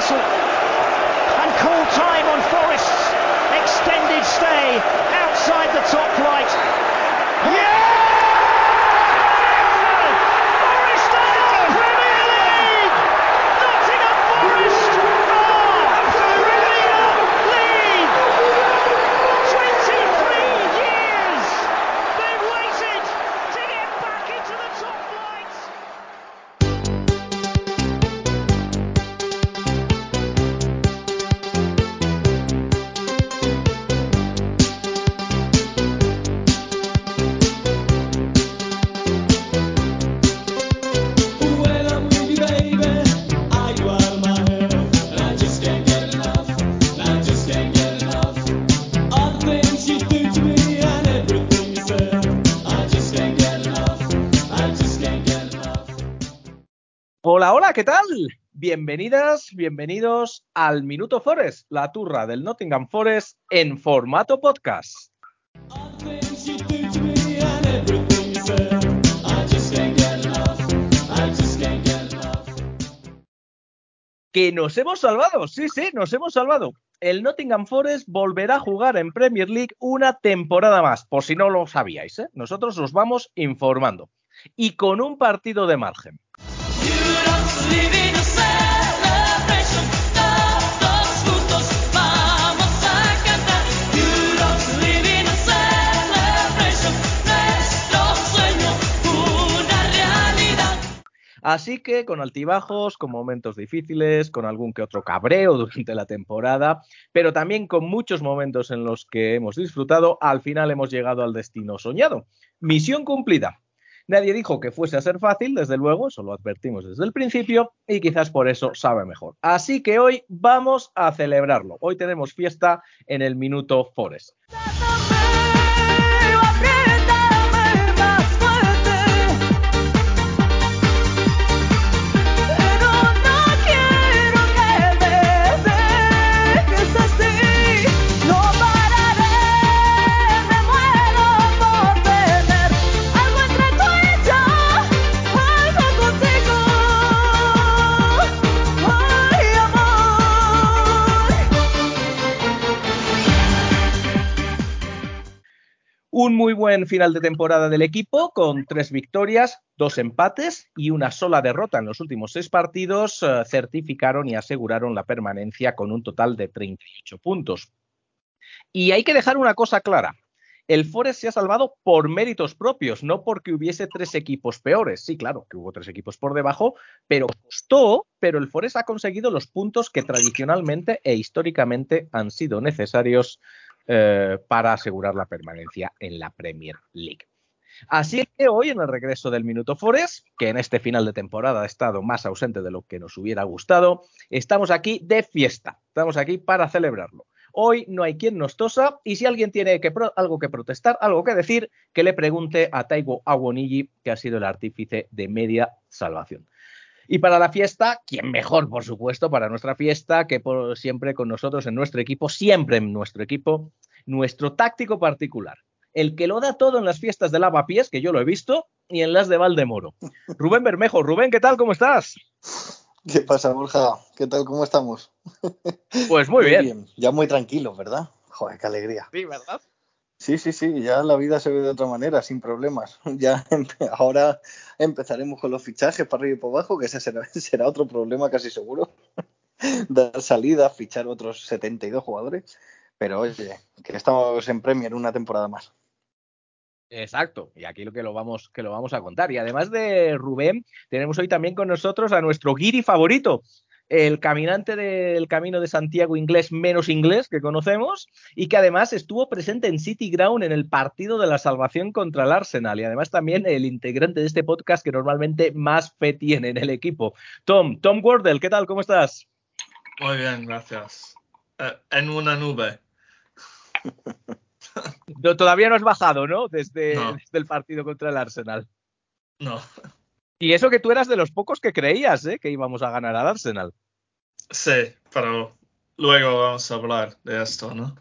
whistle and call time on Forest's extended stay outside the top flight. Bienvenidas, bienvenidos al Minuto Forest, la turra del Nottingham Forest en formato podcast. Que nos hemos salvado, sí, sí, nos hemos salvado. El Nottingham Forest volverá a jugar en Premier League una temporada más, por si no lo sabíais, ¿eh? Nosotros os vamos informando. Y con un partido de margen. Así que con altibajos, con momentos difíciles, con algún que otro cabreo durante la temporada, pero también con muchos momentos en los que hemos disfrutado, al final hemos llegado al destino soñado. Misión cumplida. Nadie dijo que fuese a ser fácil, desde luego, eso lo advertimos desde el principio, y quizás por eso sabe mejor. Así que hoy vamos a celebrarlo. Hoy tenemos fiesta en el Minuto Forest. Un muy buen final de temporada del equipo, con tres victorias, dos empates y una sola derrota en los últimos seis partidos, eh, certificaron y aseguraron la permanencia con un total de 38 puntos. Y hay que dejar una cosa clara. El Forest se ha salvado por méritos propios, no porque hubiese tres equipos peores. Sí, claro, que hubo tres equipos por debajo, pero costó, pero el Forest ha conseguido los puntos que tradicionalmente e históricamente han sido necesarios eh, para asegurar la permanencia en la Premier League. Así que hoy, en el regreso del Minuto Forest, que en este final de temporada ha estado más ausente de lo que nos hubiera gustado, estamos aquí de fiesta. Estamos aquí para celebrarlo. Hoy no hay quien nos tosa y si alguien tiene algo que protestar, algo que decir, que le pregunte a Taigo Awoniji, que ha sido el artífice de media salvación. Y para la fiesta, ¿quién mejor, por supuesto, para nuestra fiesta, que por siempre con nosotros en nuestro equipo, siempre en nuestro equipo, nuestro táctico particular, el que lo da todo en las fiestas de lavapiés, que yo lo he visto, y en las de Valdemoro. Rubén Bermejo, Rubén, ¿qué tal? ¿Cómo estás? ¿Qué pasa, Borja? ¿Qué tal? ¿Cómo estamos? Pues muy bien. Ya muy tranquilo, ¿verdad? Joder, qué alegría. Sí, ¿verdad? Sí, sí, sí, ya la vida se ve de otra manera, sin problemas. Ya ahora empezaremos con los fichajes para arriba y para abajo, que ese será, será otro problema casi seguro. Dar salida, fichar otros 72 jugadores. Pero oye, que estamos en Premier una temporada más. Exacto, y aquí lo que lo vamos que lo vamos a contar. Y además de Rubén, tenemos hoy también con nosotros a nuestro guiri favorito, el caminante del Camino de Santiago inglés menos inglés que conocemos y que además estuvo presente en City Ground en el partido de la salvación contra el Arsenal y además también el integrante de este podcast que normalmente más fe tiene en el equipo. Tom, Tom Wardell, ¿qué tal? ¿Cómo estás? Muy bien, gracias. Eh, en una nube. No, todavía no has bajado, ¿no? Desde, No. desde el partido contra el Arsenal. No. Y eso que tú eras de los pocos que creías ¿eh? que íbamos a ganar al Arsenal. Sí, pero luego vamos a hablar de esto, ¿no?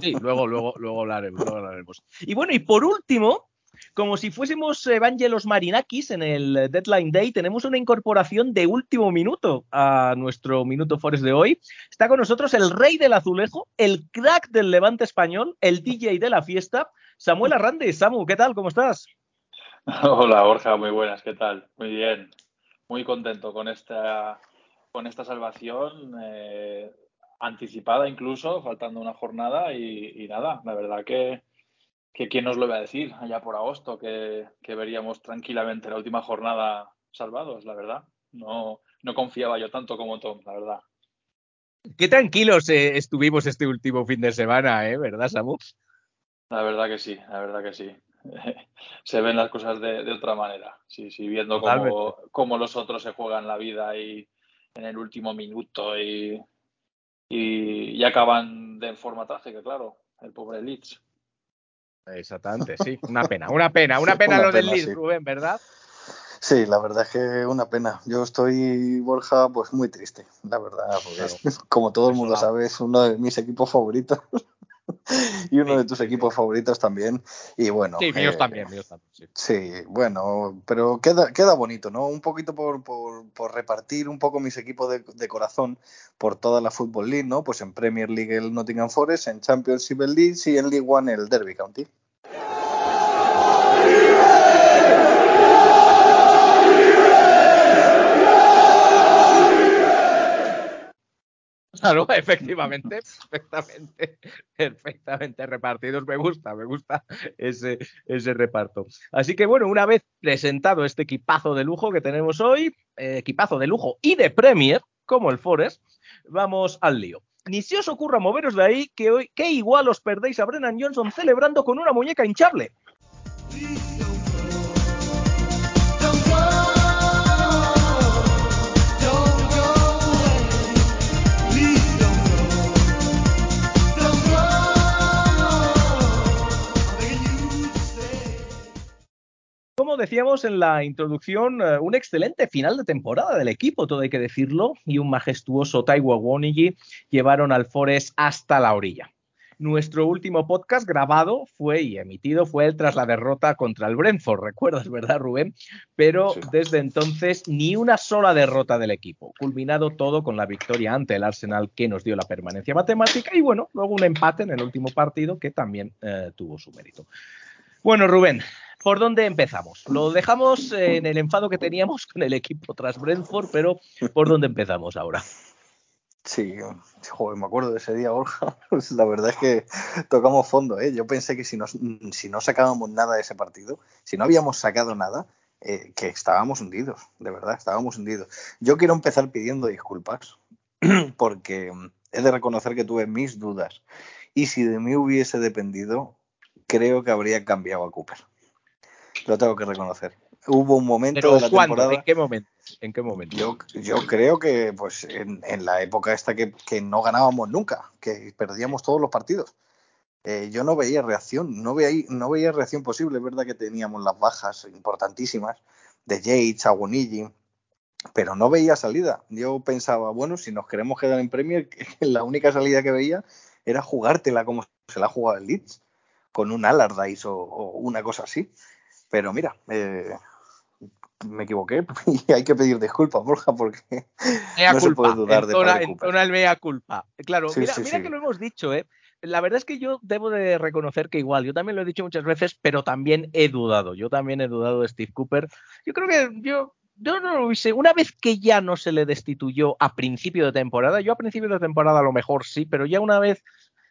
Sí, luego, luego, luego hablaremos, luego hablaremos. Y bueno, y por último, como si fuésemos Evangelos Marinakis en el Deadline Day, tenemos una incorporación de último minuto a nuestro Minuto Forest de hoy. Está con nosotros el rey del azulejo, el crack del levante español, el DJ de la fiesta, Samuel Arrande. Samu, ¿qué tal? ¿Cómo estás? Hola Borja, muy buenas, ¿qué tal? Muy bien, muy contento con esta, con esta salvación eh, anticipada incluso, faltando una jornada y, y nada, la verdad que, que quién nos lo iba a decir allá por agosto, que, que veríamos tranquilamente la última jornada salvados, la verdad. No, no confiaba yo tanto como Tom, la verdad. Qué tranquilos eh, estuvimos este último fin de semana, ¿eh? ¿Verdad, Samu? La verdad que sí, la verdad que sí. se ven las cosas de, de otra manera. Sí, sí, viendo cómo, los otros se juegan la vida y en el último minuto y, y, y acaban de forma trágica, claro, el pobre Leeds. Exactamente, sí. Una pena, una pena, una pena Una lo del Leeds, sí. Rubén, ¿verdad? Sí, la verdad es que una pena. Yo estoy, Borja, pues muy triste, la verdad, porque Claro. como todo el mundo sabe, es uno de mis equipos favoritos y uno Sí, de tus sí. equipos favoritos también. Y bueno, Sí, míos eh, también, míos también, sí. Sí, bueno, pero queda, queda bonito, ¿no? Un poquito por, por, por repartir un poco mis equipos de, de corazón por toda la Football League, ¿no? Pues en Premier League el Nottingham Forest, en Championship el Leeds y en League One el Derby County. Claro, efectivamente, perfectamente, perfectamente repartidos. Me gusta, me gusta ese, ese reparto. Así que bueno, una vez presentado este equipazo de lujo que tenemos hoy, eh, equipazo de lujo y de Premier, como el Forest, vamos al lío. Ni se os ocurra moveros de ahí que hoy, que igual os perdéis a Brennan Johnson celebrando con una muñeca hinchable. Como decíamos en la introducción, eh, un excelente final de temporada del equipo, todo hay que decirlo, y un majestuoso Taiwo Wonigi llevaron al Forest hasta la orilla. Nuestro último podcast grabado fue y emitido fue el tras la derrota contra el Brentford, recuerdas, ¿verdad, Rubén? Pero Sí. desde entonces ni una sola derrota del equipo, culminado todo con la victoria ante el Arsenal que nos dio la permanencia matemática y bueno, luego un empate en el último partido que también eh, tuvo su mérito. Bueno, Rubén, ¿por dónde empezamos? Lo dejamos en el enfado que teníamos con el equipo tras Brentford, pero ¿por dónde empezamos ahora? Sí, me acuerdo de ese día, Borja. Pues La verdad es que tocamos fondo, ¿eh? Yo pensé que si, no sacábamos nada de ese partido, si no habíamos sacado nada, eh, que estábamos hundidos, de verdad, estábamos hundidos. Yo quiero empezar pidiendo disculpas, porque he de reconocer que tuve mis dudas. Y si de mí hubiese dependido, creo que habría cambiado a Cooper. Lo tengo que reconocer. Hubo un momento Pero de la ¿cuándo? temporada. ¿En qué momento? ¿En qué momento? Yo, yo creo que pues en, en la época esta que, que no ganábamos nunca, que perdíamos todos los partidos. Eh, yo no veía reacción, no veía, no veía reacción posible. Es verdad que teníamos las bajas importantísimas de Yates, Aguonigi, pero no veía salida. Yo pensaba, bueno, si nos queremos quedar en Premier, la única salida que veía era jugártela como se la ha jugado el Leeds, con un Allardyce o, o una cosa así. Pero mira, eh, me equivoqué y hay que pedir disculpas, Borja, porque Mea no se culpa, puede dudar de entona el mea culpa. Claro, Sí, mira, sí, mira sí. que lo hemos dicho, ¿eh? La verdad es que yo debo de reconocer que igual, yo también lo he dicho muchas veces, pero también he dudado. Yo también he dudado de Steve Cooper. Yo creo que yo, yo no lo hubiese. Una vez que ya no se le destituyó a principio de temporada, yo a principio de temporada a lo mejor sí, pero ya una vez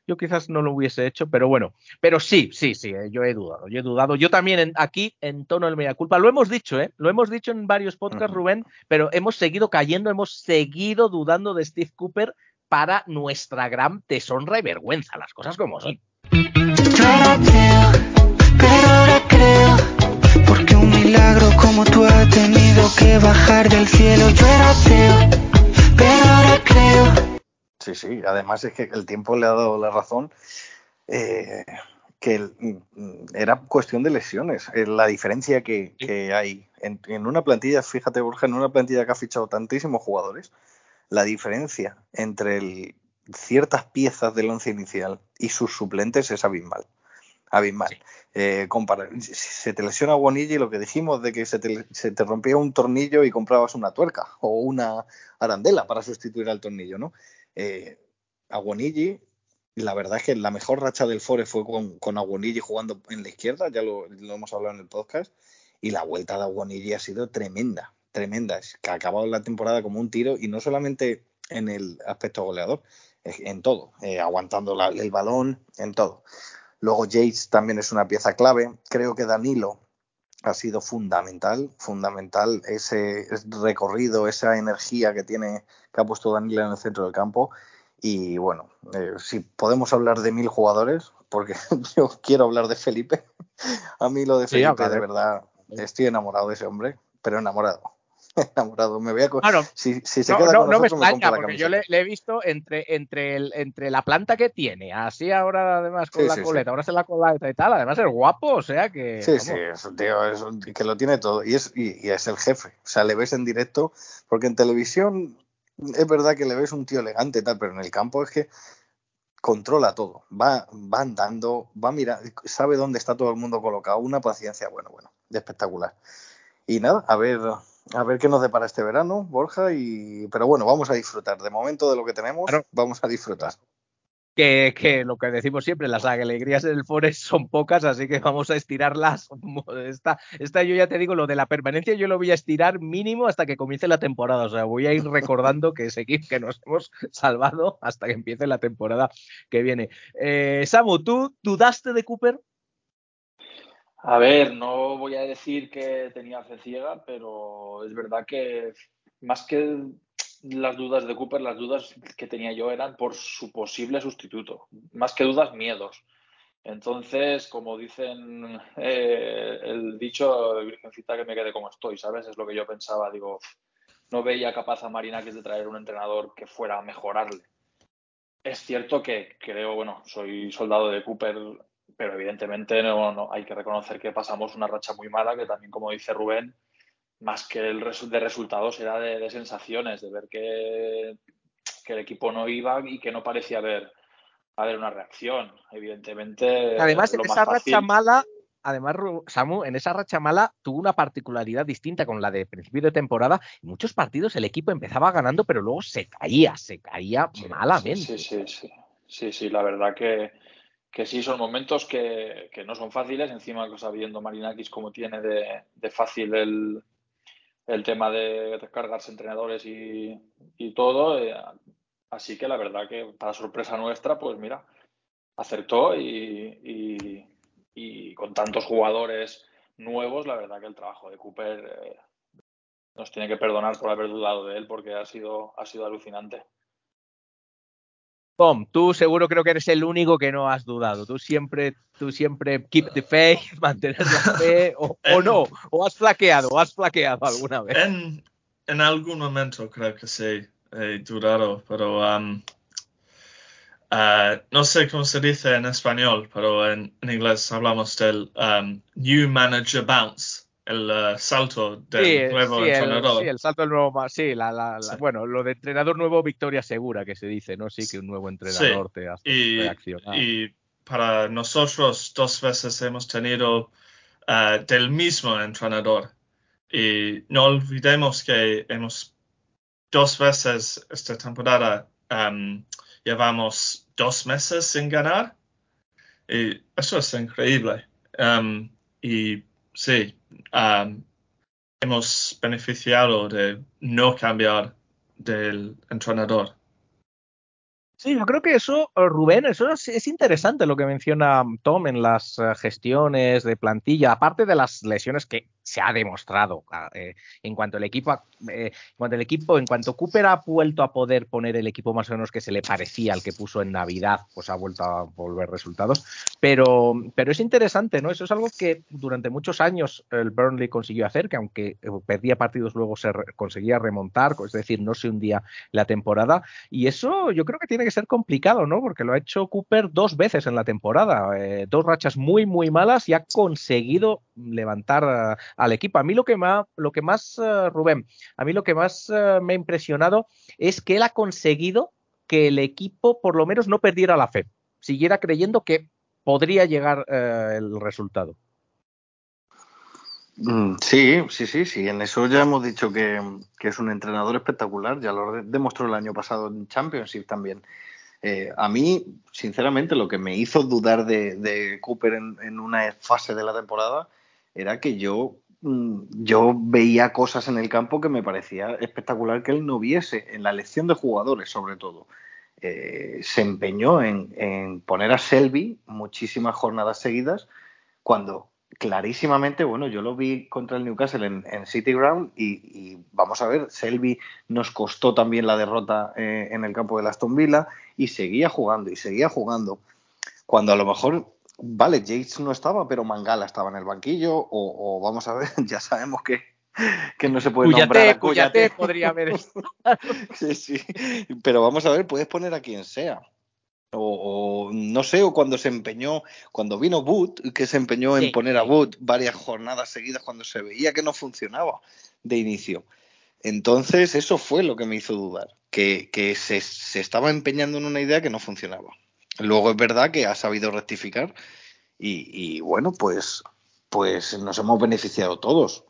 yo quizás no lo hubiese hecho, pero bueno, pero sí, sí, sí, eh, yo he dudado, yo he dudado. Yo también en- aquí en tono el mea culpa, lo hemos dicho, ¿eh? Lo hemos dicho en varios podcasts. Rubén, pero hemos seguido cayendo, hemos seguido dudando de Steve Cooper para nuestra gran deshonra y vergüenza, las cosas como son. Yo era ateo, pero ahora creo, porque un milagro como tú ha tenido que bajar del cielo. Yo era ateo, pero ahora creo. Sí, sí, además es que el tiempo le ha dado la razón. eh, que el- mm, era cuestión de lesiones. Eh, La diferencia que, Sí. que hay en, en una plantilla, fíjate, Borja, en una plantilla que ha fichado tantísimos jugadores, la diferencia entre el- ciertas piezas del once inicial y sus suplentes es abismal. abismal. Eh, compara- si se te lesiona Bonilla lo que dijimos de que se te, se te rompía un tornillo y comprabas una tuerca o una arandela para sustituir al tornillo, ¿no? Eh, la verdad es que la mejor racha del Fore fue con, con Aguonigi jugando en la izquierda, ya lo, hemos hablado en el podcast, y la vuelta de Aguonigi ha sido tremenda, tremenda. Es que ha acabado la temporada como un tiro y no solamente en el aspecto goleador, en todo, eh, aguantando el balón, en todo. Luego Yates también es una pieza clave. Creo que Danilo ha sido fundamental, fundamental ese recorrido, esa energía que tiene, que ha puesto Danilo en el centro del campo. Y bueno, eh, si podemos hablar de mil jugadores, porque yo quiero hablar de Felipe. A mí lo de Felipe, de- verdad, estoy enamorado de ese hombre, pero enamorado. Enamorado, me voy a. Claro, si, si se no, queda no- con no me nosotros, me, extraña, porque yo le, le he visto entre, entre, el, entre la planta que tiene, así ahora además con Sí, la sí, sí. coleta, ahora se la coleta y tal, además es guapo, o sea que... Sí, vamos. sí, es un tío es un- que lo tiene todo y es, y, y es el jefe. O sea, le ves en directo, porque en televisión es verdad que le ves un tío elegante y tal, pero en el campo es que controla todo. Va, va andando, va a mirar, sabe dónde está todo el mundo colocado. Una paciencia, bueno, bueno, espectacular. Y nada, a ver, a ver qué nos depara este verano, Borja. Y, pero bueno, vamos a disfrutar. De momento de lo que tenemos, Claro. vamos a disfrutar. Que, que lo que decimos siempre, las alegrías del Forest son pocas, así que vamos a estirarlas. Esta, esta yo ya te digo, lo de la permanencia yo lo voy a estirar mínimo hasta que comience la temporada. O sea, voy a ir recordando que ese equipo que nos hemos salvado hasta que empiece la temporada que viene. Eh, Samu, ¿tú dudaste de Cooper? A ver, no voy a decir que tenía fe ciega, pero es verdad que más que las dudas de Cooper, las dudas que tenía yo eran por su posible sustituto. Más que dudas, miedos. Entonces, como dicen eh, el dicho, virgencita que me quede como estoy, ¿sabes? Es lo que yo pensaba. Digo, no veía capaz a Marinakis de traer un entrenador que fuera a mejorarle. Es cierto que creo, bueno, soy soldado de Cooper, pero evidentemente no, no, hay que reconocer que pasamos una racha muy mala, que también, como dice Rubén, más que el resu- de resultados era de, de sensaciones, de ver que, que el equipo no iba y que no parecía haber, haber una reacción. Evidentemente, Además, en esa fácil- racha mala, además, Samu, en esa racha mala tuvo una particularidad distinta con la de principio de temporada. En muchos partidos el equipo empezaba ganando, pero luego se caía, se caía malamente. Sí, sí, sí, sí. Sí, sí, la verdad que, que sí, son momentos que, que no son fáciles. Encima, sabiendo Marinakis como tiene de, de fácil el, el tema de cargarse entrenadores y, y todo. eh, así que la verdad que para sorpresa nuestra, pues mira, acertó y, y- y con tantos jugadores nuevos, la verdad que el trabajo de Cooper eh, nos tiene que perdonar por haber dudado de él porque ha sido, ha sido alucinante. Tom, tú seguro creo que eres el único que no has dudado. Tú siempre, tú siempre keep the faith, mantener la fe, o, no, o has flaqueado, o has flaqueado alguna vez. En, en algún momento creo que sí, he dudado, pero um, ah, no sé cómo se dice en español, pero en, en inglés hablamos del um, New Manager Bounce, el uh, salto del Sí, nuevo sí, el, entrenador. sí, el salto del nuevo, sí, la, la- la- Sí. bueno, lo de entrenador nuevo, victoria segura que se dice, ¿no? Sí, que un nuevo entrenador te hace y, reaccionar. y para nosotros dos veces hemos tenido ah, del mismo entrenador. Y no olvidemos que hemos dos veces esta temporada am, llevamos dos meses sin ganar. Y eso es increíble. Am, y sí, am, hemos beneficiado de no cambiar del entrenador. Sí, yo creo que eso, eh, Rubén, eso es, es interesante lo que menciona Tom en las eh, gestiones de plantilla, aparte de las lesiones que se ha demostrado ah, eh, en cuanto el equipo, eh, en cuanto el equipo, en cuanto Cooper ha vuelto a poder poner el equipo más o menos que se le parecía al que puso en Navidad, pues ha vuelto a volver resultados. Pero, pero es interesante, ¿no? Eso es algo que durante muchos años el Burnley consiguió hacer, que aunque eh, perdía partidos luego se conseguía remontar, es decir, no se hundía la temporada. Y eso yo creo que tiene que ser complicado, ¿no? Porque lo ha hecho Cooper dos veces en la temporada, dos rachas muy, muy malas y ha conseguido levantar al equipo. A mí lo que, más, lo que más, uh, Rubén, a mí lo que más uh, me ha impresionado es que él ha conseguido que el equipo por lo menos no perdiera la fe, siguiera creyendo que podría llegar eh, el resultado. Mm, Sí, sí, sí, sí. En eso ya hemos dicho que, es un entrenador espectacular. Ya lo de- demostró el año pasado en Championship también. Eh, a mí, sinceramente, lo que me hizo dudar de, Cooper en una fase de la temporada era que yo, mm, yo veía cosas en el campo que me parecía espectacular que él no viese, en la elección de jugadores sobre todo. Eh, se empeñó en, en poner a Selby muchísimas jornadas seguidas cuando clarísimamente, bueno, yo lo vi contra el Newcastle en, en City Ground y, y vamos a ver, Selby nos costó también la derrota eh, en el campo de Aston Villa y seguía jugando y seguía jugando. Cuando a lo mejor, vale, Yates no estaba, pero Mangala estaba en el banquillo o, o vamos a ver, ya sabemos que, que no se puede nombrar a Cuyate. Cuyate podría haber. Sí, sí. Pero vamos a ver, puedes poner a quien sea. O, o no sé, o cuando se empeñó, cuando vino Wood, que se empeñó en Sí, poner a. Wood varias jornadas seguidas cuando se veía que no funcionaba de inicio. Entonces, eso fue lo que me hizo dudar, que, que se, se estaba empeñando en una idea que no funcionaba. Luego es verdad que ha sabido rectificar y, y bueno, pues, pues nos hemos beneficiado todos.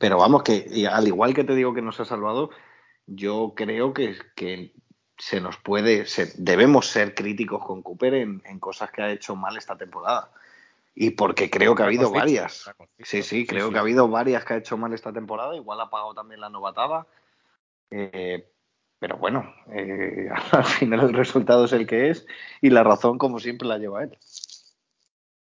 Pero vamos, que al igual que te digo que nos ha salvado, yo creo que, que se nos puede, se- debemos ser críticos con Cooper en, en cosas que ha hecho mal esta temporada. Y porque creo que ha habido varias. Sí, sí, creo que ha habido varias que ha hecho mal esta temporada. Igual ha pagado también la novatada. Eh, pero bueno, eh, al final el resultado es el que es y la razón, como siempre, la lleva él.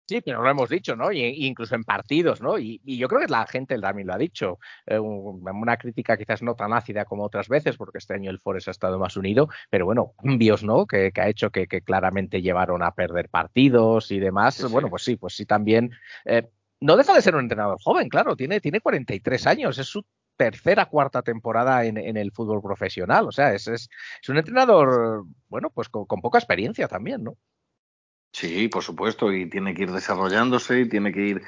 Sí, pero lo hemos dicho, ¿no? Y, incluso en partidos, ¿no? Y, y yo creo que la gente también lo ha dicho. Eh, un- una crítica quizás no tan ácida como otras veces, porque este año el Forest ha estado más unido, pero bueno, cambios, ¿no? Que, que ha hecho que, que claramente llevaron a perder partidos y demás. Sí, sí. Bueno, pues sí, pues sí también. eh, no deja de ser un entrenador joven, claro, tiene, tiene 43 años, es su tercera, cuarta temporada en, el fútbol profesional. O sea, es, es, es un entrenador, bueno, pues con, poca experiencia también, ¿no? Sí, por supuesto, y tiene que ir desarrollándose y tiene que ir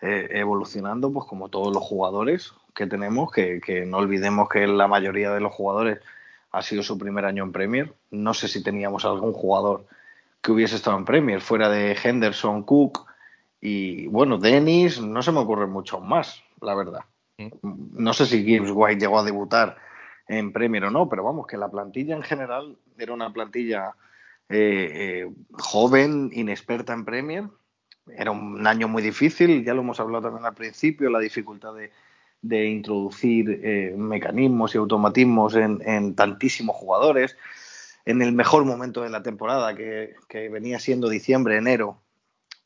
eh, evolucionando, pues como todos los jugadores que tenemos, que, no olvidemos que la mayoría de los jugadores ha sido su primer año en Premier. No sé si teníamos algún jugador que hubiese estado en Premier, fuera de Henderson, Cook y bueno, Dennis, no se me ocurren muchos más, la verdad. No sé si Gibbs White llegó a debutar en Premier o no, pero vamos, que la plantilla en general era una plantilla eh, eh, joven, inexperta en Premier. Era un año muy difícil, ya lo hemos hablado también al principio, la dificultad de, introducir eh, mecanismos y automatismos en, en, tantísimos jugadores. En el mejor momento de la temporada, que, que venía siendo diciembre, enero,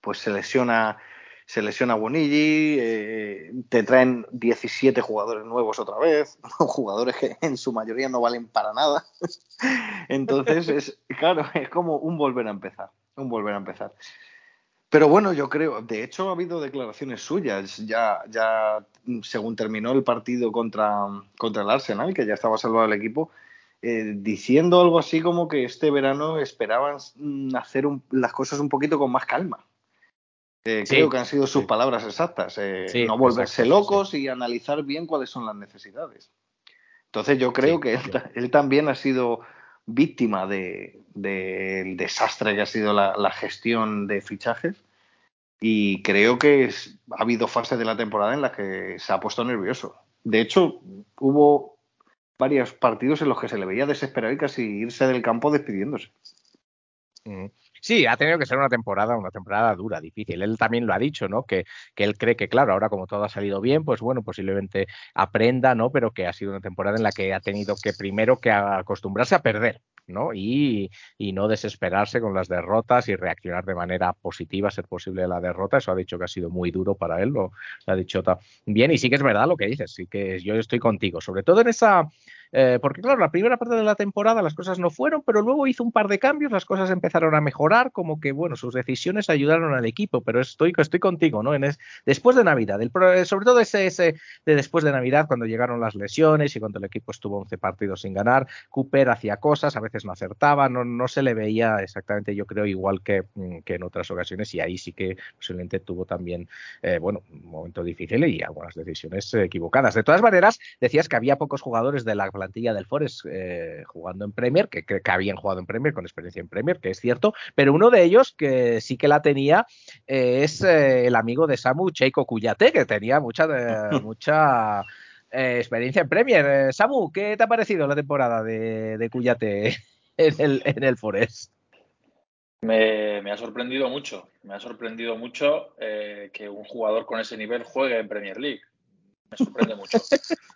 pues se lesiona se lesiona Bonilli, eh, te traen 17 jugadores nuevos otra vez, jugadores que en su mayoría no valen para nada. Entonces, es, claro, es como un volver a empezar, un volver a empezar. Pero bueno, yo creo, de hecho ha habido declaraciones suyas, ya, ya según terminó el partido contra, contra el Arsenal, que ya estaba salvado el equipo, eh, diciendo algo así como que este verano esperaban hacer un, las cosas un poquito con más calma. Eh, sí, creo que han sido sus sí. palabras exactas. Eh, sí, no volverse exacto, locos y analizar bien cuáles son las necesidades. Entonces yo creo que él, él, también ha sido víctima del de, de desastre que ha sido la, la, gestión de fichajes y creo que es, ha habido fases de la temporada en las que se ha puesto nervioso. De hecho, hubo varios partidos en los que se le veía desesperado y casi irse del campo despidiéndose. Mm. Sí, ha tenido que ser una temporada, una temporada dura, difícil. Él también lo ha dicho, ¿no? Que, que él cree que, claro, ahora como todo ha salido bien, pues bueno, posiblemente aprenda, ¿no? Pero que ha sido una temporada en la que ha tenido que primero que acostumbrarse a perder, ¿no? Y, y, no desesperarse con las derrotas y reaccionar de manera positiva, ser posible la derrota. Eso ha dicho que ha sido muy duro para él, lo, lo ha dicho bien. Y sí que es verdad lo que dices, sí que yo estoy contigo, sobre todo en esa. Eh, porque claro, la primera parte de la temporada las cosas no fueron, pero luego hizo un par de cambios, las cosas empezaron a mejorar, como que bueno, sus decisiones ayudaron al equipo, pero estoy, estoy contigo, ¿no? Después de Navidad, el, sobre todo ese, de después de Navidad, cuando llegaron las lesiones y cuando el equipo estuvo 11 partidos sin ganar, Cooper hacía cosas, a veces no acertaba, no, se le veía exactamente, yo creo, igual que, que en otras ocasiones, y ahí sí que posiblemente tuvo también, eh, bueno, un momento difícil y algunas decisiones equivocadas. De todas maneras, decías que había pocos jugadores de la plantilla del Forest eh, jugando en Premier, que, que, que, habían jugado en Premier, con experiencia en Premier, que es cierto, pero uno de ellos que sí que la tenía eh, es eh, el amigo de Samu, Cheiko Cuyate, que tenía mucha, mucha eh, experiencia en Premier. Samu, ¿qué te ha parecido la temporada de, de Cuyate en el, en el Forest? Me, me, ha sorprendido mucho, me ha sorprendido mucho eh, que un jugador con ese nivel juegue en Premier League. Me sorprende mucho.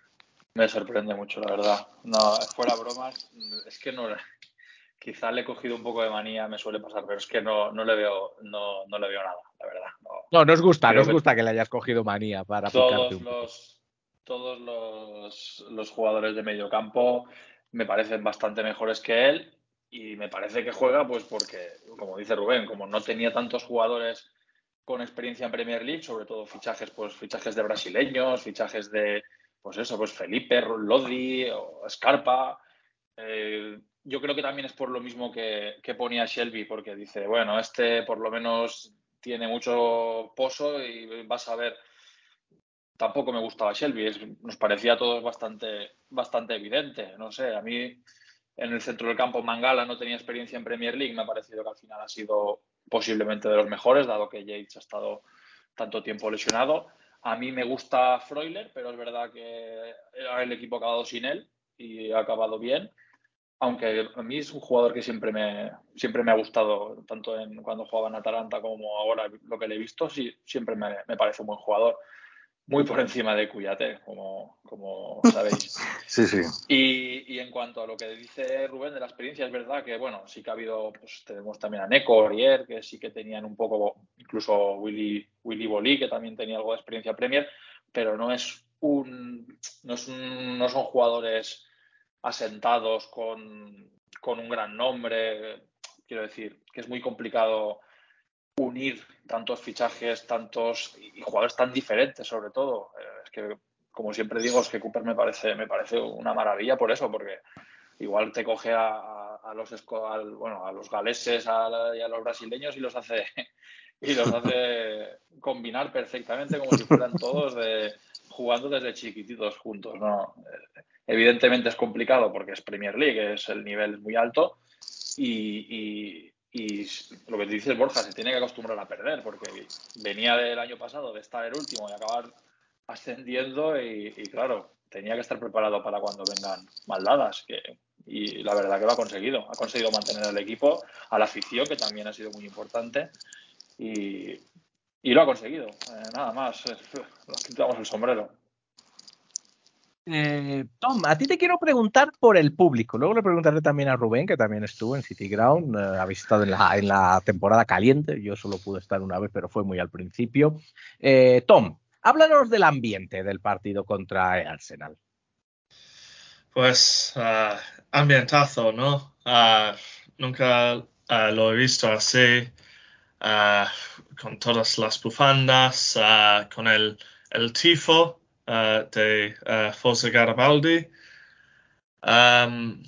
Me sorprende mucho, la verdad. No, fuera bromas, es que no, quizá le he cogido un poco de manía, me suele pasar, pero es que no, no le veo, no, no le veo nada, la verdad. No, no nos gusta, nos gusta que, le hayas cogido manía para todos los, todos los, los jugadores de medio campo me parecen bastante mejores que él y me parece que juega pues porque, como dice Rubén, como no tenía tantos jugadores con experiencia en Premier League, sobre todo fichajes, pues fichajes de brasileños, fichajes de, pues eso, pues Felipe, Lodi, o Scarpa. Eh, yo creo que también es por lo mismo que, que, ponía Shelby, porque dice, bueno, este por lo menos tiene mucho pozo y vas a ver. Tampoco me gustaba Shelby, es, nos parecía a todos bastante, bastante evidente. No sé, a mí en el centro del campo Mangala no tenía experiencia en Premier League, me ha parecido que al final ha sido posiblemente de los mejores, dado que Yates ha estado tanto tiempo lesionado. A mí me gusta Freuler, pero es verdad que el equipo ha acabado sin él y ha acabado bien. Aunque a mí es un jugador que siempre me, siempre me ha gustado, tanto en, cuando jugaba en Atalanta como ahora lo que le he visto, siempre me parece un buen jugador muy por encima de Cuyate, como, como sabéis. Sí, sí. Y, y, en cuanto a lo que dice Rubén de la experiencia, es verdad que, bueno, sí que ha habido, pues tenemos también a Neko, Orier, que sí que tenían un poco, incluso Willy, Willy Bolí, que también tenía algo de experiencia Premier, pero no es un, no, es un, no son jugadores asentados con, con un gran nombre. Quiero decir, que es muy complicado unir tantos fichajes, tantos y jugadores tan diferentes, sobre todo. Es que, como siempre digo, es que Cooper me parece, me parece una maravilla por eso, porque igual te coge a, los bueno, a los galeses a, y a los brasileños y los hace y los hace combinar perfectamente como si fueran todos de, jugando desde chiquititos juntos. ¿no? Evidentemente es complicado porque es Premier League, es el nivel muy alto y y lo que dices, Borja, se tiene que acostumbrar a perder, porque venía del año pasado de estar el último y acabar ascendiendo y, claro, tenía que estar preparado para cuando vengan maldadas. Que, y la verdad que lo ha conseguido. Ha conseguido mantener el equipo, a la afición, que también ha sido muy importante. Y, y lo ha conseguido. Eh, nada más, nos quitamos el sombrero. Eh, Tom, a ti te quiero preguntar por el público. Luego le preguntaré también a Rubén, que también estuvo en City Ground. Eh, habéis estado en la, temporada caliente. Yo solo pude estar una vez, pero fue muy al principio. Eh, Tom, háblanos del ambiente del partido contra el Arsenal. Pues uh, ambientazo, ¿no? Uh, nunca uh, lo he visto así, con todas las bufandas, con el tifo. Uh, de uh, Fosa Garibaldi. Um,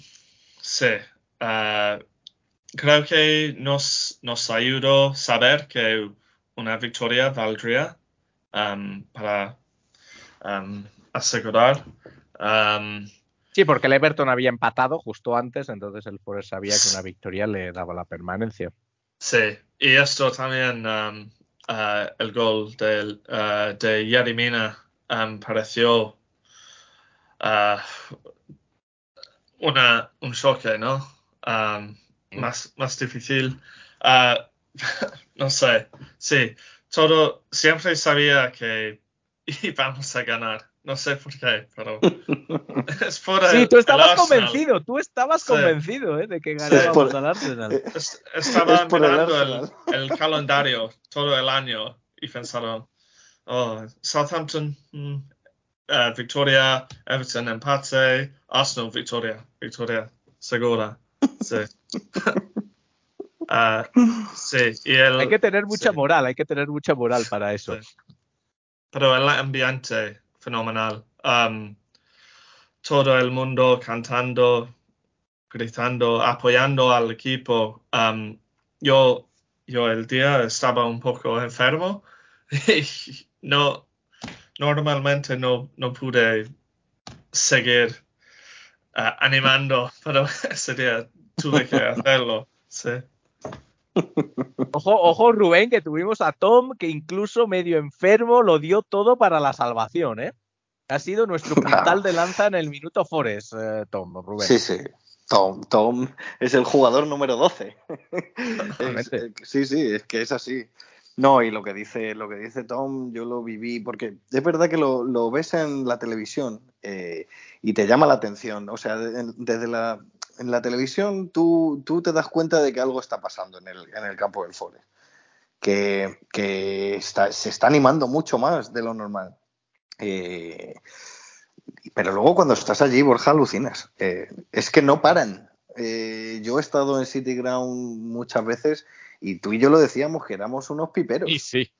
sí, uh, creo que nos, nos ayudó saber que una victoria valdría um, para um, asegurar. sí, porque el Everton había empatado justo antes, entonces el Forest sabía que una victoria le daba la permanencia. Sí, y esto también, el gol del, de Yerimina um, pareció uh, una, un choque, ¿no? Um, más, más difícil. Uh, no sé, sí, todo, siempre sabía que íbamos a ganar. No sé por qué, pero es por el, Sí, tú estabas convencido, tú estabas sí. convencido ¿eh? de que ganábamos por, al Arsenal. Es, estaba mirando el, el, el, calendario todo el año y pensaron, oh, Southampton, mm, uh, Victoria, Everton, empate, Arsenal, Victoria, Victoria, segura. Sí. uh, sí, y el, hay que tener mucha sí. moral, hay que tener mucha moral para eso. Sí. Pero el ambiente, fenomenal. Um, todo el mundo cantando, gritando, apoyando al equipo. Um, yo, yo el día estaba un poco enfermo y no, normalmente no, no pude seguir ah, animando, pero ese día tuve que hacerlo. Sí. Ojo, ojo, Rubén, que tuvimos a Tom, que incluso medio enfermo lo dio todo para la salvación, ¿eh? Ha sido nuestro puntal de lanza en el minuto Forest, eh, Tom, Rubén. Sí, sí. Tom, Tom es el jugador número 12. Es- Totalmente. eh, sí, sí, es que es así. No, y lo que dice, lo que dice Tom, yo lo viví, porque es verdad que lo, lo ves en la televisión eh, y te llama la atención. O sea, de- desde la, en la televisión tú, tú te das cuenta de que algo está pasando en el, en el campo del Forest. Que, que está- se está animando mucho más de lo normal. Eh, pero luego cuando estás allí, Borja, alucinas. Eh, es que no paran. Yo he estado en City Ground muchas veces y tú y yo lo decíamos que éramos unos piperos. Y sí.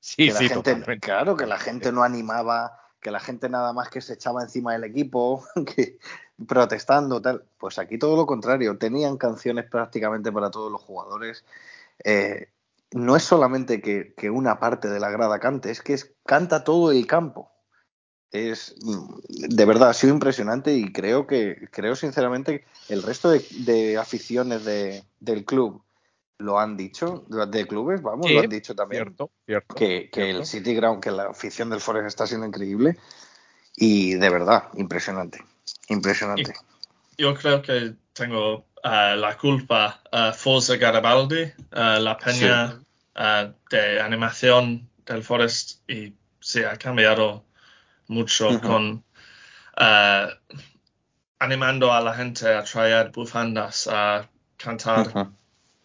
Sí, que la sí, gente, claro, que la gente no animaba, que la gente nada más que se echaba encima del equipo, que protestando, tal. Pues aquí todo lo contrario, tenían canciones prácticamente para todos los jugadores. Eh, no es solamente que, que una parte de la grada cante, es que es, canta todo el campo. Es mm, de verdad ha sido impresionante y creo que creo sinceramente el resto de, de aficiones de- del club lo han dicho, de clubes, vamos, Sí, lo han dicho también Cierto, cierto. que, que cierto. el City Ground, que la afición del Forest está siendo increíble y de verdad, impresionante, impresionante. Yo creo que tengo ah, la culpa a Forza Garibaldi, ah, la peña de animación del Forest, y sí, ha cambiado mucho con animando a la gente a traer bufandas, a cantar.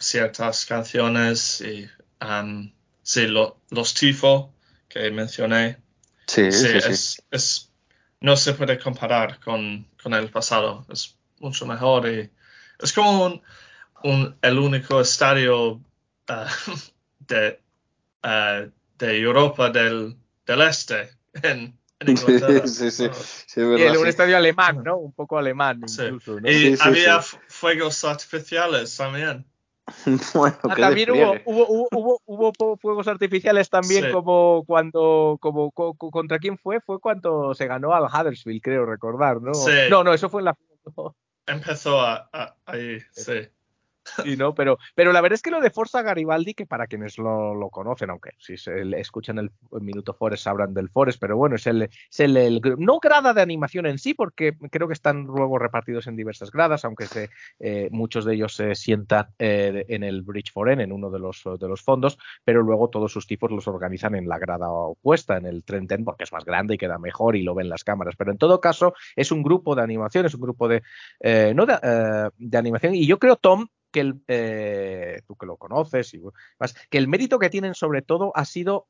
Ciertas canciones y um, sí, lo- los tifo que mencioné, Sí, sí, sí, sí. es, es- no se puede comparar con, con el pasado, es mucho mejor y es como un, un- el único estadio ah, de, ah, de Europa del, del Este en, en Inglaterra. Sí, sí, sí, Ah, sí, Y un estadio alemán, ¿no? Un poco alemán Sí. incluso, ¿no? Y Sí, sí, había fuegos artificiales también. Bueno, Ah, también hubo, hubo, hubo, hubo, fuegos artificiales también Sí. como cuando, como, co- co- contra quién fue, fue cuando se ganó al Huddersfield, creo recordar, ¿no? Sí. No, no, eso fue en la no, Empezó a, a- ahí, sí. ¿no? Pero, pero la verdad es que lo de Forza Garibaldi, que para quienes lo, conocen, aunque si se escuchan el, Minuto Forest sabrán del Forest, pero bueno, es el, es el, no grada de animación en sí, porque creo que están luego repartidos en diversas gradas, aunque eh, muchos de ellos se sientan eh, en el Bridge Foren, en uno de los, de los fondos, pero luego todos sus tipos los organizan en la grada opuesta, en el Trenten, porque es más grande y queda mejor y lo ven las cámaras. Pero en todo caso, es un grupo de animación, es un grupo de, eh, no de animación. Y yo creo, Tom, que el, eh, tú que lo conoces, y más, que el mérito que tienen sobre todo ha sido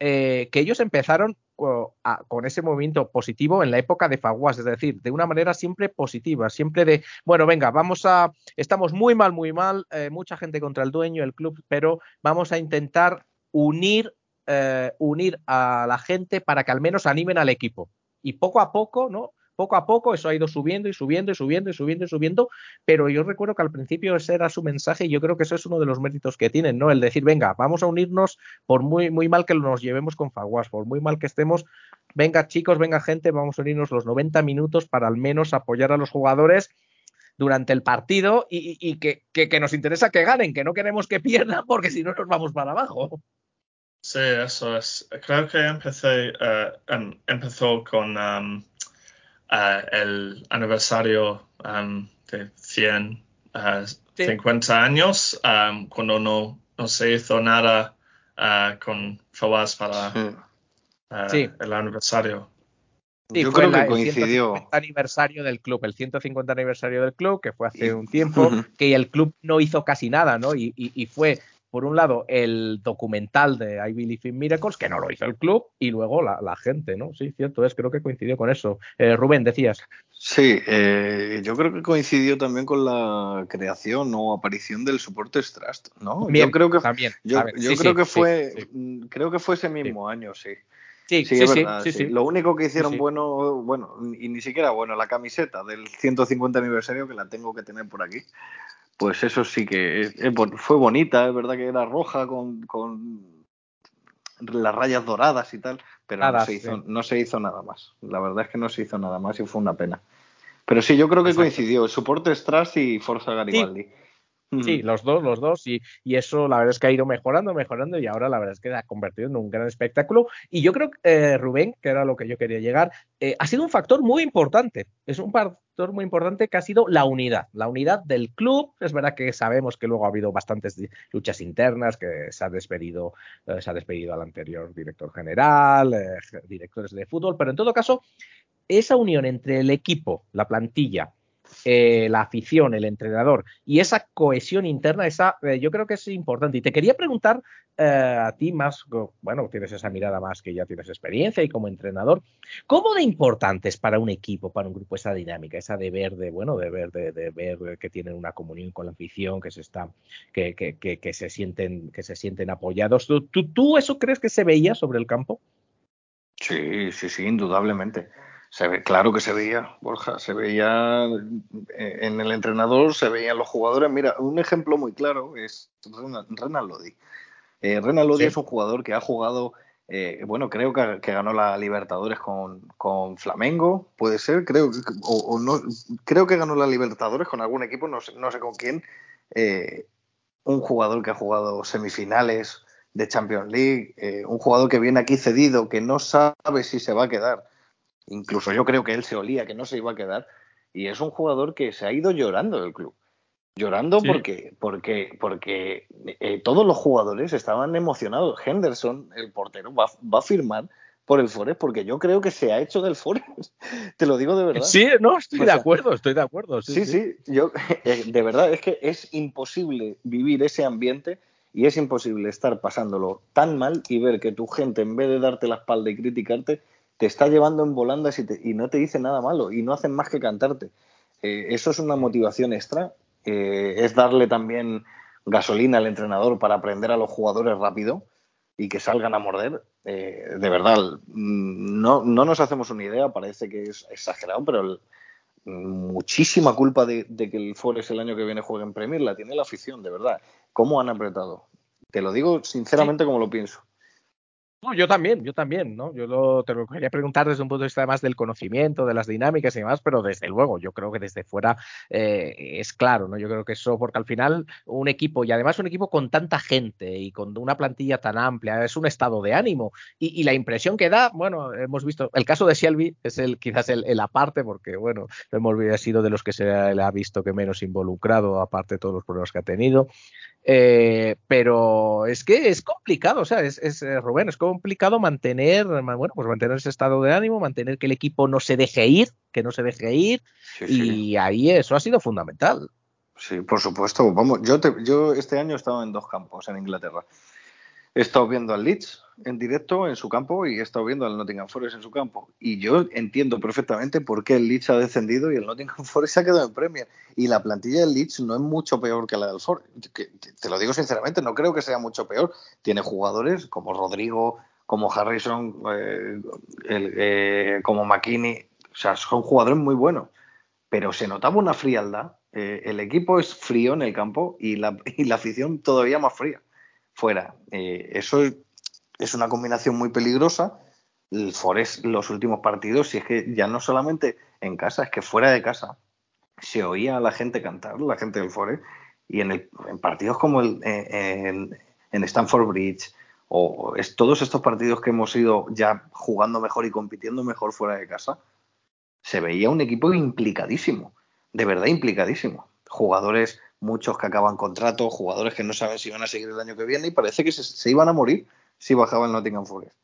eh, que ellos empezaron con ese movimiento positivo en la época de Faguas, es decir, de una manera siempre positiva, siempre de, bueno, venga, vamos a, estamos muy mal, muy mal, eh, mucha gente contra el dueño, el club, pero vamos a intentar unir, eh, unir a la gente para que al menos animen al equipo. Y poco a poco, ¿no? Poco a poco eso ha ido subiendo y subiendo y subiendo y subiendo y subiendo, pero yo recuerdo que al principio ese era su mensaje y yo creo que eso es uno de los méritos que tienen, ¿no? El decir, venga, vamos a unirnos por muy, muy mal que nos llevemos con Faguas, por muy mal que estemos, venga chicos, venga gente, vamos a unirnos los 90 minutos para al menos apoyar a los jugadores durante el partido y, que, que- nos interesa que ganen, que no queremos que pierdan porque si no nos vamos para abajo. Sí, eso es. Creo que empecé, em- empezó con um, eh, el aniversario um, de 100, eh, Sí. 50 años, um, cuando no, no se hizo nada eh, con Fawaz para Sí. el aniversario. Sí, Yo fue creo la- que el coincidió. 150 aniversario del club, el 150 aniversario del club, que fue hace un tiempo, que el club no hizo casi nada, ¿no? Y, y- y fue, por un lado, el documental de I Believe in Miracles, que no lo hizo el club, y luego la, la gente, ¿no? Sí, cierto es, creo que coincidió con eso. Eh, Rubén, decías. Sí, eh, yo creo que coincidió también con la creación o aparición del Supporters Trust, ¿no? También, yo creo que también, yo, Sí, creo sí, que sí, fue sí. mm, creo que fue ese mismo año, sí. Sí, Sí, sí, sí, verdad. sí. Lo único que hicieron bueno, bueno, y ni siquiera bueno, la camiseta del 150 aniversario que la tengo que tener por aquí. Pues eso sí que es- es bon- fue bonita, es verdad que era roja con, con las rayas doradas y tal, pero Nada, no se hizo, sí. no se hizo nada más. La verdad es que no se hizo nada más y fue una pena. Pero sí, yo creo que Exacto. coincidió. Support Strass y Forza Garibaldi. Sí, Mm. los dos, los dos, y, y eso la verdad es que ha ido mejorando, mejorando, y ahora la verdad es que se ha convertido en un gran espectáculo. Y yo creo que eh, Rubén, que era lo que yo quería llegar, eh, ha sido un factor muy importante. Es un factor muy importante que ha sido la unidad, la unidad del club. Es verdad que sabemos que luego ha habido bastantes luchas internas, que se ha despedido, eh, se ha despedido al anterior director general, eh, directores de fútbol, pero en todo caso, esa unión entre el equipo, la plantilla, eh, la afición, el entrenador y esa cohesión interna, esa, eh, yo creo que es importante. Y te quería preguntar eh, a ti más, bueno, tienes esa mirada más que ya tienes experiencia y como entrenador, ¿cómo de importante es para un equipo, para un grupo esa dinámica, esa de ver, de, bueno, de ver, de, de ver que tienen una comunión con la afición, que se está, que, que, que, que se sienten, que se sienten apoyados? ¿Tú, tú, ¿Tú eso crees que se veía sobre el campo? Sí, sí, sí, indudablemente. Se ve, claro que se veía, Borja, se veía eh, en el entrenador, se veían los jugadores. Mira, un ejemplo muy claro es Renan, Lodi. Eh, Renan Lodi Sí. es un jugador que ha jugado, eh, bueno, creo que, que ganó la Libertadores con, con Flamengo, puede ser, creo, que- o, o no, creo que ganó la Libertadores con algún equipo, no sé, no sé con quién. Eh, un jugador que ha jugado semifinales de Champions League, eh, un jugador que viene aquí cedido, que no sabe si se va a quedar. Incluso yo creo que él se olía que no se iba a quedar. Y es un jugador que se ha ido llorando del club. Llorando Sí. porque, porque, porque eh, todos los jugadores estaban emocionados. Henderson, el portero, va, va a firmar por el Forest porque yo creo que se ha hecho del Forest. Te lo digo de verdad. Sí, no, estoy O de acuerdo, estoy de acuerdo. Sí, Sí, sí. sí, yo eh, de verdad es que es imposible vivir ese ambiente y es imposible estar pasándolo tan mal y ver que tu gente en vez de darte la espalda y criticarte te está llevando en volandas y, te- y no te dice nada malo y no hacen más que cantarte. Eh, eso es una motivación extra, eh, es darle también gasolina al entrenador para aprender a los jugadores rápido y que salgan a morder. Eh, de verdad, mm, no, no nos hacemos una idea, parece que es exagerado, pero el- muchísima culpa de, de que el Forest el año que viene juegue en Premier la tiene la afición, de verdad. ¿Cómo han apretado? Te lo digo sinceramente como lo pienso. No, yo también, yo también, ¿no? Yo lo, te lo quería preguntar desde un punto de vista más del conocimiento, de las dinámicas y demás, pero desde luego, yo creo que desde fuera eh, es claro, ¿no? Yo creo que eso, porque al final un equipo, y además un equipo con tanta gente y con una plantilla tan amplia, es un estado de ánimo. Y, la impresión que da, bueno, hemos visto, el caso de Shelby es el quizás el, aparte, porque bueno, hemos sido de los que se le ha visto que menos involucrado, aparte de todos los problemas que ha tenido. Eh, pero es que es complicado, o sea, es, es eh, Rubén, es complicado mantener, ma- bueno, pues mantener ese estado de ánimo, mantener que el equipo no se deje ir, que no se deje ir, Sí, sí. y ahí eso ha sido fundamental. Sí, por supuesto. Vamos, yo, te- yo este año he estado en dos campos en Inglaterra. He estado viendo al Leeds en directo en su campo y he estado viendo al Nottingham Forest en su campo. Y yo entiendo perfectamente por qué el Leeds ha descendido y el Nottingham Forest se ha quedado en Premier. Y la plantilla del Leeds no es mucho peor que la del Forest. Te lo digo sinceramente, no creo que sea mucho peor. Tiene jugadores como Rodrigo, como Harrison, eh, el- eh, como McKinney. O sea, son jugadores muy buenos pero se notaba una frialdad. Eh, el equipo es frío en el campo y la, y la afición todavía más fría fuera. Eh, eso es, una combinación muy peligrosa. El Forest, los últimos partidos, si es que ya no solamente en casa, es que fuera de casa se oía a la gente cantar, la gente del Forest, y en, el- en partidos como el, eh, en, en Stamford Bridge, o es, todos estos partidos que hemos ido ya jugando mejor y compitiendo mejor fuera de casa, se veía un equipo implicadísimo, de verdad implicadísimo. Jugadores, muchos que acaban contrato, jugadores que no saben si van a seguir el año que viene y parece que se iban a morir si bajaba el Nottingham Forest.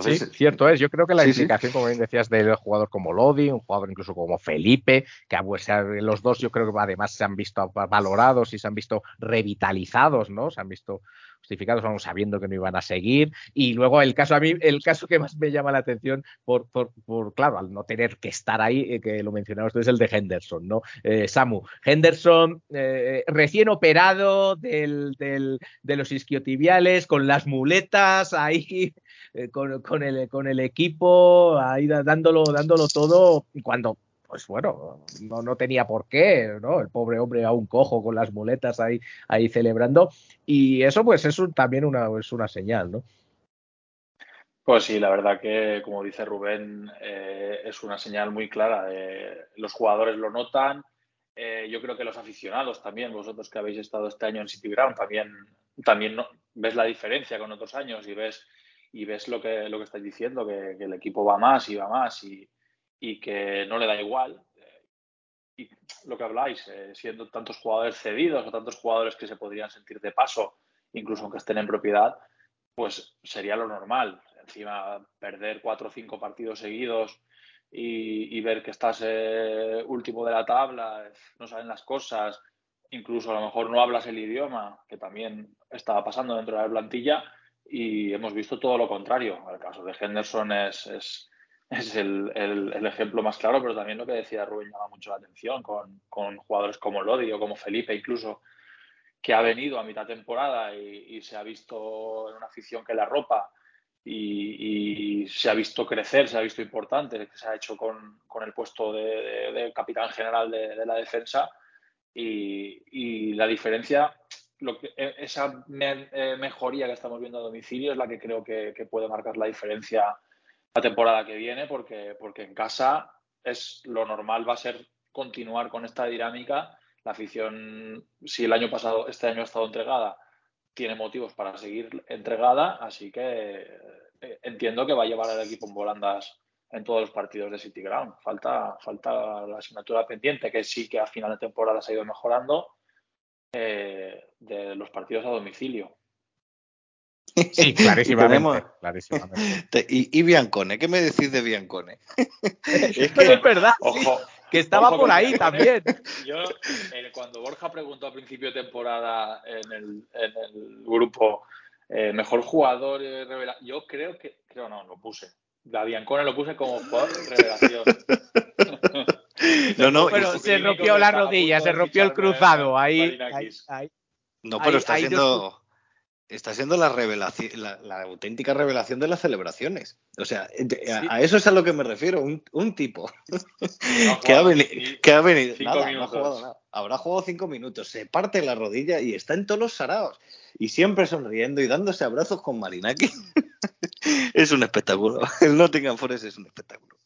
Entonces, sí, cierto es. Yo creo que la sí, sí. implicación, como bien decías, del jugador como Lodi, un jugador incluso como Felipe, que pues, se ha- los dos yo creo que además se han visto valorados y se han visto revitalizados, ¿no? Se han visto justificados, vamos, sabiendo que no iban a seguir. Y luego el caso a mí, el caso que más me llama la atención, por, por, por claro, al no tener que estar ahí, eh, que lo mencionabas tú, es el de Henderson, ¿no? Eh, Samu, Henderson eh, recién operado del, del, de los isquiotibiales, con las muletas ahí eh, con, con, el, con el equipo, ahí dándolo, dándolo todo, cuando, pues bueno, no, no tenía por qué, ¿no? El pobre hombre aún cojo con las muletas ahí, ahí celebrando. Y eso, pues, es un- también una, es una señal, ¿no? Pues sí, la verdad que, como dice Rubén, eh, es una señal muy clara. De, los jugadores lo notan. Eh, yo creo que los aficionados también, vosotros que habéis estado este año en City Ground, también, también ves la diferencia con otros años y ves, y ves lo que, lo que estáis diciendo, que, el equipo va más y va más y, y que no le da igual. Y lo que habláis, eh, siendo tantos jugadores cedidos o tantos jugadores que se podrían sentir de paso, incluso aunque estén en propiedad, pues sería lo normal. Encima, perder cuatro o cinco partidos seguidos y, y ver que estás eh, último de la tabla, no saben las cosas, incluso a lo mejor no hablas el idioma, que también estaba pasando dentro de la plantilla, y hemos visto todo lo contrario. El caso de Henderson es, es, es el, el- ejemplo más claro, pero también lo que decía Rubén llama mucho la atención con, con jugadores como Lodi o como Felipe incluso, que ha venido a mitad temporada y, se ha visto en una afición que le arropa y, se ha visto crecer, se ha visto importante, se ha hecho con, con el puesto de, capitán general de, de la defensa y, y la diferencia, lo e- esa eh, mejoría que estamos viendo a domicilio es la que creo que, que puede marcar la diferencia la temporada que viene, porque, porque en casa es lo normal va a ser continuar con esta dinámica. La afición, si el año pasado, este año ha estado entregada, tiene motivos para seguir entregada, así que eh, entiendo que va a llevar al equipo en volandas en todos los partidos de City Ground. Falta, falta la asignatura pendiente, que sí que a final de temporada se ha ido mejorando, eh, de los partidos a domicilio. Sí, Y clarísimamente. tenemos- clarísimamente. Te- Y, y Biancone, ¿qué me decís de Biancone? es que, es verdad, sí, Ojo, que estaba ojo por ahí Biancone. también. Yo, eh, cuando Borja preguntó a principio de temporada en el, en el grupo eh, mejor jugador eh, revela- yo creo que, creo no, lo puse. La Biancone lo puse como jugador revelación. no, no, Bueno, se rompió la rodilla, se rompió el ficharme cruzado. a Ahí, ahí, Marinakis. ahí. no, pero está siendo, está siendo la revelación, la, la auténtica revelación de las celebraciones. O sea, de- a, Sí. a eso es a lo que me refiero, un, un tipo No que ha, jugado veni- ni- que ha venido, cinco nada, no ha minutos. jugado nada. Habrá jugado cinco minutos, se parte la rodilla y está en todos los saraos. Y siempre sonriendo y dándose abrazos con Marinaki. es un espectáculo. El Nottingham Forest es un espectáculo.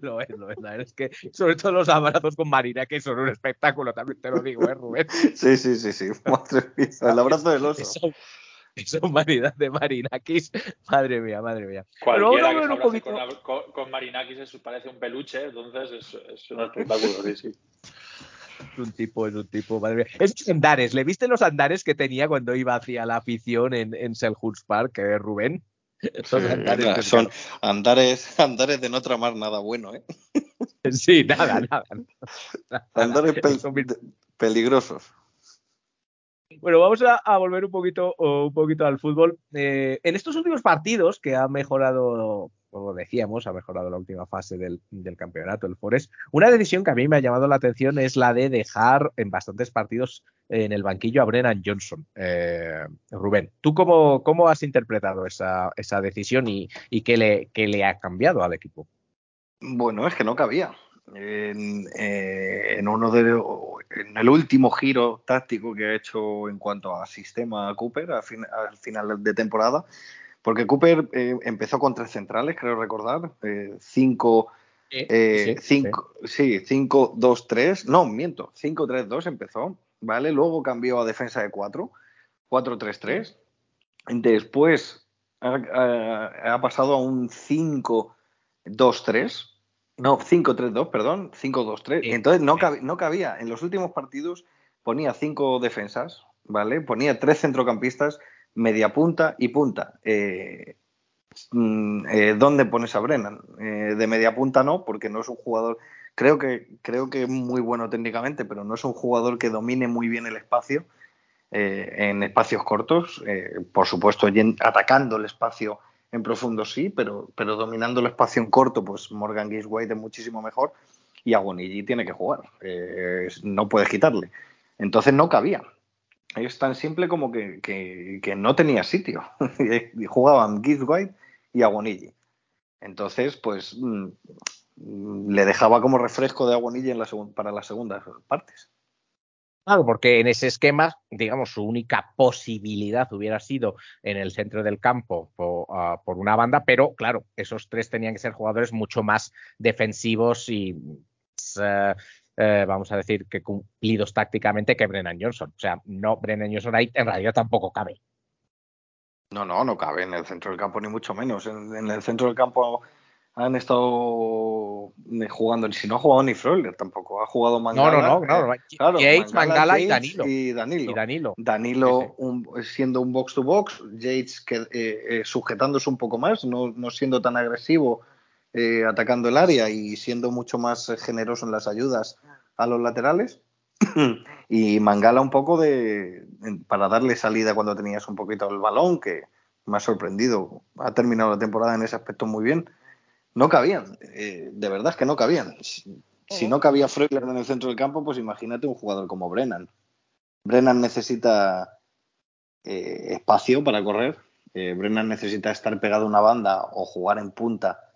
lo es, lo es. La verdad es que, sobre todo los abrazos con Marina, que son un espectáculo, también te lo digo, ¿eh, Rubén? Sí, sí, sí, sí. Madre mía, el abrazo del oso. Esa, esa humanidad de Marinakis, madre mía, madre mía. Cualquiera que se con, con- con Marinakis es- parece un peluche, entonces es, es un espectáculo, sí, sí. Es un tipo, es un tipo, madre mía. Esos andares, ¿le viste los andares que tenía cuando iba hacia la afición en, en Selhurst Park, eh, Rubén? Sí, andares son andares, andares de no tramar nada bueno, ¿eh? Sí, nada, nada. nada. Andares pel- peligrosos. Bueno, vamos a, a volver un poquito, un poquito al fútbol. Eh, en estos últimos partidos que ha mejorado, como decíamos, ha mejorado la última fase del, del campeonato, el Forest, una decisión que a mí me ha llamado la atención es la de dejar en bastantes partidos en el banquillo a Brennan Johnson. Eh, Rubén, ¿tú cómo, cómo has interpretado esa, esa decisión y, y qué, le, qué le ha cambiado al equipo? Bueno, es que no cabía. En, eh, en uno de en el último giro táctico que ha hecho en cuanto a sistema Cooper al final de temporada, porque Cooper eh, empezó con tres centrales, creo recordar, eh, cinco, eh, Sí, sí, cinco, sí, cinco, dos, tres, no, miento, cinco, tres, dos empezó, ¿vale? Luego cambió a defensa de cuatro, cuatro, tres, tres. Después ha, ha- ha pasado a un 5-2-3. No, 5-3-2, perdón. 5-2-3. Sí, Entonces no, sí. cabi- no cabía. En los últimos partidos ponía cinco defensas, ¿vale? Ponía tres centrocampistas, media punta y punta. Eh, mm, eh, ¿Dónde pones a Brennan? Eh, de media punta no, porque no es un jugador. Creo que, creo que es muy bueno técnicamente, pero no es un jugador que domine muy bien el espacio. en espacios cortos, por supuesto atacando el espacio en profundo sí, pero, pero dominando el espacio en corto, pues Morgan Gibbs White es muchísimo mejor y Aguonigi tiene que jugar, no puedes quitarle. Entonces no cabía. Es tan simple como que, que- no tenía sitio. Y Jugaban Gibbs White y Aguonigi. Entonces, pues mm, mm, le dejaba como refresco de Aguonigi en la para las segundas partes. Claro, porque en ese esquema, digamos, su única posibilidad hubiera sido en el centro del campo po- ah, por, una banda, pero claro, esos tres tenían que ser jugadores mucho más defensivos y, eh, eh, vamos a decir, que cumplidos tácticamente que Brennan Johnson. O sea, no, Brennan Johnson ahí en realidad tampoco cabe. No, no, no cabe en el centro del campo, ni mucho menos. En, en el centro del campo han estado eh, jugando, si no ha jugado ni Freuler tampoco, ha jugado No, Mangala. no, no, no. eh, claro, Yates, Mangala y Yates Danilo. Y Danilo. Y Danilo. Danilo Sí, sí. un- siendo un box to box, Yates que, eh, eh, sujetándose un poco más, no, no siendo tan agresivo eh, atacando el área y siendo mucho más eh, generoso en las ayudas a los laterales. y Mangala un poco de para darle salida cuando tenías un poquito el balón, que me ha sorprendido. Ha terminado la temporada en ese aspecto muy bien. No cabían, eh, de verdad es que no cabían. Si, no cabía Freuler en el centro del campo, pues imagínate un jugador como Brennan. Brennan necesita espacio para correr. Brennan necesita estar pegado a una banda o jugar en punta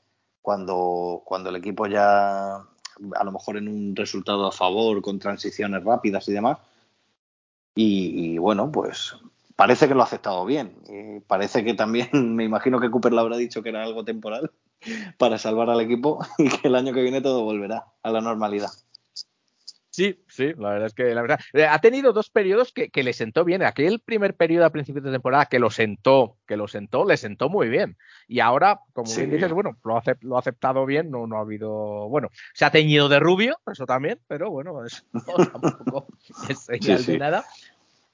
cuando, cuando el equipo ya, a lo mejor en un resultado a favor, con transiciones rápidas y demás. Y, y bueno, pues parece que lo ha aceptado bien. Y parece que también, me imagino que Cooper le habrá dicho que era algo temporal para salvar al equipo y que el año que viene todo volverá a la normalidad. Sí, sí, la verdad es que la verdad. eh, Ha tenido dos periodos que, que le sentó bien. Aquel primer periodo a principios de temporada que lo sentó, que lo sentó, le sentó muy bien. Y ahora, como Sí. bien dices, bueno, lo ha, lo ha aceptado bien, no, no ha habido. Bueno, se ha teñido de rubio, eso también, pero bueno, eso tampoco es señal Sí, sí. de nada.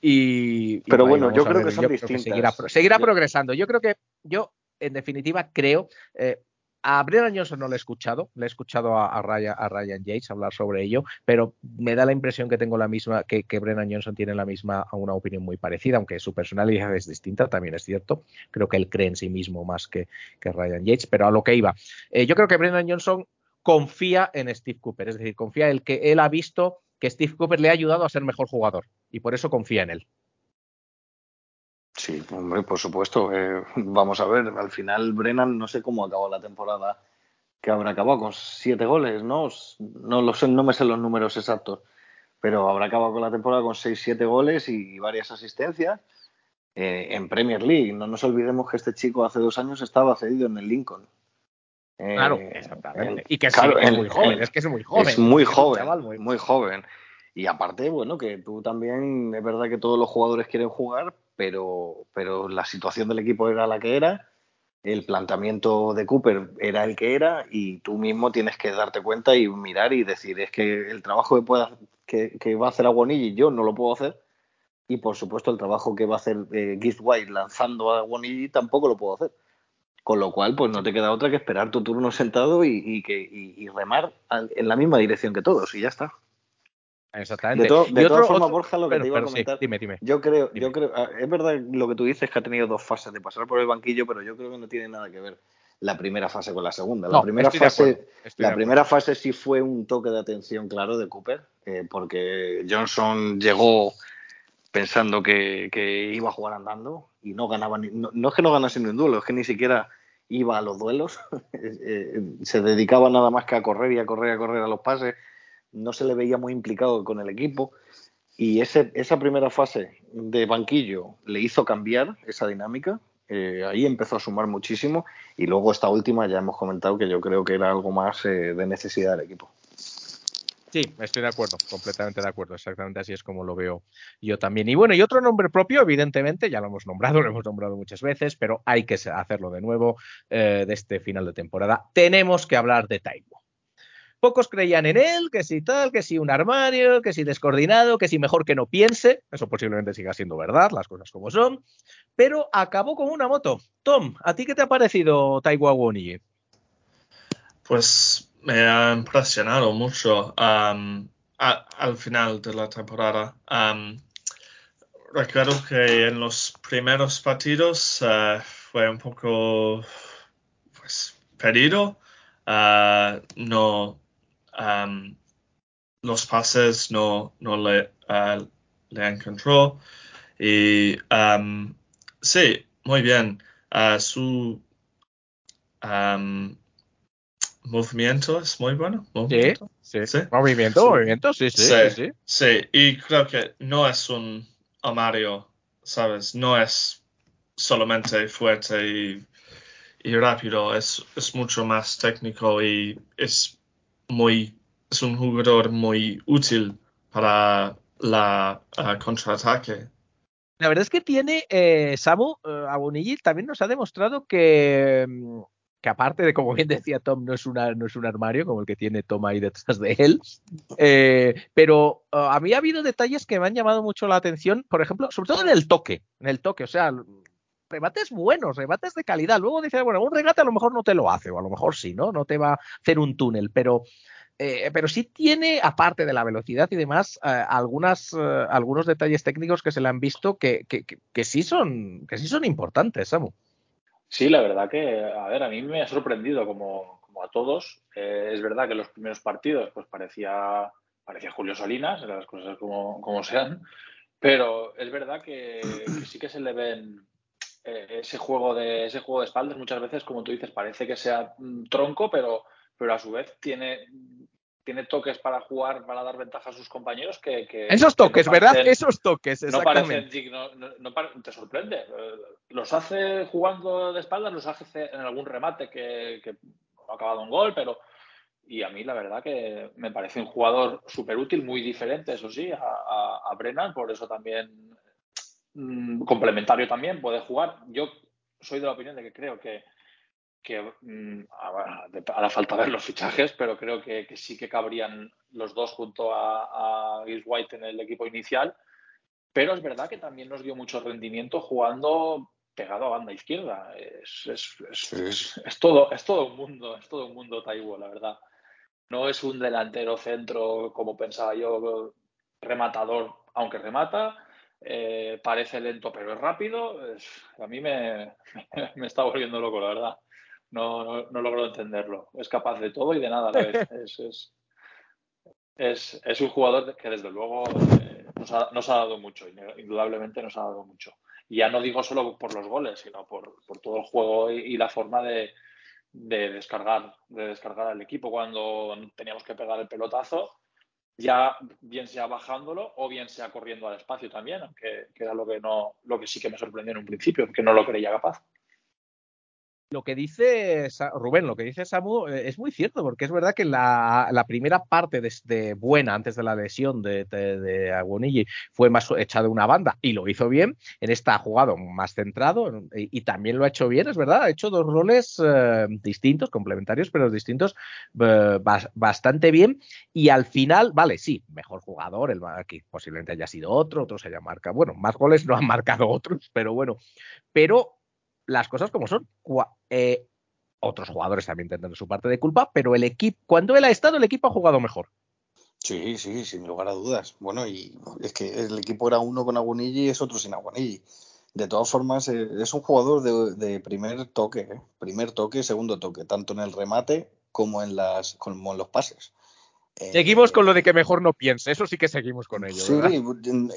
Y, Pero bueno, yo creo ver, que son distintas. seguirá, seguirá progresando. Yo creo que, yo, en definitiva, creo. eh, a Brennan Johnson no le he escuchado, le he escuchado a, Ryan, a Ryan Yates hablar sobre ello, pero me da la impresión que tengo la misma, que, que Brennan Johnson tiene la misma, una opinión muy parecida, aunque su personalidad es distinta, también es cierto. Creo que él cree en sí mismo más que, que Ryan Yates, pero a lo que iba. Eh, yo creo que Brennan Johnson confía en Steve Cooper, es decir, confía en el que él ha visto que Steve Cooper le ha ayudado a ser mejor jugador y por eso confía en él. Sí, hombre, por supuesto. Eh, vamos a ver, al final Brennan no sé cómo acabó la temporada, que habrá acabado con siete goles, ¿no? No lo sé, no me sé los números exactos, pero habrá acabado con la temporada con seis, siete goles y varias asistencias eh, en Premier League. No nos olvidemos que este chico hace dos años estaba cedido en el Lincoln. Eh, Claro, exactamente. en- Y que es muy joven, en- es que es muy joven. es muy joven, muy joven. Y aparte, bueno, que tú también, es verdad que todos los jugadores quieren jugar, pero, pero la situación del equipo era la que era, el planteamiento de Cooper era el que era, y tú mismo tienes que darte cuenta y mirar y decir, es que el trabajo que, pueda, que, va a hacer Aguonigi yo no lo puedo hacer, y por supuesto el trabajo que va a hacer eh, White lanzando a Aguonigi tampoco lo puedo hacer. Con lo cual, pues no te queda otra que esperar tu turno sentado y, y que, y, remar en la misma dirección que todos, y ya está. Exactamente. De, to- de todas formas, Borja, lo que pero- te iba a sí, comentar, dime, dime. yo creo, Dime. yo creo, ah, es verdad lo que tú dices que ha tenido dos fases de pasar por el banquillo, pero yo creo que no tiene nada que ver la primera fase con la segunda. La No, primera fase, la primera fase sí fue un toque de atención claro de Cooper, eh, porque Johnson llegó pensando que, que iba a jugar andando y no ganaba ni, no, no es que no ganase ni un duelo, es que ni siquiera iba a los duelos, Eh, se dedicaba nada más que a correr y a correr y a correr a los pases, no se le veía muy implicado con el equipo y ese, esa primera fase de banquillo le hizo cambiar esa dinámica, eh, ahí empezó a sumar muchísimo y luego esta última ya hemos comentado que yo creo que era algo más eh, de necesidad del equipo. Sí, estoy de acuerdo, completamente de acuerdo, exactamente así es como lo veo yo también. Y bueno, y otro nombre propio, evidentemente, ya lo hemos nombrado, lo hemos nombrado muchas veces, pero hay que hacerlo de nuevo eh, de este final de temporada. Tenemos que hablar de Taiwo. Pocos creían en él, que si tal, que si un armario, que si descoordinado, que si mejor que no piense, eso posiblemente siga siendo verdad, las cosas como son, pero acabó con una moto. Tom, ¿a ti qué te ha parecido Awoniyi? Pues me ha impresionado mucho al final de la temporada. Recuerdo que en los primeros partidos eh, fue un poco pues, perdido. Eh, no, los pases no, no le, eh, le encontró. Y sí, muy bien. Eh, su am, movimiento es muy bueno. Sí, Movimiento. sí. Sí. Movimiento, Sí. movimiento, sí, sí, Sí. sí, sí. Y creo que no es un armario, ¿sabes? No es solamente fuerte y, y rápido, es, es mucho más técnico y es muy, es un jugador muy útil para la contraataque. La verdad es que tiene, eh, Samu, eh, también nos ha demostrado que, mm, que aparte de, como bien decía Tom, no es, una, no es un armario como el que tiene Tom ahí detrás de él, eh, pero eh, a mí ha habido detalles que me han llamado mucho la atención, por ejemplo, sobre todo en el toque, en el toque, o sea, remates buenos, remates de calidad. Luego dice, bueno, un regate a lo mejor no te lo hace, o a lo mejor sí, ¿no? No te va a hacer un túnel, pero eh, pero sí tiene, aparte de la velocidad y demás, eh, algunas, eh, algunos detalles técnicos que se le han visto que, que, que, que sí son, que sí son importantes, Samu. Sí, la verdad que, a ver, a mí me ha sorprendido como, como a todos. Es verdad que los primeros partidos pues parecía, parecía Julio Salinas, las cosas como, como sean, pero es verdad que, que sí que se le ven ese juego de ese juego de espaldas muchas veces, como tú dices, parece que sea mm, tronco, pero, pero a su vez tiene, tiene toques para jugar, para dar ventaja a sus compañeros que, que Esos que no toques, ¿verdad? parecen- Esos toques, no parecen exactamente. no, no pare- te sorprende. Eh, Los hace jugando de espaldas, los hace en algún remate que, ha acabado en gol, pero. Y a mí, la verdad, que me parece un jugador súper útil, muy diferente, eso sí, a, a, a Brennan, por eso también mm, complementario también, puede jugar. Yo soy de la opinión de que creo que, que mm, a- hará falta ver los fichajes, pero creo que, que sí que cabrían los dos junto a, a White en el equipo inicial. Pero es verdad que también nos dio mucho rendimiento jugando pegado a banda izquierda. Es, es, es, todo, es todo un mundo, es todo un mundo Taibo, la verdad. No es un delantero centro, como pensaba yo, rematador, aunque remata. Eh, parece lento, pero es rápido. Es- a mí me, me está volviendo loco, la verdad. No, no, no logro entenderlo. Es capaz de todo y de nada a la vez. Es, es, es, es un jugador que desde luego eh, nos, ha, nos, ha, dado mucho, indudablemente nos ha dado mucho. Y ya no digo solo por los goles, sino por, por todo el juego y, y la forma de, de, descargar, de descargar al equipo cuando teníamos que pegar el pelotazo, ya bien sea bajándolo o bien sea corriendo al espacio también, aunque que era lo que, no, lo que sí que me sorprendió en un principio, que no lo creía capaz lo que dice Rubén, lo que dice Samu eh, es muy cierto, porque es verdad que la, la primera parte de, de, buena antes de la lesión de, de, de fue más hecha de una banda y lo hizo bien. En esta ha jugado más centrado y, y también lo ha hecho bien, es verdad. Ha hecho dos roles eh, distintos, complementarios, pero distintos eh, bas, bastante bien. Y al final, vale, sí, mejor jugador, el que posiblemente haya sido otro, otros haya marcado. Bueno, más goles no han marcado otros, pero bueno. Pero las cosas como son. Eh, otros jugadores también tendrán su parte de culpa, pero el equipo, cuando él ha estado, el equipo ha jugado mejor. Sí, sí, sin lugar a dudas. Bueno, y es que el equipo era uno con Aguanilli y es otro sin Aguanilli. De todas formas, eh, es un jugador de, de primer toque, ¿eh? primer toque, segundo toque, tanto en el remate como en las, como en los pases. Eh, seguimos con lo de que mejor no piense, eso sí que seguimos con ello. Sí,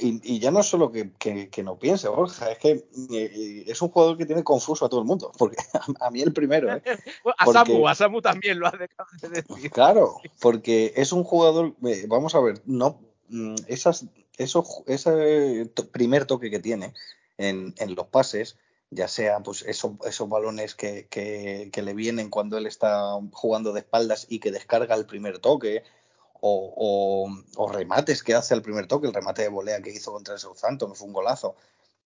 y, y, ya no solo que, que, que, no piense, Borja, es que eh, es un jugador que tiene confuso a todo el mundo, porque a, a mí el primero. ¿eh? a, porque, Samu, a Samu también lo ha dejado de decir. Claro, porque es un jugador, eh, vamos a ver, no mm, esas, eso, ese primer toque que tiene en, en los pases, ya sea pues eso, esos balones que, que, que, le vienen cuando él está jugando de espaldas y que descarga el primer toque, o, remates que hace al primer toque, el remate de volea que hizo contra el Southampton, fue un golazo.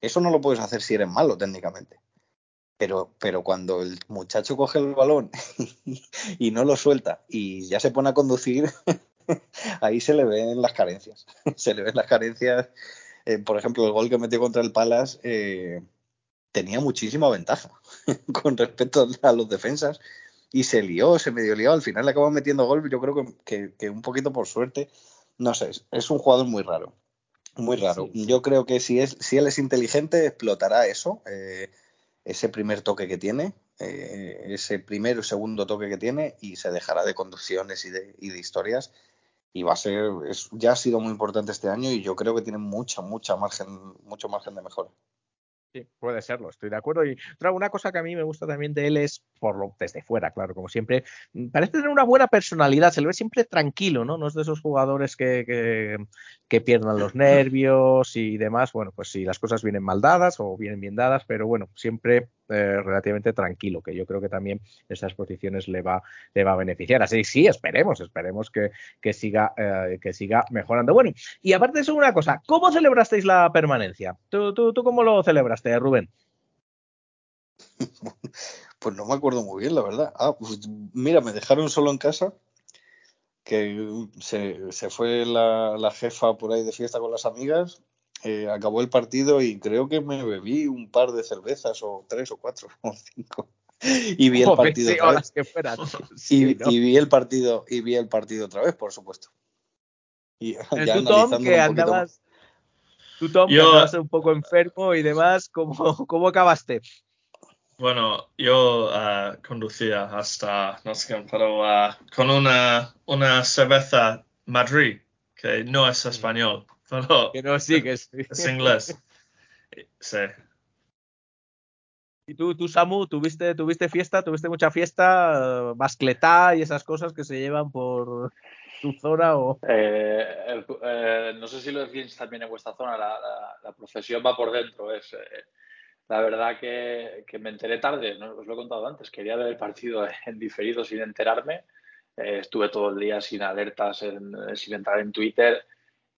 Eso no lo puedes hacer si eres malo técnicamente. Pero, pero cuando el muchacho coge el balón y no lo suelta y ya se pone a conducir, ahí se le ven las carencias. Se le ven las carencias. Eh, por ejemplo, el gol que metió contra el Palace eh, tenía muchísima ventaja con respecto a los defensas y se lió, se medio lió, al final le acabó metiendo gol, yo creo que, que, que, un poquito por suerte, no sé, es, un jugador muy raro. Muy raro. Sí. Yo creo que si, es, si él es inteligente, explotará eso, eh, ese primer toque que tiene, eh, ese primero y segundo toque que tiene, y se dejará de conducciones y de, y de historias. Y va a ser, es- ya ha sido muy importante este año y yo creo que tiene mucha, mucha margen, mucho margen de mejora. Sí, puede serlo, estoy de acuerdo. Y otra una cosa que a mí me gusta también de él es, por lo desde fuera, claro, como siempre, mm, parece tener una buena personalidad, se le ve siempre tranquilo, ¿no? No es de esos jugadores que, que, que pierdan los nervios y demás. Bueno, pues si las cosas vienen mal dadas o vienen bien dadas, pero bueno, siempre eh, relativamente tranquilo, que yo creo que también esas posiciones le va, le va a beneficiar. Así sí, esperemos, esperemos que, que siga, eh, que siga mejorando. Bueno, y aparte de eso, una cosa, ¿cómo celebrasteis la permanencia? ¿Tú, tú, tú cómo lo celebraste, Rubén? Pues no me acuerdo muy bien, la verdad. Ah, pues mira, me dejaron solo en casa, que se, se fue la, la jefa por ahí de fiesta con las amigas, eh, acabó el partido y creo que me bebí un par de cervezas, o tres, o cuatro, o cinco. Y vi el partido otra vez. las que fueran. Y, ¿no? vi el partido, y vi el partido otra vez, por supuesto. Y Eh, ya tú, Tom, que andabas, tú, Tom, que Yo- andabas un poco enfermo y demás, ¿cómo, cómo acabaste? Bueno, yo ah, conducía hasta Nottingham, pero ah, con una, una cerveza Madrid, que no es español, pero Que no sigues. es inglés. Sí. ¿Y tú, tú, Samu, tuviste, tuviste fiesta, tuviste mucha fiesta, eh, mascletá y esas cosas que se llevan por tu zona o... Eh, el- eh, no sé si lo decís también en vuestra zona, la, la- la procesión va por dentro. Es, eh, la verdad que, que me enteré tarde, no os lo he contado antes, quería ver el partido en diferido sin enterarme. Eh, estuve todo el día sin alertas, en- sin entrar en Twitter.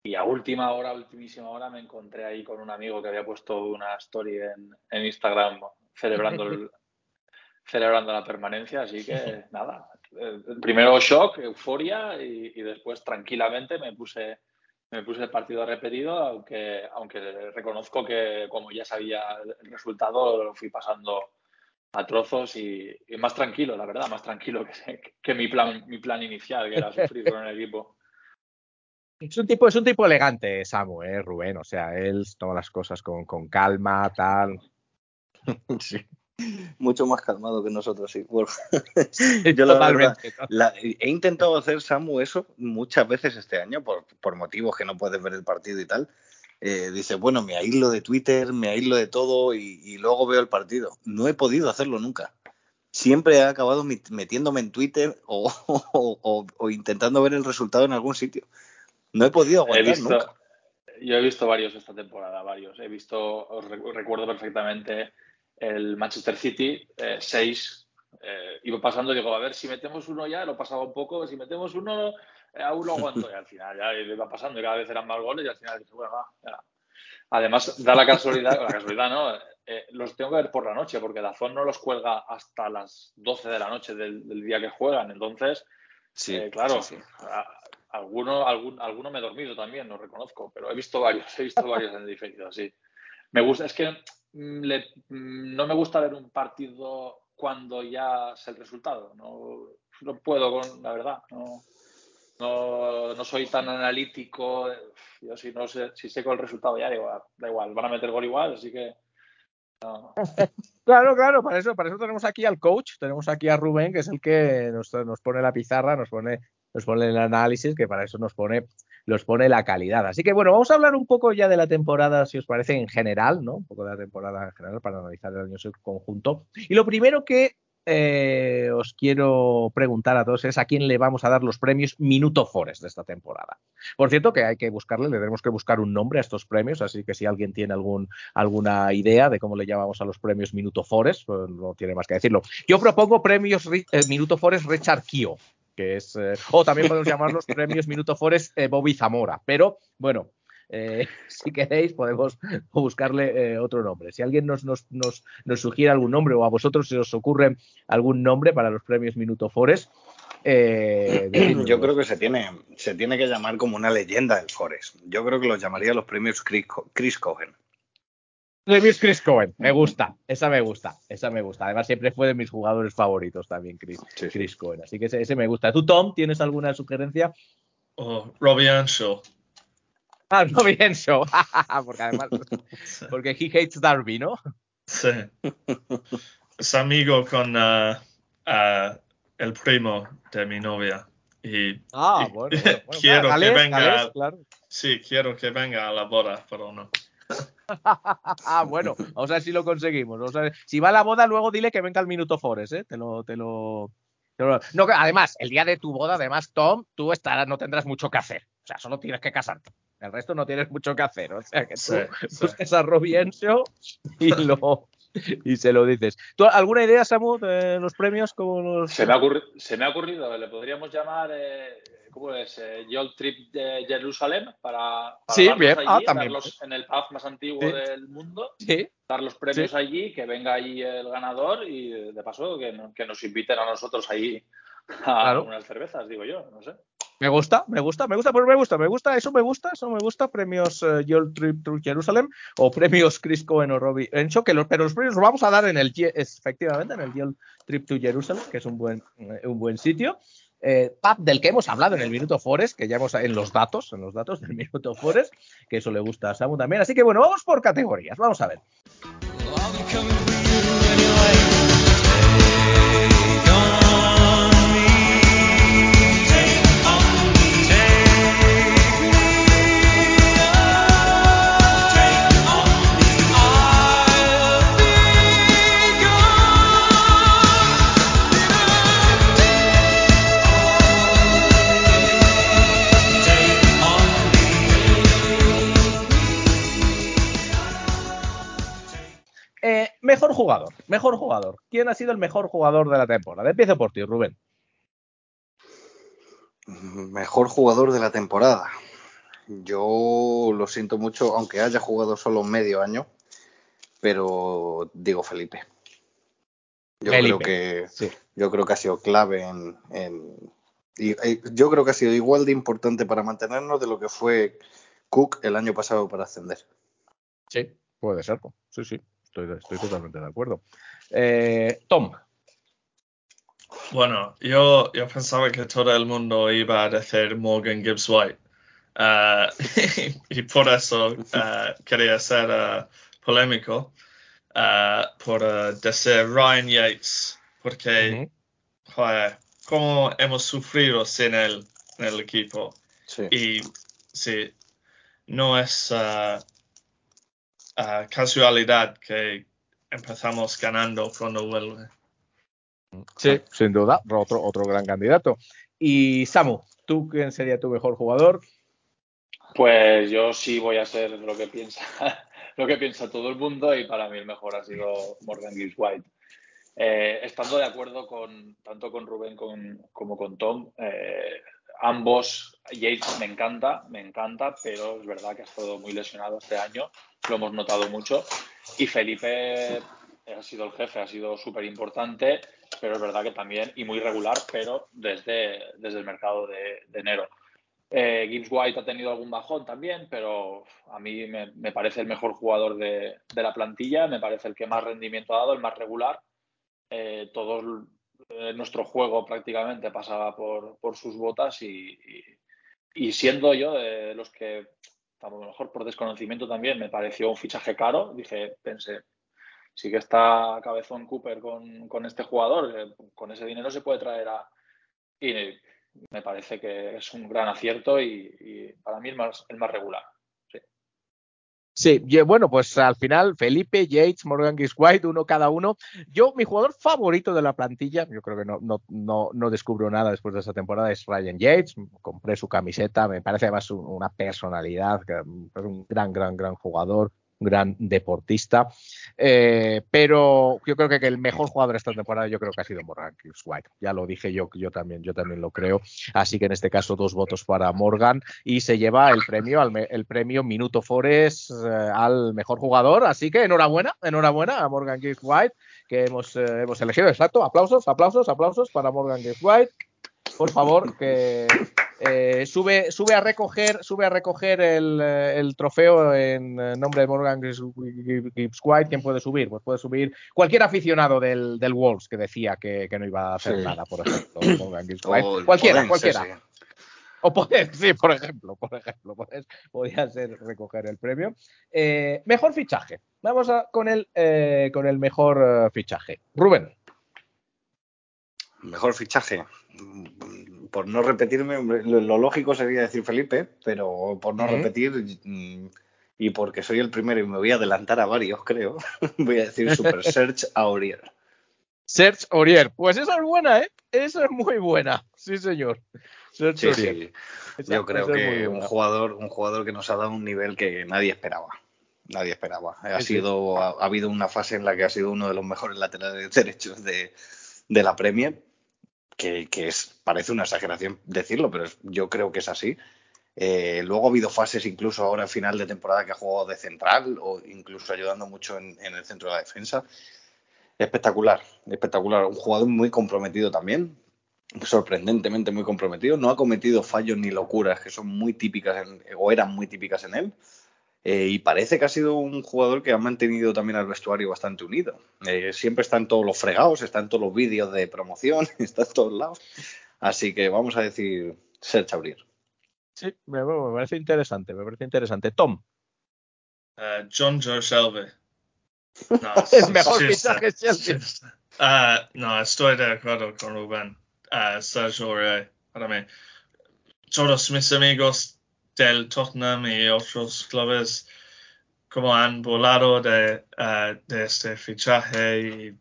Y a última hora, ultimísima hora, me encontré ahí con un amigo que había puesto una story en, en Instagram celebrando, el- celebrando la permanencia. Así que nada, eh, primero shock, euforia y, y después tranquilamente me puse, me puse el partido repetido, aunque, aunque reconozco que como ya sabía el resultado, lo fui pasando a trozos y, y más tranquilo, la verdad, más tranquilo que, que mi, plan, mi plan inicial, que era sufrir con el equipo. Es un tipo, es un tipo elegante, Samu, ¿eh, Rubén? O sea, él toma las cosas con, con calma, tal. Sí. Mucho más calmado que nosotros, sí. Bueno, yo la verdad, he intentado hacer, Samu, eso muchas veces este año, por, por motivos que no puedes ver el partido y tal. Eh, dice, bueno, me aíslo de Twitter, me aíslo de todo y, y luego veo el partido. No he podido hacerlo nunca. Siempre he acabado metiéndome en Twitter o, o- o- o intentando ver el resultado en algún sitio. No he podido He aguantar visto, nunca. yo he visto varios esta temporada, varios. He visto, os recu- recuerdo perfectamente el Manchester City 6. iba pasando digo, a ver, si metemos uno ya, lo pasaba un poco, si metemos uno, eh, aún lo aguanto. Y al final ya iba pasando y cada vez eran más goles y al final dije, bueno, va, ya. Además, da la casualidad, la casualidad, ¿no? Eh, los tengo que ver por la noche porque Dazón no los cuelga hasta las 12 de la noche del, del día que juegan. Entonces, Sí, eh, claro, sí, sí. a- alguno, algún, alguno me he dormido también, lo reconozco, pero he visto varios, he visto varios en diferido, sí. Me gusta, es que mm, le- mm, no me gusta ver un partido cuando ya sé el resultado, no, no puedo con, la verdad, no, no, no soy tan analítico, yo si no sé, si sé con el resultado ya digo, "Ah, da igual, van a meter gol igual, así que no. Claro, claro, para eso, para eso tenemos aquí al coach, tenemos aquí a Rubén, que es el que nos, nos pone la pizarra, nos pone, nos pone el análisis, que para eso nos pone, nos pone la calidad. Así que bueno, vamos a hablar un poco ya de la temporada, si os parece, en general, ¿no? Un poco de la temporada en general para analizar el año en conjunto. Y lo primero que eh, os quiero preguntar a todos es a quién le vamos a dar los premios Minuto Forest de esta temporada. Por cierto, que hay que buscarle, le tenemos que buscar un nombre a estos premios, así que si alguien tiene algún, alguna idea de cómo le llamamos a los premios Minuto Forest, pues no tiene más que decirlo. Yo propongo premios eh, Minuto Forest Richard Kio, que es, eh, o también podemos llamarlos premios Minuto Forest eh, Bobby Zamora, pero bueno. eh, si queréis podemos buscarle eh, otro nombre. Si alguien nos, nos, nos, nos sugiere algún nombre o a vosotros se os ocurre algún nombre para los premios Minuto Forest, eh. Yo creo que se tiene, se tiene que llamar como una leyenda el Forest. Yo creo que los llamaría los premios Chris, Chris Cohen. Premios Chris Cohen, me gusta, esa me gusta, esa me gusta. Además, siempre fue de mis jugadores favoritos también, Chris, Sí, sí. Chris Cohen. Así que ese, ese me gusta. ¿Tú, Tom, tienes alguna sugerencia? O Robbie Earnshaw. Ah, no pienso. porque además, porque he hates Darby, ¿no? Sí. Es amigo con ah, ah, el primo de mi novia. Y, Ah, y bueno, quiero que venga. Gales, claro. Sí, quiero que venga a la boda, pero no. Ah, bueno, vamos a ver si lo conseguimos. Vamos a ver. Si va a la boda, luego dile que venga al minuto Forest, ¿eh? Te lo, te lo. te lo- No, que además, el día de tu boda, además, Tom, tú estarás, no tendrás mucho que hacer. O sea, solo tienes que casarte. El resto no tienes mucho que hacer. O sea, que tú Sí, sí. buscas a Robienso y lo y se lo dices. ¿Tú alguna idea, Samu, de los premios? Como los... Se me, ha se me ha ocurrido, le podríamos llamar, eh, ¿cómo es? Eh, Yol Trip de Jerusalén para, para Sí, bien. allí, Ah, también. darlos en el pub más antiguo Sí. del mundo, Sí, dar los premios allí, que venga allí el ganador y de paso que nos inviten a nosotros allí a Claro. unas cervezas, digo yo, no sé. Me gusta, me gusta, me gusta, pues me gusta, me gusta, eso me gusta, eso me gusta, premios Yol Trip to Jerusalem o premios Chris Cohen o Robbie Encho, que los, pero los premios los vamos a dar en el, efectivamente, en el Yol Trip to Jerusalem, que es un buen, eh, un buen sitio. Eh, del que hemos hablado en el Minuto Forest, que ya hemos en los datos, en los datos del Minuto Forest, que eso le gusta a Samu también. Así que bueno, vamos por categorías, vamos a ver. Mejor jugador, mejor jugador. ¿Quién ha sido el mejor jugador de la temporada? Empiezo por ti, Rubén. Mejor jugador de la temporada. Yo lo siento mucho, aunque haya jugado solo medio año, pero digo Felipe. Yo Felipe, creo que sí. yo creo que ha sido clave en, en- y- y yo creo que ha sido igual de importante para mantenernos de lo que fue Cook el año pasado para ascender. Sí, puede ser. Sí, sí, estoy, estoy totalmente de acuerdo. Eh, Tom. Bueno, yo, yo pensaba que todo el mundo iba a decir Morgan Gibbs White. Ah, y por eso ah, quería ser polémico por decir Ryan Yates, porque, joder, cómo hemos sufrido sin él en el equipo. Sí. Y sí, no es ah, ah, casualidad que empezamos ganando cuando vuelve. Sí, sin duda, otro, otro gran candidato. Y Samu, ¿tú quién sería tu mejor jugador? Pues yo sí voy a ser lo que piensa, lo que piensa todo el mundo y para mí el mejor ha sido Morgan Gibbs White. Eh, estando de acuerdo con tanto con Rubén con- como con Tom, eh, ambos, Yates me encanta, me encanta, pero es verdad que ha estado muy lesionado este año, lo hemos notado mucho. Y Felipe ha sido el jefe, ha sido súper importante, pero es verdad que también, y muy regular, pero desde, desde el mercado de, enero. Eh, Gibbs White ha tenido algún bajón también, pero a mí me, me parece el mejor jugador de, de la plantilla, me parece el que más rendimiento ha dado, el más regular. Eh, todo eh, nuestro juego prácticamente pasaba por, por sus botas y- y siendo yo de los que, a lo mejor por desconocimiento también, me pareció un fichaje caro, dije, pensé, sí que está Cabezón Cooper con, con este jugador, eh, con ese dinero se puede traer a... Y me parece que es un gran acierto y, para mí el más, el más regular. Sí, bueno, pues al final Felipe, Yates, Morgan White, uno cada uno. Yo, mi jugador favorito de la plantilla, yo creo que no, no, no, no descubro nada después de esta temporada, es Ryan Yates. Compré su camiseta, me parece además un- una personalidad, que es un gran, gran, gran jugador, gran deportista. Eh, pero yo creo que, el mejor jugador esta temporada yo creo que ha sido Morgan Gibbs White. Ya lo dije yo, yo también, yo también lo creo. Así que en este caso dos votos para Morgan y se lleva el premio al el premio Minuto Forest eh, al mejor jugador. Así que enhorabuena, enhorabuena a Morgan Gibbs White que hemos, eh, hemos elegido. Exacto, aplausos, aplausos, aplausos para Morgan Gibbs White. Por favor, que eh, sube, sube a recoger, sube a recoger el, eh, el trofeo en eh, nombre de Morgan Gibbs White. ¿Quién puede subir? Pues puede subir cualquier aficionado del, del Wolves que decía que, que no iba a hacer Sí. nada, por ejemplo. Morgan Gibbs O White. el Cualquiera, cualquiera. sí. O poder, sí, por ejemplo, por ejemplo, podés- podía ser recoger el premio. Eh, mejor fichaje. Vamos a- con, el, eh, con el mejor fichaje. Rubén. Mejor fichaje. Por no repetirme, lo, lo lógico sería decir Felipe, pero por no repetir mm, y porque soy el primero y me voy a adelantar a varios, creo, voy a decir Super Search a Aurier. Serge Aurier. Pues esa es buena, ¿eh? Esa es muy buena. Sí, señor. Sí, Aurier. sí. Esa- Yo creo que un jugador, un jugador que nos ha dado un nivel que nadie esperaba. Nadie esperaba. Ha sido, ha, ha habido una fase en la que ha sido uno de los mejores laterales derechos de, de la Premier, que, es, parece una exageración decirlo, pero yo creo que es así. Eh, luego ha habido fases, incluso ahora en final de temporada, que ha jugado de central o incluso ayudando mucho en, en el centro de la defensa. Espectacular, espectacular. Un jugador muy comprometido también, sorprendentemente muy comprometido. No ha cometido fallos ni locuras que son muy típicas en- o eran muy típicas en él. Eh, y parece que ha sido un jugador que ha mantenido también al vestuario bastante unido. Eh, siempre está en todos los fregados, está en todos los vídeos de promoción, está en todos lados. Así que vamos a decir Serge Aurier. Sí, me, me parece interesante, me parece interesante. Tom. Uh, John Joe Shelby. No, El mejor sí, fichaje sí, Chelsea. sí. Ah, no, estoy de acuerdo con Rubén. Uh, Sergio Aurier, para mí. Todos mis amigos del Tottenham y otros clubes como han volado de, ah, de este fichaje y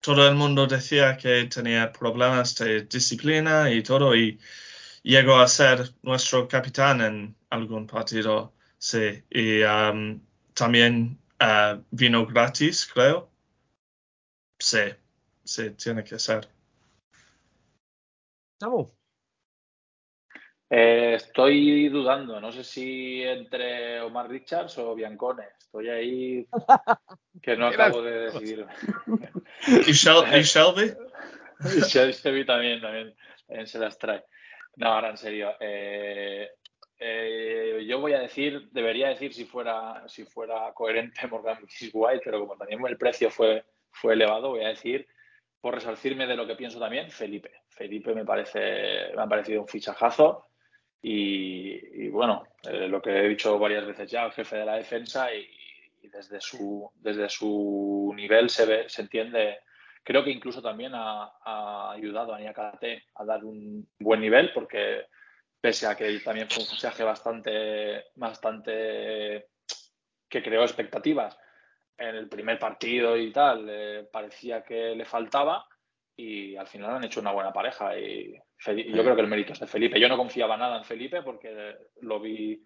todo el mundo decía que tenía problemas de disciplina y todo y llegó a ser nuestro capitán en algún partido, sí. Y um, también ah, vino gratis, creo. Sí, sí, tiene que ser. Eh, estoy dudando, no sé si entre Omar Richards o Biancone. Estoy ahí que no acabo de decidir. ¿Y, Shel- y Shelby? Y Shelby Shelby también, también, también se las trae. No, ahora en serio. eh, eh, yo voy a decir, debería decir si fuera, si fuera coherente Morgan White, pero como también el precio fue, fue elevado, voy a decir, por resarcirme de lo que pienso también, Felipe. Felipe me parece, me ha parecido un fichajazo. Y, y bueno, eh, lo que he dicho varias veces ya, el jefe de la defensa y, y desde, su, desde su nivel se ve, se entiende. Creo que incluso también ha, ha ayudado a Niakate a dar un buen nivel porque pese a que también fue un fichaje bastante, bastante que creó expectativas en el primer partido y tal, eh, parecía que le faltaba y al final han hecho una buena pareja y yo creo que el mérito es de Felipe. Yo no confiaba nada en Felipe porque lo vi.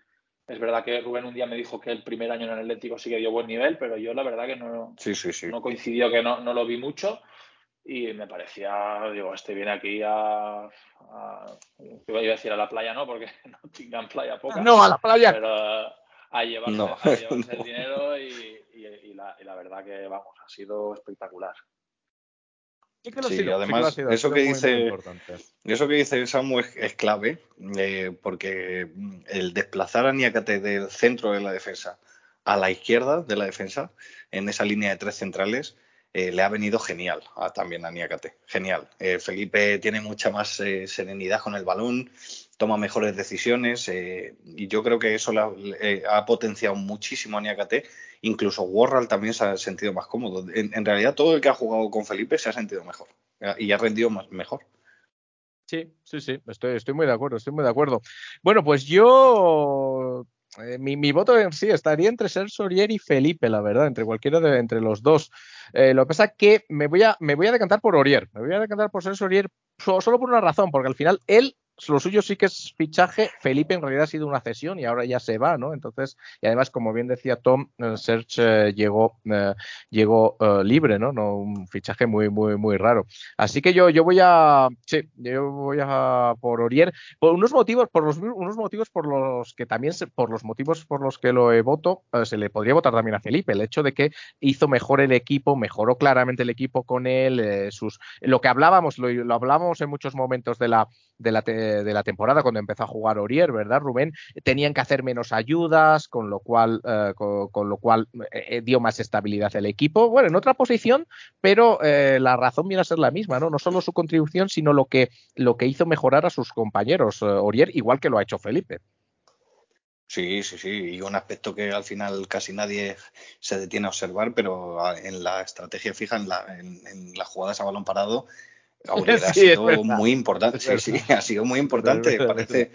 Es verdad que Rubén un día me dijo que el primer año en el Atlético sí que dio buen nivel, pero yo la verdad que no, Sí, sí, sí. no coincidió que no, no lo vi mucho y me parecía, digo, este viene aquí a, a- iba a decir a la playa, no, porque no tengan playa poca, No, a la playa. pero a llevarse, No. a llevarse el dinero y, y- y la, y la verdad que, vamos, ha sido espectacular. Sí que lo ha Sí, sido, sí que lo ha además, eso que dice-. Eso que dice Samu es, es clave, eh, porque el desplazar a Niakate del centro de la defensa a la izquierda de la defensa, en esa línea de tres centrales, eh, le ha venido genial a- también a Niakate. Genial. Eh, Felipe tiene mucha más serenidad con el balón, toma mejores decisiones eh, y yo creo que eso la- eh, ha potenciado muchísimo a Niakate. Incluso Warral también se ha sentido más cómodo. En, realidad, todo el que ha jugado con Felipe se ha sentido mejor eh, y ha rendido más, mejor. Sí, sí, sí, estoy, estoy muy de acuerdo, estoy muy de acuerdo. Bueno, pues yo, mi, mi voto en sí estaría entre Sergio Aurier y Felipe, la verdad, entre cualquiera de entre los dos. Lo que pasa es que me voy a, me voy a decantar por Aurier, me voy a decantar por so- solo por una razón, porque al final él, lo suyo sí que es fichaje, Felipe en realidad ha sido una cesión y ahora ya se va, ¿no? Entonces, y además, como bien decía Tom, eh, Serge eh, llegó, eh, llegó libre, ¿no? ¿no? Un fichaje muy, muy, muy raro. Así que yo, yo voy a, sí, yo voy a por Orier por unos motivos, por los unos motivos por los que también se- por los motivos por los que lo eh, voto se le podría votar también a Felipe. El hecho de que hizo mejor el equipo, mejoró claramente el equipo con él, sus lo que hablábamos, lo, lo hablábamos en muchos momentos de la de la, te- de la temporada cuando empezó a jugar Orier, ¿verdad, Rubén? Tenían que hacer menos ayudas, con lo cual, eh, con, lo cual eh, eh, dio más estabilidad al equipo. Bueno, en otra posición, pero eh, la razón viene a ser la misma, ¿no? No solo su contribución, sino lo que, lo que hizo mejorar a sus compañeros, Orier, igual que lo ha hecho Felipe. Sí, sí, sí, y un aspecto que al final casi nadie se detiene a observar, pero a- en la estrategia fija, en, la, en, en las jugadas a balón parado, Aurier ha Sí, es sido muy importante. Sí, sí, ha sido muy importante. Parece,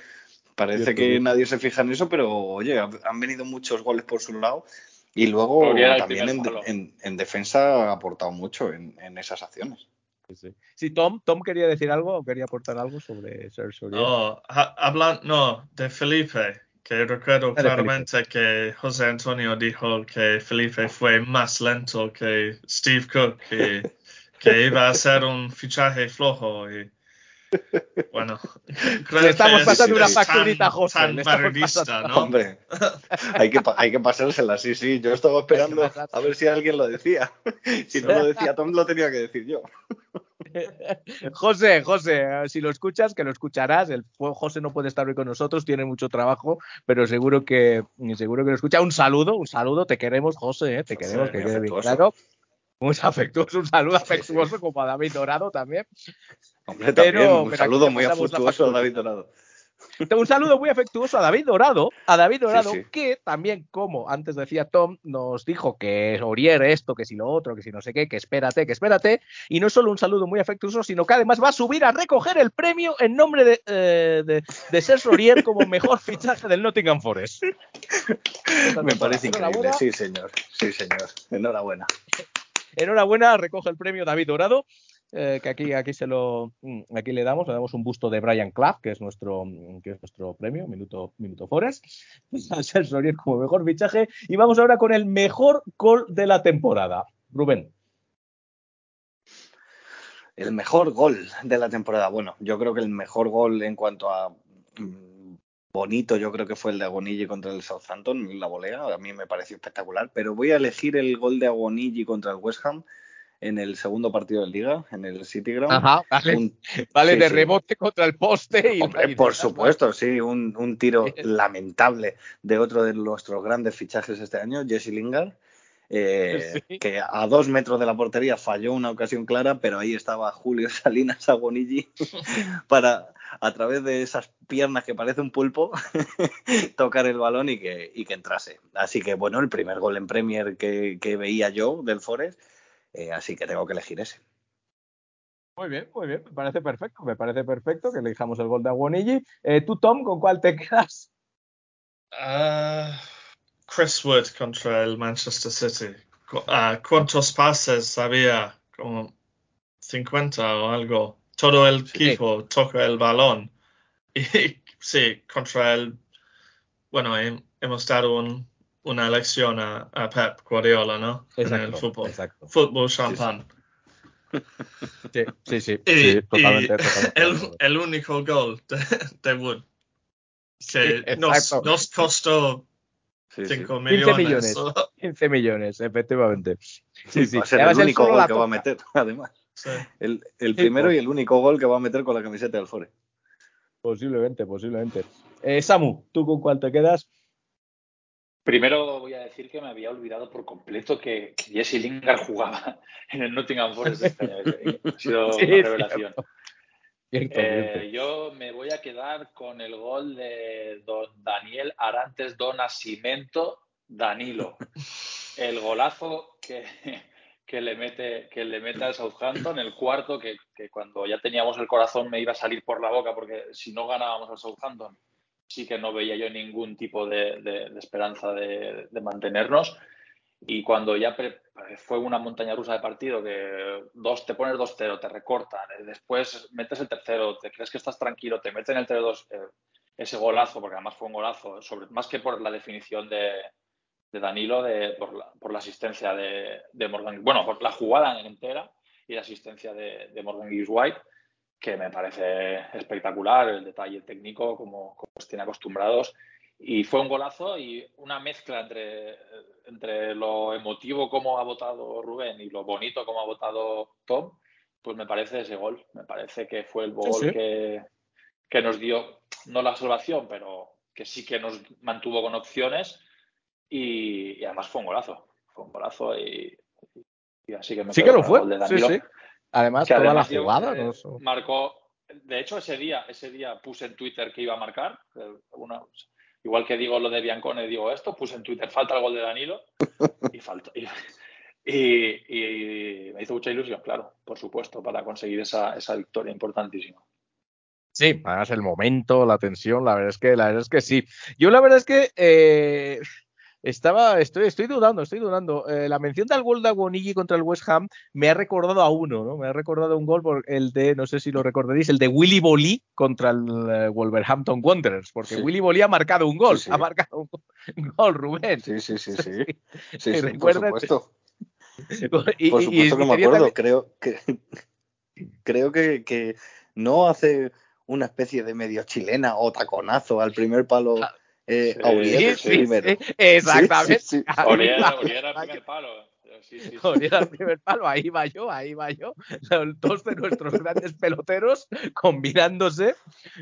parece que nadie se fija en eso, pero oye, ha- han venido muchos goles por su lado y luego Aurier también en, en- en defensa ha aportado mucho en, en esas acciones. Sí, sí. Sí, Tom, Tom quería decir algo o quería aportar algo sobre Aurier. No, ha- hablan, no, de Felipe, que recuerdo Ah, de claramente que José Antonio dijo que Felipe fue más lento que Steve Cook y que iba a ser un fichaje flojo y bueno, creo Le estamos que pasando es, una facturita a tan, José, tan ¿no? Hombre, hay que, hay que pasársela, sí, sí. Yo estaba esperando a ver si alguien lo decía. Si no lo decía Tom, lo tenía que decir yo. José, José, si lo escuchas, que lo escucharás. El José no puede estar hoy con nosotros, tiene mucho trabajo, pero seguro que seguro que lo escucha. Un saludo, un saludo, te queremos, José, eh, te José, queremos, que muy quede bien claro. Muy afectuoso, un saludo afectuoso como a David Dorado también. Hombre, también. Un pero saludo muy afectuoso a. David Dorado. Un saludo muy afectuoso a David Dorado, a David Dorado, sí. que también, como antes decía Tom, nos dijo que Orier esto, que si lo otro, que si no sé qué, que espérate, que espérate. Y no solo un saludo muy afectuoso, sino que además va a subir a recoger el premio en nombre de, eh, de, de Serge Aurier como mejor fichaje del Nottingham Forest. Me parece increíble. Sí, señor. Sí, señor. Enhorabuena. Enhorabuena, recoge el premio David Dorado. eh, que aquí, aquí se lo mm, aquí le damos, le damos un busto de Brian Clough, que es nuestro, mm, que es nuestro premio, Minuto, Minuto Forest, a Serge Aurier como mejor fichaje. Y vamos ahora con el mejor gol de la temporada. Rubén. El mejor gol de la temporada. Bueno, yo creo que el mejor gol en cuanto a mm, bonito, yo creo que fue el de Agonigi contra el Southampton, la volea. A mí me pareció espectacular. Pero voy a elegir el gol de Agonigi contra el West Ham en el segundo partido de Liga, en el City Ground. Ajá, vale, Un- vale sí, de sí. rebote contra el poste. Y, Hombre, por supuesto, sí, un, un tiro lamentable de otro de nuestros grandes fichajes este año, Jesse Lingard, eh, Sí. que a dos metros de la portería falló una ocasión clara, pero ahí estaba Julio Salinas Agonigi para, a través de esas piernas que parece un pulpo, tocar el balón y que, y que entrase. Así que, bueno, el primer gol en Premier que, que veía yo del Forest, eh, así que tengo que elegir ese. Muy bien, muy bien, me parece perfecto, me parece perfecto que elijamos el gol de Aguonigi. Eh, ¿Tú, Tom, con cuál te quedas? Ah, Chris Wood contra el Manchester City. Cu- ah, ¿Cuántos pases había? Como 50 o algo. Todo el Sí. equipo toca el balón. Y sí, contra el... Bueno, hem- hemos dado un- una lección a, a Pep Guardiola, ¿no? en el fútbol. exacto. Fútbol champán. Sí, sí, sí, Y, sí, totalmente, y totalmente. el, el único gol de, de Wood que Sí, nos, exacto. nos costó Sí, sí. 5 15 millones. millones. 15 millones, efectivamente. Sí, sí. Va a ser el único gol la que va a meter, además. Sí. El, el Sí, primero por- y el único gol que va a meter con la camiseta del Forest. Posiblemente, posiblemente. Eh, Samu, ¿tú con cuál te quedas? Primero voy a decir que me había olvidado por completo que que Jesse Lingard jugaba en el Nottingham Forest este año. Ha sido Sí, una revelación. Cierto, Eh, cierto. yo me voy a quedar con el gol de don Daniel Arantes do Nascimento Danilo. El golazo que, que, le mete, que le mete al Southampton, el cuarto, que, que cuando ya teníamos el corazón me iba a salir por la boca, porque si no ganábamos al Southampton, sí que no veía yo ningún tipo de, de- de esperanza de, de mantenernos. Y cuando ya fue una montaña rusa de partido, que dos, te pones 2-0, te recortan, eh, después metes el tercero, te crees que estás tranquilo, te meten el 3-2, eh, ese golazo, porque además fue un golazo, sobre, más que por la definición de, de Danilo, de, por, la, por la asistencia de, de Morgan, bueno, por la jugada entera y la asistencia de, de Morgan Gibbs White, que me parece espectacular, el detalle técnico, como, como os tiene acostumbrados. Y fue un golazo y una mezcla entre, entre lo emotivo como ha votado Rubén y lo bonito como ha votado Tom, pues me parece ese gol. Me parece que fue el gol sí. que, que nos dio, no la salvación, pero que sí que nos mantuvo con opciones y, y además fue un golazo. Fue un golazo y, y así que me Sí que lo fue. Sí, sí. Además, que toda la además dio- jugada. eh, marcó, de hecho ese día, ese día puse en Twitter que iba a marcar, una- igual que digo lo de Biancone, digo esto, puse en Twitter, falta el gol de Danilo y y- y me hizo mucha ilusión, claro, por supuesto, para conseguir esa, esa victoria importantísima. Sí, además el momento, la tensión, la verdad es que, la verdad es que sí. Yo la verdad es que eh, estaba, estoy, estoy dudando, estoy dudando. Eh, la mención del gol de Aguonigi contra el West Ham me ha recordado a uno, ¿no? Me ha recordado un gol por el de, no sé si lo recordaréis, el de Willy Bolí contra el eh, Wolverhampton Wanderers, porque Sí. Willy Bolí ha marcado un gol, Sí, sí. ha marcado un gol, un gol, Rubén. Sí, sí, sí, sí. Sí. Por supuesto. Y- Por supuesto y que me acuerdo. también- Creo que creo que, que no hace una especie de medio chilena o taconazo al primer palo Ah, eh, sí, sí, primero. sí, exactamente. Primer palo. Sí, sí, al primer palo, ahí va yo, ahí va yo. Dos de nuestros grandes peloteros combinándose,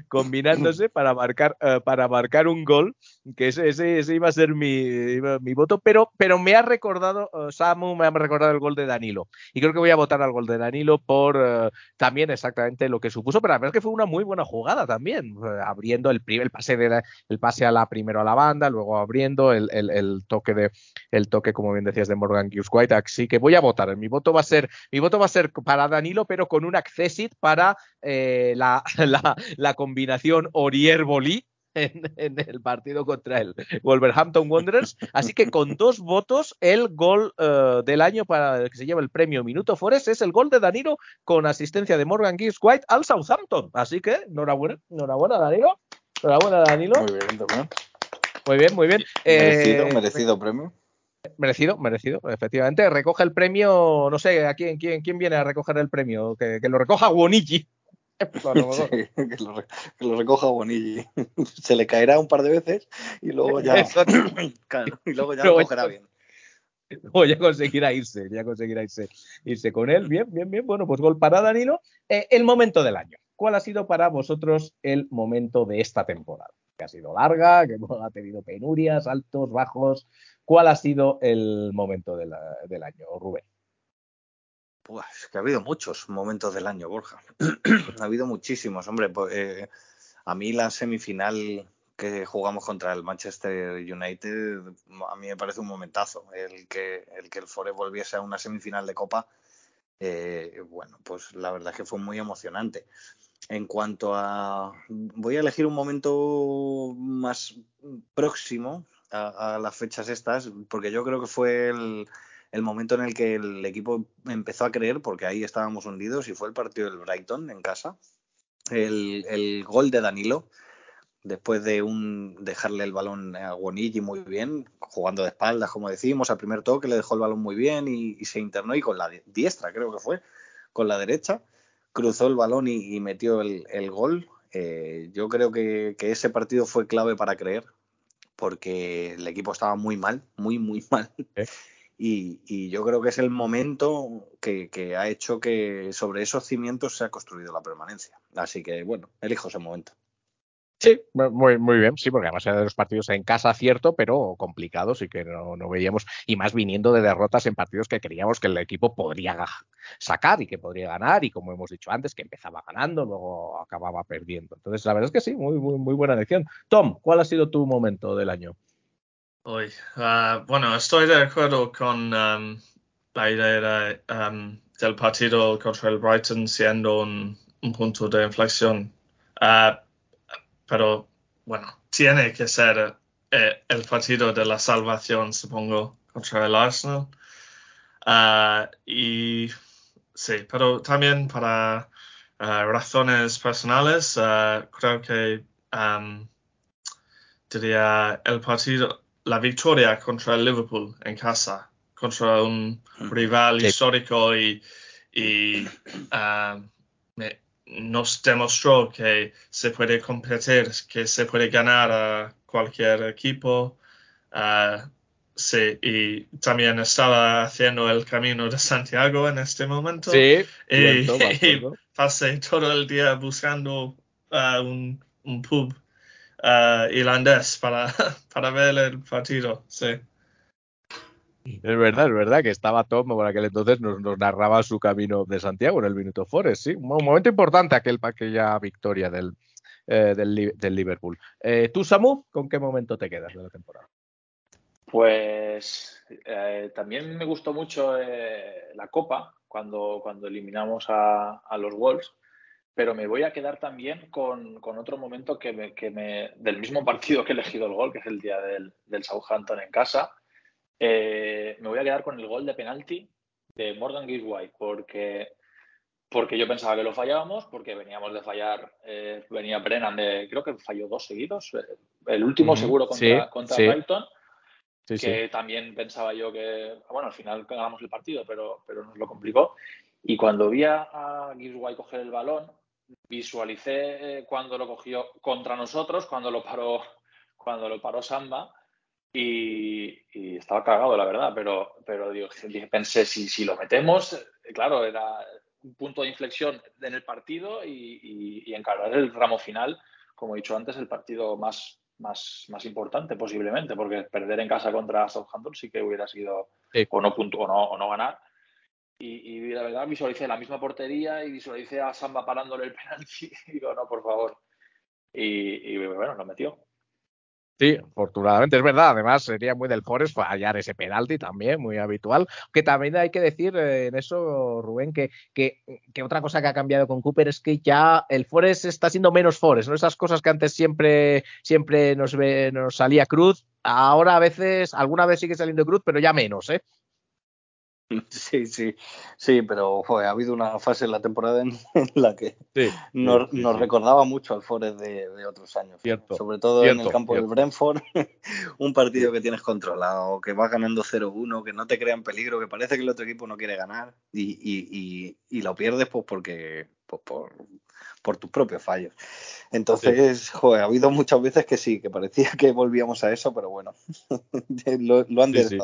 combinándose para marcar, eh, para marcar un gol, que ese, ese, ese iba a ser mi, iba- mi voto, pero, pero me ha recordado, eh, Samu me ha recordado el gol de Danilo. Y creo que voy a votar al gol de Danilo por eh, también exactamente lo que supuso, pero la verdad es que fue una muy buena jugada también, abriendo el, el pase de la- el pase a la primero a la banda, luego abriendo el, el- el toque de el toque, como bien decías, de Morgan Hughes White. Así que voy a votar. Mi voto va a ser, mi voto va a ser para Danilo, pero con un accessit para eh, la, la, la combinación Orier-Bolí. En, en el partido contra el Wolverhampton Wanderers. Así que con dos votos, el gol eh, del año para el que se lleva el premio Minuto Forest es el gol de Danilo con asistencia de Morgan Gibbs White al Southampton. Así que enhorabuena, enhorabuena Danilo. Enhorabuena Danilo. Muy bien, también. Muy bien, muy bien. Merecido, Eh, merecido premio. Merecido, merecido, efectivamente. Recoge el premio, no sé, ¿a quién, quién, quién viene a recoger el premio? Que, que lo recoja Wonigi. Sí, que, lo, que lo recoja Bonilli. Se le caerá un par de veces y luego ya, claro, y luego ya lo cogerá bien. o ya conseguirá irse, ya conseguirá irse, irse con él. Bien, bien, bien. Bueno, pues gol para Danilo. Eh, el momento del año. ¿Cuál ha sido para vosotros el momento de esta temporada? Que ha sido larga, que ha tenido penurias, altos, bajos. ¿Cuál ha sido el momento de la- del año, Rubén? Pues es que ha habido muchos momentos del año, Borja. ha habido muchísimos, hombre. pues, eh, a mí la semifinal que jugamos contra el Manchester United, a mí me parece un momentazo. El que el, que el Forest volviese a una semifinal de Copa, eh, bueno, pues la verdad es que fue muy emocionante. En cuanto a... Voy a elegir un momento más próximo a, las fechas estas, porque yo creo que fue el, momento en el que el equipo empezó a creer, porque ahí estábamos hundidos, y fue el partido del Brighton en casa. El, gol de Danilo, después de un dejarle el balón a Guonigi muy bien, jugando de espaldas, como decimos, al primer toque le dejó el balón muy bien y, y se internó y con la diestra, creo que fue, con la derecha, cruzó el balón y, y metió el, el gol. Eh, yo creo que, que ese partido fue clave para creer, porque el equipo estaba muy mal, muy, muy mal. ¿Eh? Y, y yo creo que es el momento que, que ha hecho que sobre esos cimientos se ha construido la permanencia. Así que, bueno, elijo ese momento. Sí, muy, muy bien, sí, porque además era de los partidos en casa, cierto, pero complicados y que no, no veíamos, y más viniendo de derrotas en partidos que creíamos que el equipo podría sacar y que podría ganar, y como hemos dicho antes, que empezaba ganando, luego acababa perdiendo. Entonces, la verdad es que sí, muy, muy, muy buena elección. Tom, ¿cuál ha sido tu momento del año? Uy, ah, bueno, estoy de acuerdo con um, la idea um, del partido contra el Brighton siendo un, un punto de inflexión. Ah, pero bueno, tiene que ser eh, el partido de la salvación, supongo, contra el Arsenal. Ah, y sí, pero también para ah, razones personales, creo que um, diría el partido, la victoria contra el Liverpool en casa, contra un rival Sí. histórico y, y me- nos demostró que se puede competir, que se puede ganar a cualquier equipo. Sí, y también estaba haciendo el camino de Santiago en este momento. Sí, Y, pasé todo el día buscando un, un pub eh, irlandés para, para ver el partido. Sí. Es verdad, es verdad que estaba Tom por aquel entonces, nos, nos narraba su camino de Santiago en el Minuto Forest, sí. Un momento importante aquel, aquella victoria del, eh, del, Li- del Liverpool. Eh, ¿Tú, Samu, con qué momento te quedas de la temporada? Pues eh, también me gustó mucho eh, la Copa cuando, cuando eliminamos a, a los Wolves, pero me voy a quedar también con, con otro momento que me, que me- del mismo partido que he elegido el gol, que es el día del, del Southampton en casa. Eh, me voy a quedar con el gol de penalti de Morgan Gisway, porque, porque yo pensaba que lo fallábamos, porque veníamos de fallar, eh, venía Brennan de, creo que falló dos seguidos, eh, el último seguro contra, sí, contra sí. Brighton Sí, sí. que también pensaba yo que, bueno, al final ganamos el partido, pero, pero nos lo complicó. Y cuando vi a, a Gisway coger el balón, visualicé eh, cuando lo cogió contra nosotros, cuando lo paró, cuando lo paró Samba, y, y estaba cagado, la verdad, pero, pero digo, pensé, si, si lo metemos, claro, era un punto de inflexión en el partido y, y, y encarar el ramo final, como he dicho antes, el partido más, más, más importante posiblemente, porque perder en casa contra Southampton sí que hubiera sido Sí. o no punto, o no, o no ganar. Y, y la verdad visualicé la misma portería y visualicé a Samba parándole el penalti y digo, no, por favor. Y, y bueno, lo metió. Sí, afortunadamente, es verdad. Además, sería muy del Forest fallar ese penalti también, muy habitual. Que también hay que decir eh, en eso, Rubén, que, que, que otra cosa que ha cambiado con Cooper es que ya el Forest está siendo menos Forest, ¿no? Esas cosas que antes siempre, siempre nos, ve- nos salía cruz, ahora a veces, alguna vez sigue saliendo cruz, pero ya menos, ¿eh? Sí, sí, sí, pero joder, ha habido una fase en la temporada en, la que Sí. nos, sí, sí, nos sí. recordaba mucho al Forest de, de otros años. Cierto, Sobre todo en el campo cierto. del Brentford, un partido que tienes controlado, que vas ganando 0-1, que no te crea en peligro, que parece que el otro equipo no quiere ganar y, y, y, y lo pierdes pues porque pues, por, por tus propios fallos. Entonces, joder, ha habido muchas veces que sí, que parecía que volvíamos a eso, pero bueno, lo, lo han Sí, sí.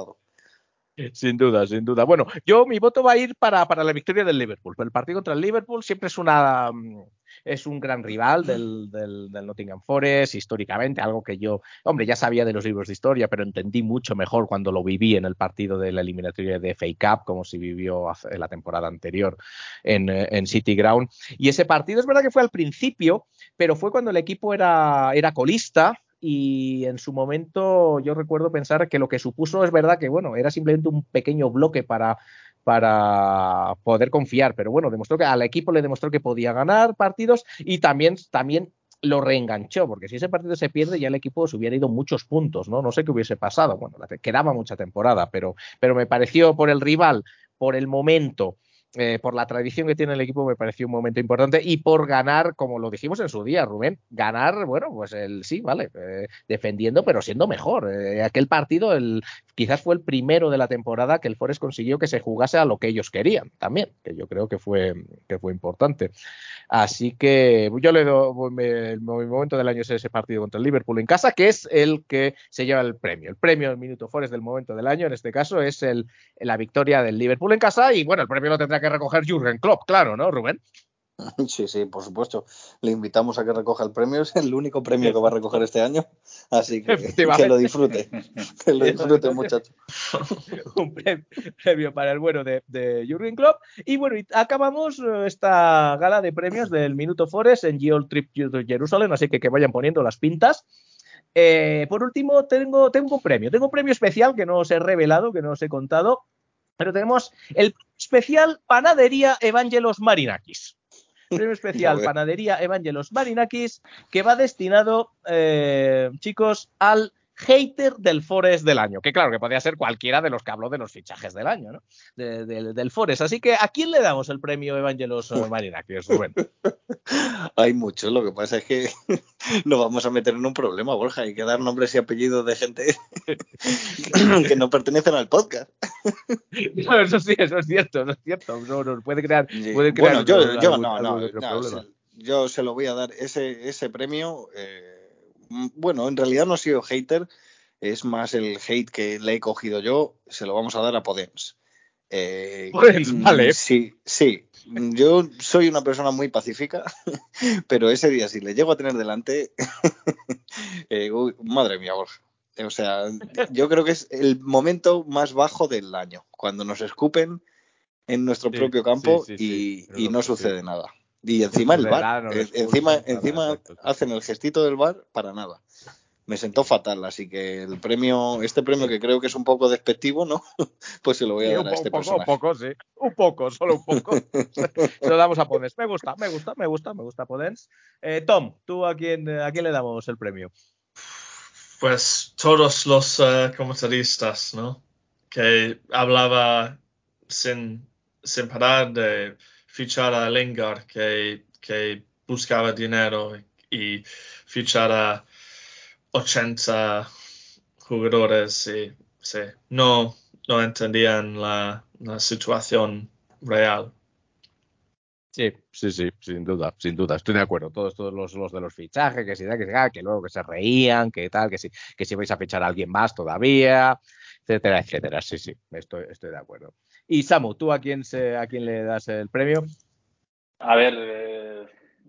Sin duda, sin duda. Bueno, yo mi voto va a ir para, para la victoria del Liverpool. El partido contra el Liverpool siempre es una mm, es un gran rival del, del, del Nottingham Forest, históricamente, algo que yo, hombre, ya sabía de los libros de historia, pero entendí mucho mejor cuando lo viví en el partido de la eliminatoria de FA Cup, como si vivió hace- en la temporada anterior en, eh, en City Ground. Y ese partido es verdad que fue al principio, pero fue cuando el equipo era, era colista y en su momento yo recuerdo pensar que lo que supuso es verdad que bueno era simplemente un pequeño bloque para para poder confiar pero bueno demostró que al equipo le demostró que podía ganar partidos y también también lo reenganchó porque si ese partido se pierde ya el equipo se hubiera ido muchos puntos no no sé qué hubiese pasado. Bueno quedaba mucha temporada pero pero me pareció por el rival por el momento eh, por la tradición que tiene el equipo, me pareció un momento importante y por ganar, como lo dijimos en su día, Rubén, ganar, bueno, pues el sí, vale, eh, defendiendo, pero siendo mejor. Eh, aquel partido, el, quizás fue el primero de la temporada que el Forest consiguió que se jugase a lo que ellos querían también, que yo creo que fue, que fue importante. Así que yo le doy el momento del año es ese partido contra el Liverpool en casa, que es el que se lleva el premio. El premio del Minuto Forest del momento del año, en este caso, es el, la victoria del Liverpool en casa y bueno, el premio lo tendrá que recoger Jürgen Klopp, claro, ¿no, Rubén? Sí, sí, por supuesto. Le invitamos a que recoja el premio. Es el único premio que va a recoger este año. Así que que lo disfrute. Que lo disfrute, muchacho. un pre- premio para el bueno de, de Jürgen Klopp. Y bueno, y acabamos eh, esta gala de premios del Minuto Forest en Geol Trip to Jerusalem, así que que vayan poniendo las pintas. Eh, por último, tengo, tengo un premio. Tengo un premio especial que no os he revelado, que no os he contado, pero tenemos el especial Panadería Evangelos Marinakis. Premio especial. Panadería Evangelos Marinakis, que va destinado, eh, chicos, al hater del Forest del año. Que claro, que podría ser cualquiera de los que habló de los fichajes del año, ¿no? De- de- del Forest. Así que, ¿a quién le damos el premio Evangelos Marinakis, Rubén? Hay muchos. Lo que pasa es que nos vamos a meter en un problema, Borja. Hay que dar nombres y apellidos de gente que no pertenecen al podcast. No, eso sí, eso es cierto, eso es cierto. No, no, puede crear, Sí. puede crear Bueno, yo, algún- yo algún- no, no, algún otro no, problema. se- yo se lo voy a dar ese, ese premio. eh, bueno, en realidad no he sido hater, es más el hate que le he cogido yo. Se lo vamos a dar a Podemos. Eh, Pues, mm, vale. Sí, sí. Yo soy una persona muy pacífica, pero ese día si le llego a tener delante, eh, uy, madre mía, Borja. O sea, yo creo que es el momento más bajo del año, cuando nos escupen en nuestro Sí, propio campo sí, sí, sí, y, no, sucede nada. Y encima el bar, les encima, encima hacen el gestito del bar para nada. Me sentó fatal, así que el premio, este premio que creo que es un poco despectivo, ¿no? Pues se lo voy a Sí, dar un, a este un poco, un personaje. poco, sí. Un poco, solo un poco. Se lo damos a Podens. Me gusta, me gusta, me gusta, me gusta Podens. Eh, Tom, ¿tú a quién, a quién le damos el premio? Pues todos los eh, comentaristas, ¿no? Que hablaba sin, sin parar de fichar a Lingard, que, que buscaba dinero y fichar a 80 jugadores y sí, no, no entendían la, la situación real. Sí, sí, sí, sin duda, sin duda, estoy de acuerdo. Todos, todos los, los de los fichajes, que si da, que que luego que se reían, que tal, que si, que si vais a fichar a alguien más todavía, etcétera, etcétera. Sí, sí, estoy, estoy de acuerdo. Y Samu, ¿tú a quién, se, a quién le das el premio? A ver, eh,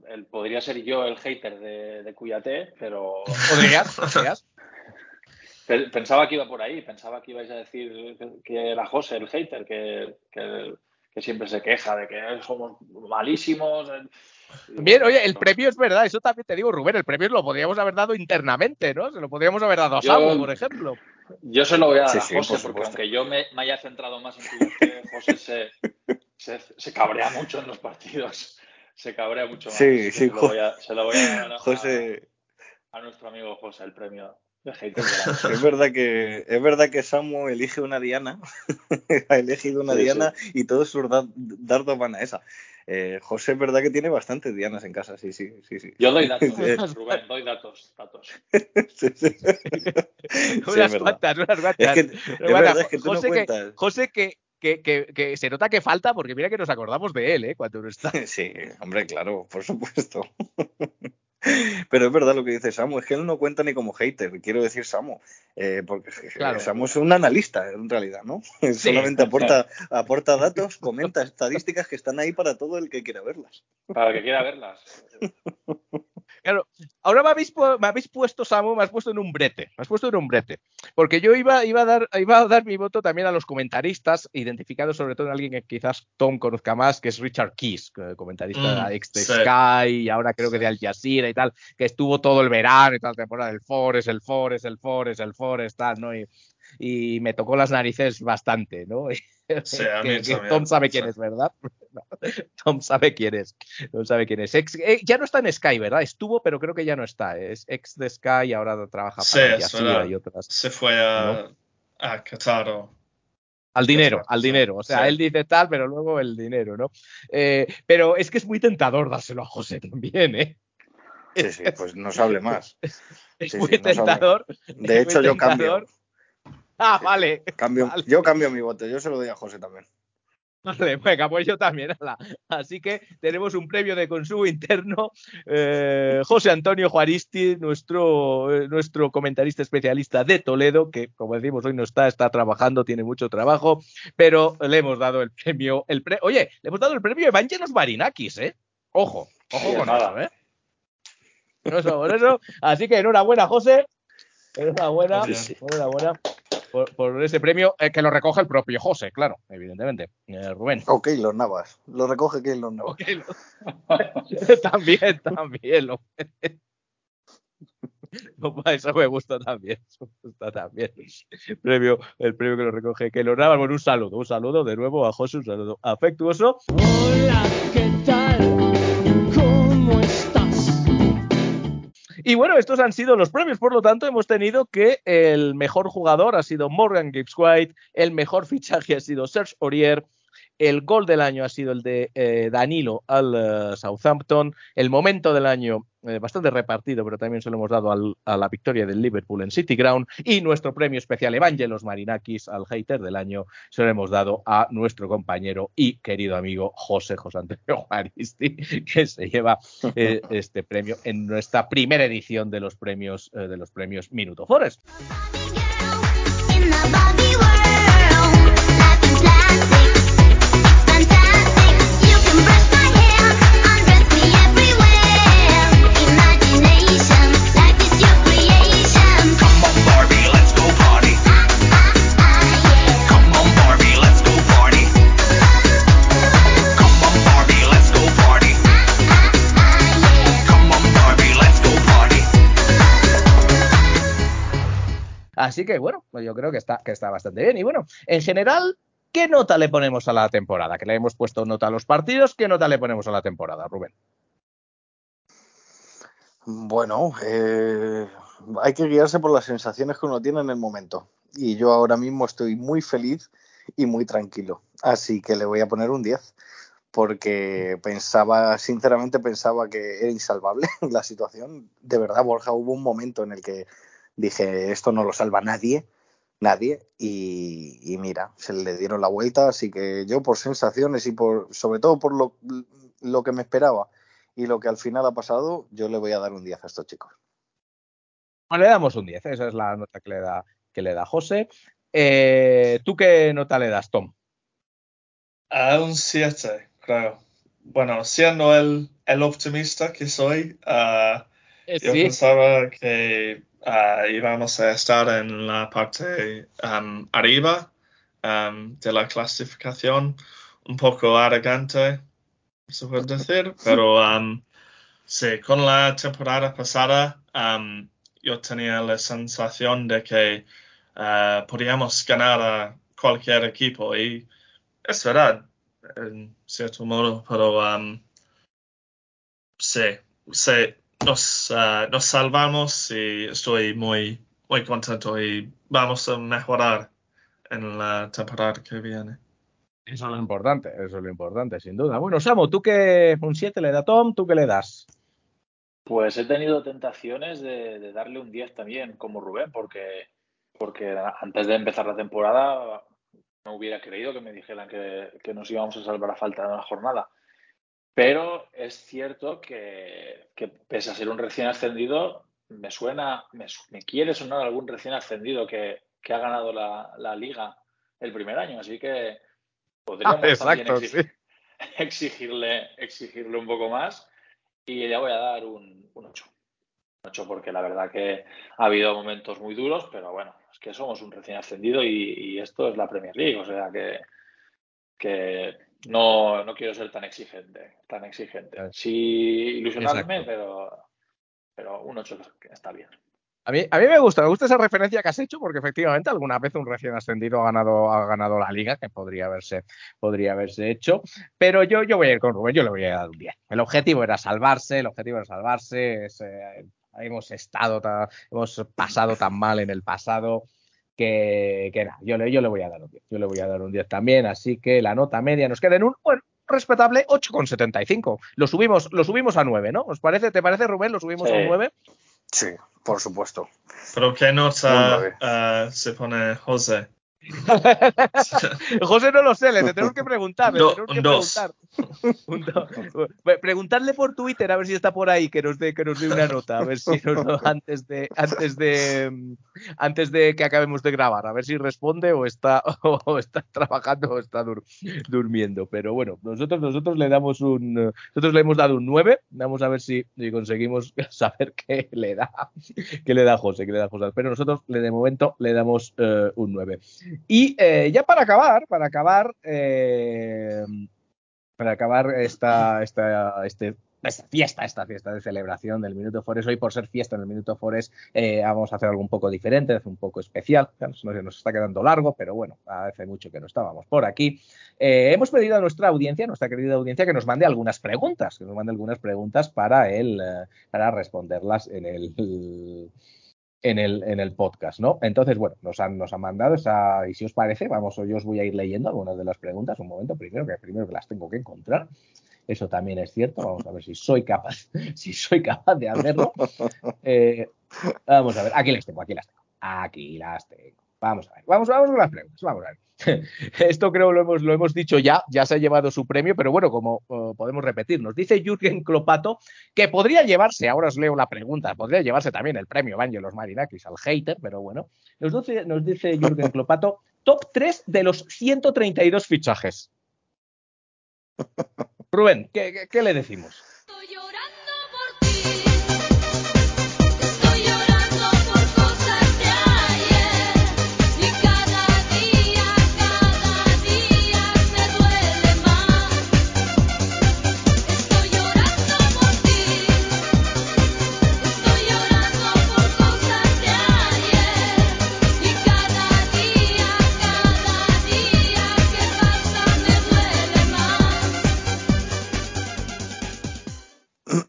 el- podría ser yo el hater de, de Cuyate, pero ¿Podrías? ¿Podrías? pe- pensaba que iba por ahí, pensaba que ibais a decir que, que era José el hater, que, que, que siempre se queja de que somos malísimos. eh. Bien, oye, el premio es verdad, eso también te digo, Rubén, el premio lo podríamos haber dado internamente, ¿no? Se lo podríamos haber dado a Samu, por ejemplo. Yo se lo voy a dar Sí, a sí, José, por porque aunque yo me, me haya centrado más en Cuyate, José se, se, se cabrea mucho en los partidos. Se cabrea mucho más. Sí, que sí, se, lo voy a, se lo voy a dar a, José, a nuestro amigo José el premio es verdad que es verdad que Samu elige una diana, ha elegido una Sí, diana y todos sus da- dardos van a esa. Eh, José es verdad que tiene bastantes dianas en casa, sí, sí, sí, sí. Yo doy datos, Eh, Rubén, doy datos, datos. sí, sí. Unas cuantas, unas cuantas. Es que, Unas es cuantas. verdad, es que tú no José, que. José que, que, que, que se nota que falta, porque mira que nos acordamos de él, ¿eh? Cuando no está. Sí, hombre, claro, por supuesto. Pero es verdad lo que dice Samu, es que él no cuenta ni como hater, quiero decir Samu, eh, porque Claro. Samu es un analista en realidad, ¿no? Solamente aporta, aporta datos, comenta estadísticas que están ahí para todo el que quiera verlas. Para el que quiera verlas. Claro, ahora me habéis, pu- me habéis puesto, Samu, me has puesto en un brete, me has puesto en un brete, porque yo iba, iba, a dar, iba a dar mi voto también a los comentaristas, identificados sobre todo en alguien que quizás Tom conozca más, que es Richard Keys, comentarista Mm, ex de sí. Sky y ahora creo que de Al Jazeera y tal, que estuvo todo el verano y toda la temporada, el Forest, el Forest, el Forest, el Forest, tal, ¿no? Y, y me tocó las narices bastante, ¿no? Sí, a mí que, que Tom sabe sí. quién es, ¿verdad? No, Tom sabe quién es. Tom sabe quién es. Ex- eh, ya no está en Sky, ¿verdad? Estuvo, pero creo que ya no está. Es ex de Sky y ahora trabaja Sí, para verdad. y otras. Se fue a, a Qatar. o- Al dinero, al Sí, dinero. O sea, sí. él dice tal, pero luego el dinero, ¿no? Eh, pero es que es muy tentador dárselo a José también, ¿eh? Sí, sí, pues no se hable más. Es Sí, muy sí, no tentador. De hecho, yo cambio. Ah, vale. cambio Vale. yo cambio mi voto, yo se lo doy a José también. Vale, venga, pues yo también. ala. Así que tenemos un premio de consumo interno. Eh, José Antonio Juaristi, nuestro, eh, nuestro comentarista especialista de Toledo, que como decimos hoy no está, está trabajando, tiene mucho trabajo, pero le hemos dado el premio. El pre- Oye, le hemos dado el premio Evangelos Marinakis, ¿eh? Ojo, ojo Sí, con nada. eso, ¿eh? Eso, con eso. Así que enhorabuena, José. Enhorabuena, Sí, sí. enhorabuena por, por ese premio, eh, que lo recoge el propio José, claro, evidentemente. Eh, Rubén. O Keylor Navas, lo recoge Keylor Navas. Lo- también, también. Lo... Eso me gusta también. Eso me gusta también. El premio, el premio que lo recoge que lo Navas. Bueno, un saludo, un saludo de nuevo a José, un saludo afectuoso. Hola, Y bueno, estos han sido los premios, por lo tanto, hemos tenido que el mejor jugador ha sido Morgan Gibbs White, el mejor fichaje ha sido Serge Aurier, el gol del año ha sido el de eh, Danilo al eh, Southampton, el momento del año eh, bastante repartido, pero también se lo hemos dado a la victoria del Liverpool en City Ground, y nuestro premio especial Evangelos Marinakis al hater del año se lo hemos dado a nuestro compañero y querido amigo José José Antonio Juaristi, que se lleva este premio en nuestra primera edición de los premios de los premios Minuto Forest. Así que bueno, pues yo creo que está, que está bastante bien. Y bueno, en general, ¿qué nota le ponemos a la temporada? Que le hemos puesto nota a los partidos, ¿qué nota le ponemos a la temporada, Rubén? Bueno, eh, hay que guiarse por las sensaciones que uno tiene en el momento. Y yo ahora mismo estoy muy feliz y muy tranquilo. Así que le voy a poner un 10. Porque pensaba, sinceramente pensaba que era insalvable la situación. De verdad, Borja, hubo un momento en el que dije, esto no lo salva nadie, nadie. Y, y mira, se le dieron la vuelta. Así que yo por sensaciones y por, sobre todo por lo, lo que me esperaba y lo que al final ha pasado, yo le voy a dar un 10 a estos chicos. Bueno, le damos un 10, esa es la nota que le da, que le da José. Eh, ¿Tú qué nota le das, Tom? A un 7, creo. Bueno, siendo el, el optimista que soy, ah, Eh, yo sí, pensaba que íbamos a estar en la parte am, arriba am, de la clasificación, un poco arrogante, se puede decir, pero am, sí, con la temporada pasada am, yo tenía la sensación de que ah, podíamos ganar a cualquier equipo y es verdad, en cierto modo, pero am, sí, sí, nos, ah, nos salvamos y estoy muy, muy contento y vamos a mejorar en la temporada que viene. eso es lo importante, eso es lo importante, sin duda. Bueno, Samu, ¿tú qué un 7 le da Tom? ¿Tú qué le das? Pues he tenido tentaciones de, de darle un 10 también, como Rubén, porque, porque antes de empezar la temporada no hubiera creído que me dijeran que, que nos íbamos a salvar a falta de una jornada. Pero es cierto que, que pese a ser un recién ascendido, me suena, me, me quiere sonar algún recién ascendido que, que ha ganado la, la liga el primer año. Así que podríamos también exacto, exigir- exigirle, exigirle un poco más. Y le voy a dar un, un 8. Un 8 porque la verdad que ha habido momentos muy duros, pero bueno, es que somos un recién ascendido y, y esto es la Premier League, o sea que, que no, no quiero ser tan exigente, tan exigente. Sí ilusionarme, exacto. pero, pero un 8 está bien. A mí, a mí me gusta, me gusta esa referencia que has hecho porque efectivamente alguna vez un recién ascendido ha ganado, ha ganado la liga, que podría haberse, podría haberse hecho. Pero yo, yo voy a ir con Rubén, yo le voy a dar un 10. El objetivo era salvarse, el objetivo era salvarse. es, eh, hemos estado, ta- hemos pasado tan mal en el pasado que, que nada, yo le, yo le voy a dar un 10. Yo le voy a dar un 10 también, así que la nota media nos queda en un, bueno, respetable 8,75. Lo subimos, lo subimos a 9, ¿no? ¿Os parece? ¿Te parece, Rubén? Lo subimos a un Sí. 9. Sí, por supuesto. Pero ¿qué nota ah, se pone José? José no lo sé, le tenemos que preguntar, le tenemos que preguntar. Preguntarle por Twitter a ver si está por ahí, que nos dé, que nos dé una nota, a ver si nos lo- antes de, antes de mm, antes de que acabemos de grabar, a ver si responde o está, o está trabajando o está dur- durmiendo. Pero bueno, nosotros, nosotros le damos un nosotros le hemos dado un 9. Vamos a ver si, si conseguimos saber qué le da, qué le da José, qué le da José. Pero nosotros le de momento le damos eh, un 9. Y eh, ya para acabar, para acabar, eh, para acabar esta, esta, este, esta fiesta, esta fiesta de celebración del Minuto Forest, hoy por ser fiesta en el Minuto Forest, eh, vamos a hacer algo un poco diferente, un poco especial. Ya nos, nos está quedando largo, pero bueno, hace mucho que no estábamos por aquí. Hemos pedido a nuestra audiencia, nuestra querida audiencia, que nos mande algunas preguntas, que nos mande algunas preguntas para, eh, para responderlas en el, en el, en el podcast, ¿no? Entonces, bueno, nos han, nos han mandado esa, y si os parece, vamos, yo os voy a ir leyendo algunas de las preguntas, un momento, primero que primero que las tengo que encontrar. Eso también es cierto. Vamos a ver si soy capaz, si soy capaz de hacerlo. Eh, vamos a ver, aquí las tengo, aquí las tengo. Aquí las tengo. Vamos a ver, vamos, vamos con las preguntas, vamos a ver. Esto creo lo hemos, lo hemos dicho ya, ya se ha llevado su premio, pero bueno, como uh, podemos repetir, nos dice Jürgen Klopato que podría llevarse, ahora os leo la pregunta, podría llevarse también el premio Vangelos Marinakis al hater, pero bueno, nos dice, nos dice Jürgen Klopato, top 3 de los 132 fichajes. Rubén, ¿qué, qué, qué le decimos? Estoy llorando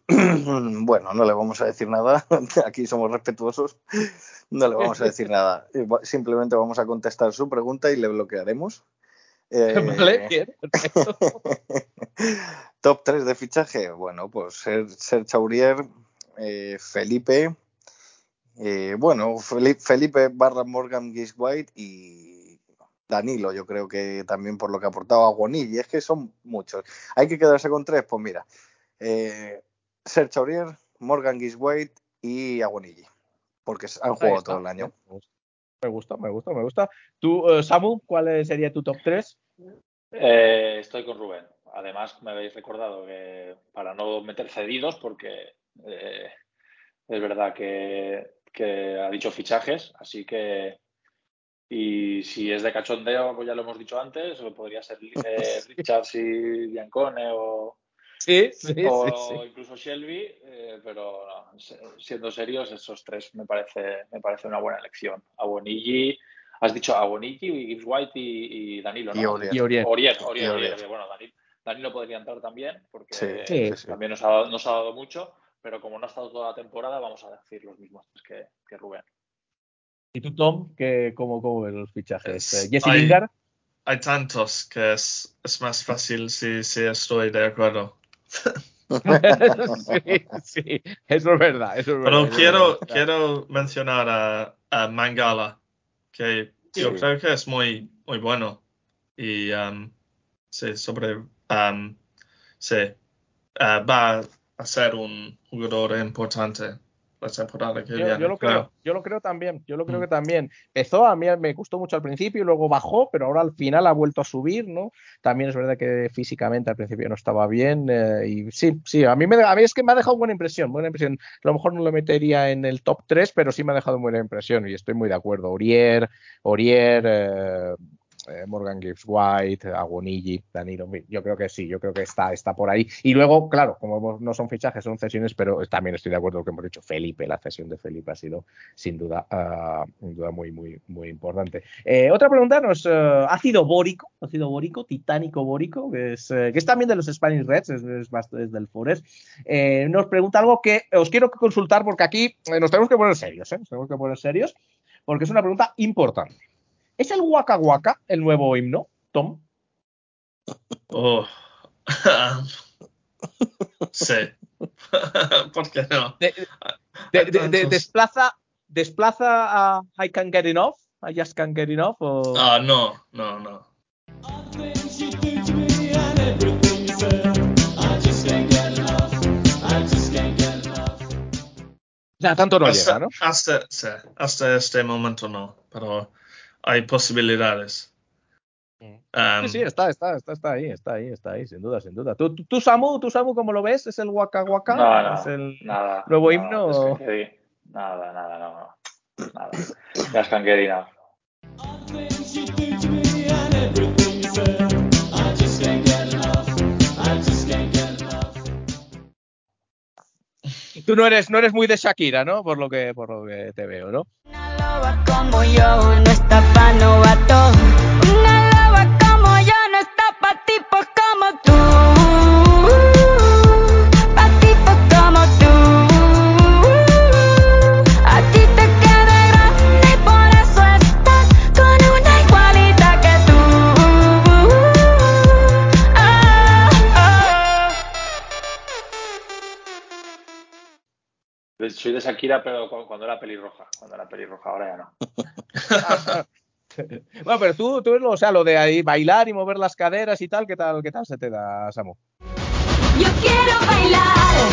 bueno, no le vamos a decir nada. Aquí somos respetuosos. No le vamos a decir nada. Simplemente vamos a contestar su pregunta y le bloquearemos. Eh, Vale, bien, perfecto. Top 3 de fichaje. Bueno, pues Ser, Serge Aurier, eh, Felipe. eh, bueno, Felipe, Felipe barra Morgan Giswhite y Danilo, yo creo que también por lo que aportaba Guanilli. Es que son muchos. Hay que quedarse con tres. Pues mira, eh, Serge Aurier, Morgan Giswhite y Aguanilli. Porque han jugado todo el año. Me gusta, me gusta, me gusta. Tú, eh, Samu, ¿cuál sería tu top 3? Eh, estoy con Rubén. Además, me habéis recordado que para no meter cedidos, porque eh, es verdad que, que ha dicho fichajes, así que. Y si es de cachondeo, pues ya lo hemos dicho antes, podría ser eh, Richards y Biancone o, Sí, sí, o incluso Shelby, eh, pero no, siendo serios, esos tres me parece, me parece una buena elección. Abonigi, has dicho Abonigi, Gibbs White y, y Danilo, ¿no? Y Aurier. Y bueno, Danilo, Danilo podría entrar también, porque Sí, Sí. sí, sí. también nos ha, dado, nos ha dado mucho, pero como no ha estado toda la temporada, vamos a decir los mismos tres que, que Rubén. ¿Y tú, Tom, que, cómo, cómo ves los fichajes? Es- Eh, Jesse hay- Lingard. Hay tantos que es, es más fácil si, si estoy de acuerdo. sí, sí, eso es verdad. Eso es verdad, Pero quiero, verdad. quiero mencionar a, a Mangala, que yo creo que es muy, muy bueno. Y um, sí, sobre, um, sí, uh, va a ser un jugador importante la temporada que Yo, viene. yo lo creo, yo lo creo también, yo lo creo que también. Empezó, a mí me gustó mucho al principio y luego bajó, pero ahora al final ha vuelto a subir, ¿no? También es verdad que físicamente al principio no estaba bien eh, y sí, sí, a mí, me, a mí es que me ha dejado buena impresión, buena impresión. A lo mejor no lo metería en el top 3, pero sí me ha dejado buena impresión y estoy muy de acuerdo. Orier, Orier, eh, eh, Morgan Gibbs White, Agonigi, Danilo, yo creo que sí, yo creo que está, está por ahí. Y luego, claro, como no son fichajes, son cesiones, pero también estoy de acuerdo con lo que hemos dicho. Felipe, la cesión de Felipe ha sido sin duda, ah, sin duda muy, muy, muy importante. Eh, otra pregunta nos eh, ácido bórico, ácido bórico, titánico bórico, que es, eh, que es también de los Spanish Reds, es, es más- del Forest. Eh, nos pregunta algo que os quiero consultar porque aquí eh, nos tenemos que poner serios, ¿eh? Nos tenemos que poner serios porque es una pregunta importante. ¿Es el Waka Waka el nuevo himno, Tom? Oh. sí. ¿Por qué no? De- de- de- de- desplaza, ¿Desplaza a I Can Get Enough? ¿A Just Can't Get Enough? O... Ah, no, no, no. I. I sea, tanto no hasta, llega, ¿no? Hasta, sí, hasta este momento no, pero hay posibilidades. Um, Sí, sí, está, está, está, está ahí, está ahí, está ahí, sin duda, sin duda. ¿Tú, tú, tú, Samu, tú, Samu, cómo lo ves? ¿Es el Waka Waka? No, no, ¿Es el nada. nuevo no, himno? O-. Nada, nada, no, no. Nada. Get enough. Tú no eres, no eres muy de Shakira, ¿no? Por lo que, por lo que te veo, ¿no? Como yo no está pa' novato. Soy de Shakira, pero cu- cuando era pelirroja. Cuando era pelirroja, ahora ya no. Bueno, pero tú, tú, o sea, lo de ahí bailar y mover las caderas y tal, ¿qué tal, qué tal se te da, Samu? Yo quiero bailar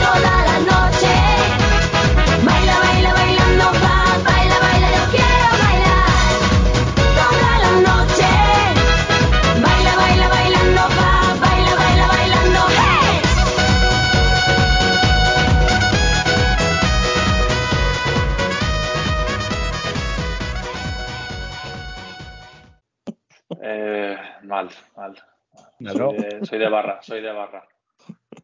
toda la noche. Mal, mal. No, Soy, de, soy de barra, soy de barra.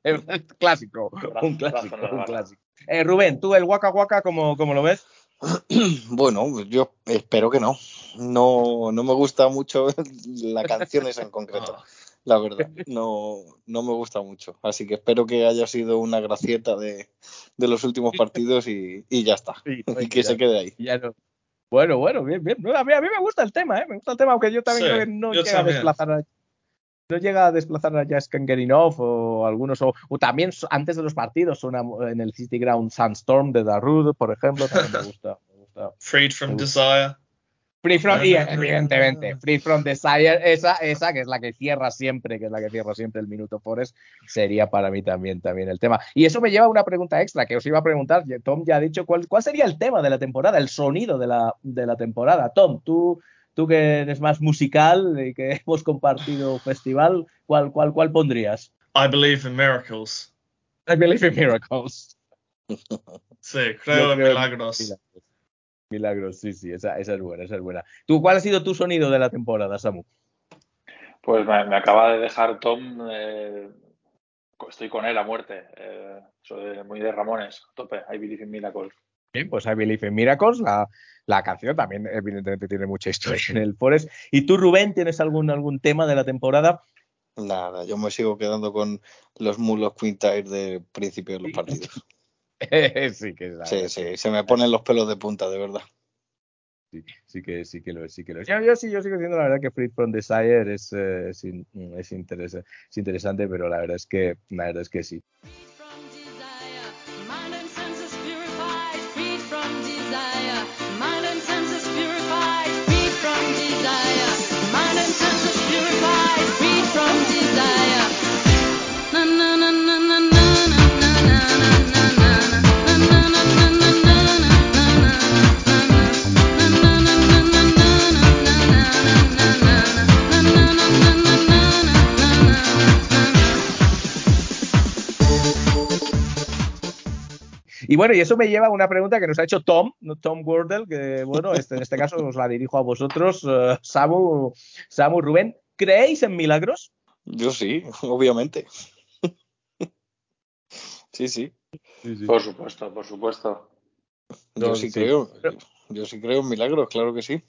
clásico, Brazo- un clásico, un barra. clásico. Eh, Rubén, tú el Waka Waka, ¿cómo, cómo lo ves? Bueno, yo espero que no. No, no me gusta mucho la canción esa en concreto. la verdad. No, no me gusta mucho. Así que espero que haya sido una gracieta de, de los últimos partidos y, y ya está. Sí, Y que se quede ahí. Ya no. Bueno, bueno, bien, bien. A mí, a mí me gusta el tema, ¿eh? Me gusta el tema, aunque yo también Sí, creo que no llega a desplazar a, no llega a desplazar a Enough o algunos, o, o también antes de los partidos, una, en el City Ground Sandstorm de Darude, por ejemplo, también me gusta. Me gusta. Freed from Me Desire. Free from, y evidentemente, Free from Desire, esa, esa que es la que cierra siempre, que es la que cierra siempre el Minuto Forest, sería para mí también, también el tema. Y eso me lleva a una pregunta extra que os iba a preguntar. Tom ya ha dicho cuál, cuál sería el tema de la temporada, el sonido de la, de la temporada. Tom, tú, tú que eres más musical y que hemos compartido festival, ¿cuál, cuál, cuál pondrías? I believe in miracles. I believe in miracles. Sí, creo Yo en creo en milagros. Milagros, sí, sí, esa, esa es buena, esa es buena. ¿Tú cuál ha sido tu sonido de la temporada, Samu? Pues me, me acaba de dejar Tom. eh, estoy con él a muerte. eh, soy muy de Ramones, a tope. I believe in miracles. Bien, pues I Believe in Miracles, la, la canción también evidentemente tiene mucha historia en el Forest. ¿Y tú, Rubén, tienes algún, algún tema de la temporada? Nada, yo me sigo quedando con los mulos Quintire de principio de los partidos. sí, que es Sí, sí, se me ponen los pelos de punta, de verdad. sí, sí que, sí que lo es, sí que lo es. Yo, yo sí, yo sigo diciendo la verdad que Free from Desire es, eh, es, in- es, interesa- es interesante, pero la verdad es que, la verdad es que sí. Y bueno, y eso me lleva a una pregunta que nos ha hecho Tom, ¿no? Tom Wardle, que bueno, este, en este caso os la dirijo a vosotros, eh, Samu, Samu, Rubén. ¿Creéis en milagros? Yo sí, obviamente. Sí, sí. Por supuesto, por supuesto. Yo sí, sí. creo. Yo sí creo en milagros, claro que sí.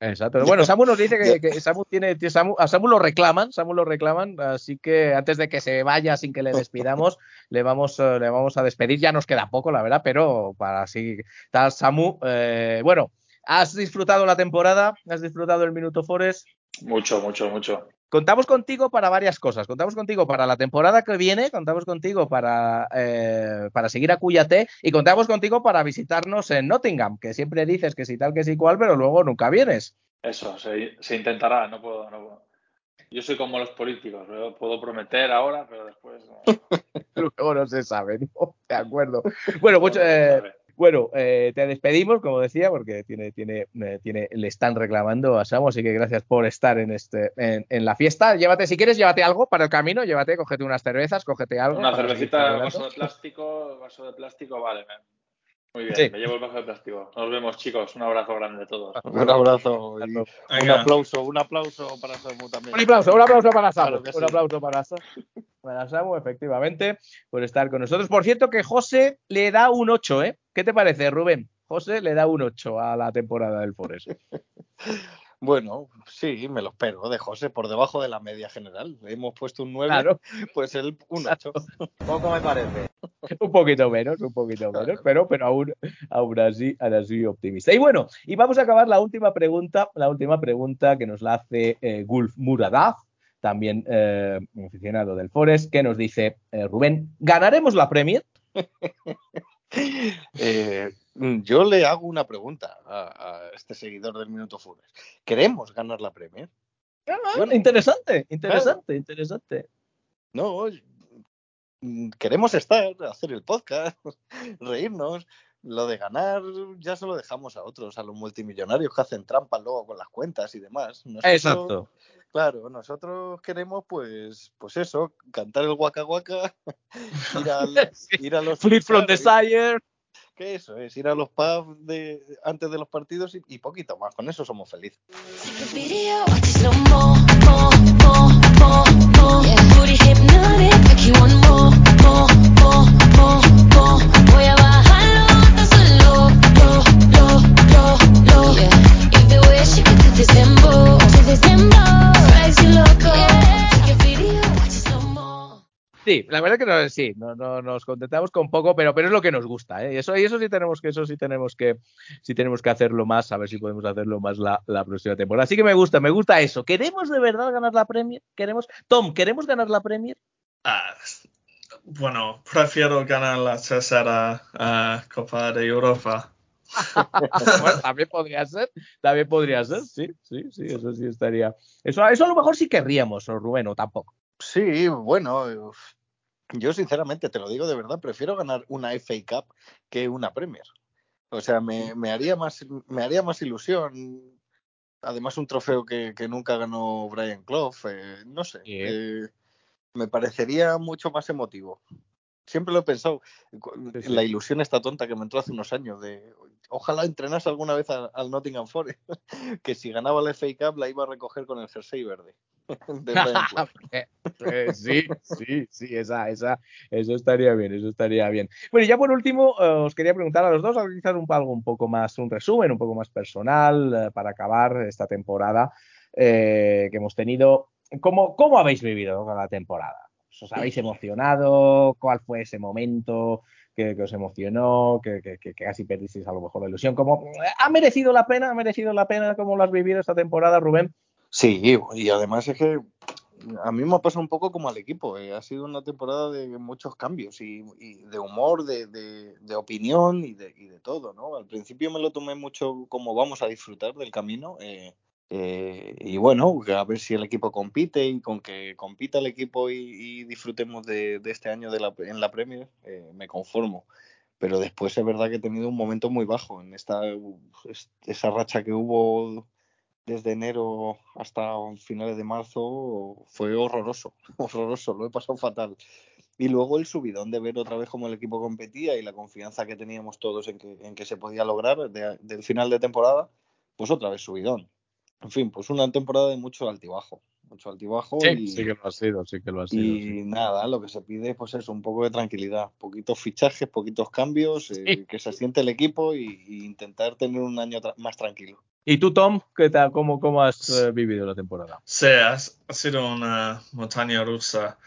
Exacto. Bueno, Samu nos dice que, que Samu tiene, tiene- Samu- a Samu lo reclaman, Samu lo reclaman, así que antes de que se vaya sin que le despidamos, le vamos, eh, le vamos a despedir. Ya nos queda poco, la verdad, pero para así tal, Samu, eh, bueno, ¿has disfrutado la temporada? ¿Has disfrutado el Minuto Forest? Mucho, mucho, mucho. Contamos contigo para varias cosas. Contamos contigo para la temporada que viene, contamos contigo para, eh, para seguir a Cuyate y contamos contigo para visitarnos en Nottingham, que siempre dices que sí tal, que sí cual, pero luego nunca vienes. Eso, se, se intentará, no puedo, no puedo. Yo soy como los políticos, puedo prometer ahora, pero después no. Luego no se sabe, ¿no? De acuerdo. Bueno, mucho, eh, bueno eh, te despedimos, como decía, porque tiene, tiene, eh, tiene, le están reclamando a Samu, así que gracias por estar en, este, en, en la fiesta. Llévate, si quieres, llévate algo para el camino, llévate, cógete unas cervezas, cógete algo. Una cervecita, vaso de plástico, vaso de plástico, vale. me- Muy bien, Sí. me llevo el vaso de plástico. Nos vemos, chicos. Un abrazo grande a todos. Un abrazo y un aplauso, un aplauso para Samu también. Un aplauso, un aplauso para Samu. Claro un sí. aplauso para, Sa- para Samu, efectivamente, por estar con nosotros. Por cierto, que José le da un 8, ¿eh? ¿Qué te parece, Rubén? José le da un 8 a la temporada del Forest. Bueno, sí, me lo espero, de José, por debajo de la media general. Hemos puesto un 9, Claro, pues él un 8. Poco me parece. un poquito menos, un poquito Claro. menos, pero, pero aún, aún así, aún así optimista. Y bueno, y vamos a acabar la última pregunta, la última pregunta que nos la hace eh, Gulf Muradov, también eh, aficionado del Forest, que nos dice, eh, Rubén, ¿ganaremos la Premier? Eh, yo le hago una pregunta a, a este seguidor del Minuto Fures. ¿Queremos ganar la Premier? Bueno. interesante, interesante, interesante. No, mm, queremos estar, hacer el podcast, reírnos. Lo de ganar ya se lo dejamos a otros, a los multimillonarios que hacen trampas luego con las cuentas y demás. Nosotros- Exacto. Claro, nosotros queremos pues, pues eso, cantar el Waka Waka, ir, al- Sí. ir a los Fleet from Desire. Que eso es, ir a los pubs de, antes de los partidos y, y poquito más, con eso somos felices. Sí, la verdad que no, sí, no, no, nos contentamos con poco, pero, pero es lo que nos gusta, ¿eh? Y eso, y eso sí tenemos que, eso sí tenemos que, sí tenemos que hacerlo más, a ver si podemos hacerlo más la, la próxima temporada. Así que me gusta, me gusta eso. ¿Queremos de verdad ganar la Premier? ¿Queremos? Tom, ¿queremos ganar la Premier? Ah, bueno, prefiero ganar la tercera ah, Copa de Europa. Bueno, también podría ser, también podría ser, sí, sí, sí, eso sí estaría. Eso, eso a lo mejor sí querríamos, o Rubén, o tampoco. Sí, bueno, yo sinceramente te lo digo de verdad, prefiero ganar una FA Cup que una Premier. O sea, me, me haría más, me haría más ilusión. Además, un trofeo que, que nunca ganó Brian Clough, eh, no sé, eh, me parecería mucho más emotivo. Siempre lo he pensado, la ilusión esta tonta que me entró hace unos años de ojalá entrenase alguna vez al Nottingham Forest, que si ganaba la FA Cup la iba a recoger con el jersey verde Clough. Eh, sí, sí, sí, esa, esa, eso estaría bien, eso estaría bien. Bueno, y ya por último, eh, os quería preguntar a los dos, quizás un, algo un poco más, un resumen, un poco más personal, eh, para acabar esta temporada eh, que hemos tenido. ¿Cómo, cómo habéis vivido la temporada? ¿Os habéis emocionado? ¿Cuál fue ese momento que, que os emocionó? Que, que, que casi perdisteis a lo mejor la ilusión. ¿Cómo, ¿Ha merecido la pena? ¿Ha merecido la pena cómo lo has vivido esta temporada, Rubén? Sí, y además es que a mí me ha pasado un poco como al equipo. eh, Ha sido una temporada de muchos cambios y, de humor, de, opinión y de, y de todo, ¿no? Al principio me lo tomé mucho como vamos a disfrutar del camino. eh, eh, y bueno, a ver si el equipo compite y con que compita el equipo y, disfrutemos de, este año de la, en la Premier, eh, me conformo. Pero después es verdad que he tenido un momento muy bajo en esta es- esa racha que hubo desde enero hasta finales de marzo fue horroroso, horroroso, lo he pasado fatal. Y luego el subidón de ver otra vez cómo el equipo competía y la confianza que teníamos todos en que, en que se podía lograr de- del final de temporada, pues otra vez subidón. En fin, pues una temporada de mucho altibajo, mucho altibajo y, sí que lo ha sido, sí que lo ha sido. y sí. nada, lo que se pide pues es un poco de tranquilidad, poquitos fichajes, poquitos cambios, eh, que se siente el equipo y, y intentar tener un año tra- más tranquilo. ¿Y tú, Tom, qué tal? ¿Cómo, cómo has eh, vivido la temporada? Sí, ha, ha sido una montaña rusa.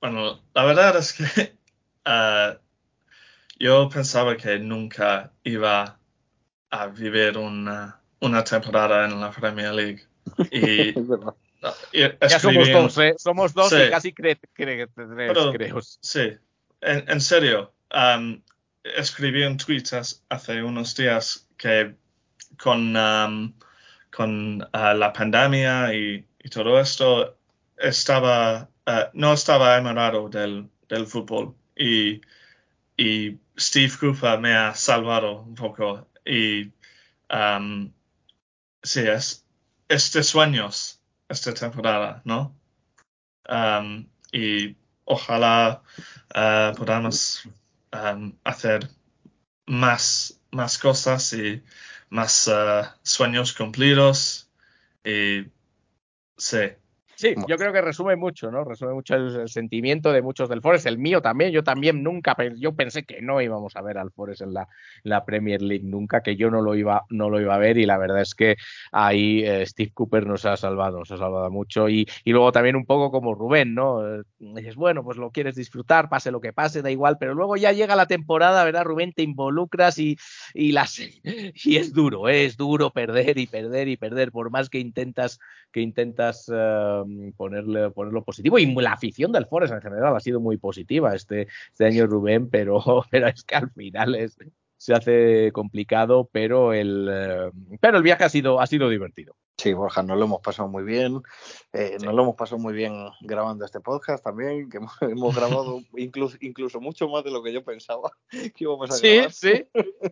Bueno, la verdad es que ah, yo pensaba que nunca iba a vivir una, una temporada en la Premier League. Y, Es verdad. Ya somos dos, ¿eh? Somos dos Sí. y casi cre cre tres, Pero- creo. Sí, en, en serio. escribí un tweet hace unos días que con, am, con ah, la pandemia y, y todo esto estaba, ah, no estaba enamorado del, del fútbol y, Steve Cooper me ha salvado un poco y am, sí, es, es de sueños esta temporada, ¿no? Am, y ojalá ah, podamos am, hacer más, más cosas y más ah, sueños cumplidos. Y sí, Sí, yo creo que resume mucho, ¿no? Resume mucho el, el sentimiento de muchos del Forest, el mío también. Yo también nunca, yo pensé que no íbamos a ver al Forest en la, Premier League nunca, que yo no lo iba, no lo iba a ver y la verdad es que ahí eh, Steve Cooper nos ha salvado, nos ha salvado mucho y, y luego también un poco como Rubén, ¿no? Eh, dices, bueno, pues lo quieres disfrutar, pase lo que pase, da igual, pero luego ya llega la temporada, ¿verdad, Rubén? Te involucras y, y, las, y es duro, ¿eh? es duro perder y perder y perder, por más que intentas que intentas eh, ponerle, ponerlo positivo. Y la afición del Forest en general ha sido muy positiva este, este año, Rubén, pero, pero es que al final se hace complicado, pero el, eh, pero el viaje ha sido, ha sido divertido. Sí, Borja, nos lo hemos pasado muy bien. Eh, Sí. Nos lo hemos pasado muy bien grabando este podcast también, que hemos, hemos grabado incluso, incluso mucho más de lo que yo pensaba que íbamos a Sí, grabar. sí.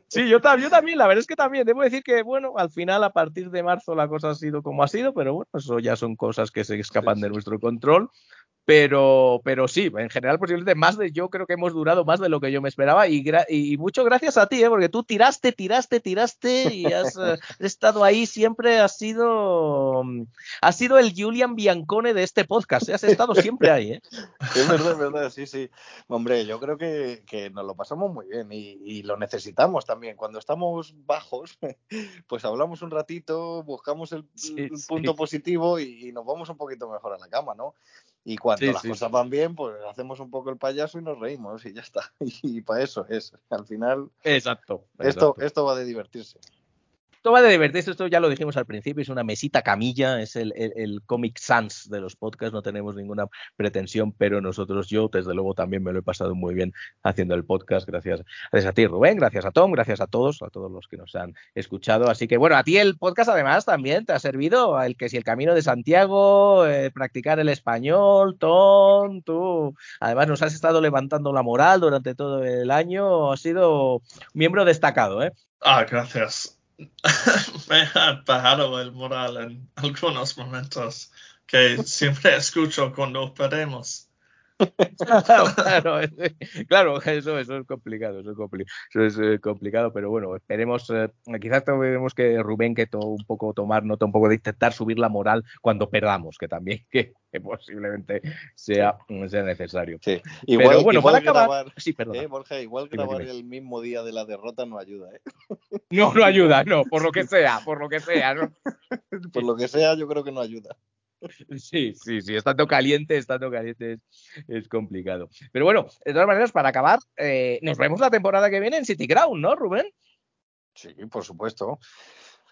Sí, yo, yo también, la verdad es que también. Debo decir que, bueno, al final, a partir de marzo, la cosa ha sido como ha sido, pero bueno, eso ya son cosas que se escapan Sí, de nuestro control. Pero, pero sí, en general, posiblemente más de, yo creo que hemos durado más de lo que yo me esperaba y, gra- y mucho gracias a ti, ¿eh? porque tú tiraste, tiraste, tiraste y has eh, estado ahí siempre, has sido, mm, has sido el Julian Biancone de este podcast, ¿eh? has estado siempre ahí, ¿eh? Es verdad, es verdad, sí, sí. Hombre, yo creo que, que nos lo pasamos muy bien y, y lo necesitamos también. Cuando estamos bajos, pues hablamos un ratito, buscamos el, Sí, el sí. punto positivo y, y nos vamos un poquito mejor a la cama, ¿no? Y cuando Sí, las sí. cosas van bien, pues hacemos un poco el payaso y nos reímos y ya está. Y, para eso es. Al final, Exacto. esto, exacto. esto va de divertirse. Esto va de divertirse, esto ya lo dijimos al principio, es una mesita camilla, es el, el, Comic Sans de los podcasts, no tenemos ninguna pretensión, pero nosotros, yo desde luego también me lo he pasado muy bien haciendo el podcast, gracias, gracias a ti Rubén, gracias a Tom, gracias a todos, a todos los que nos han escuchado, así que bueno, a ti el podcast además también te ha servido, el que si el Camino de Santiago, eh, practicar el español, Tom, tú, además nos has estado levantando la moral durante todo el año, has sido miembro destacado, ¿eh? Ah, gracias. Me ha bajado el moral en algunos momentos que siempre escucho cuando perdemos. claro, es- claro, eso, eso es complicado, eso es, compli- eso es, eh, complicado, pero bueno, esperemos, eh, quizás tenemos que Rubén que to- un poco tomar nota, un poco de intentar subir la moral cuando perdamos, que también que, que posiblemente sea, sea necesario. Sí. Igual, pero bueno, igual para acabar, grabar, sí, perdón. eh, Borja, igual grabar el mismo día de la derrota no ayuda. ¿eh? No, no ayuda, no, por lo que sea, por lo que sea, ¿no? Por lo que sea, yo creo que no ayuda. Sí, sí, sí, estando caliente, estando caliente es, es complicado. Pero bueno, de todas maneras, para acabar, eh, nos vemos la temporada que viene en City Ground, ¿no, Rubén? Sí, por supuesto.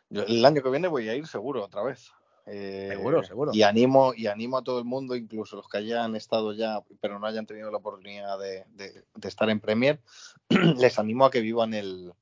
Yo el año que viene voy a ir seguro otra vez. Eh, Seguro, seguro. Y animo, y animo a todo el mundo, incluso los que hayan estado ya, pero no hayan tenido la oportunidad de, de- de estar en Premier, les animo a que vivan el,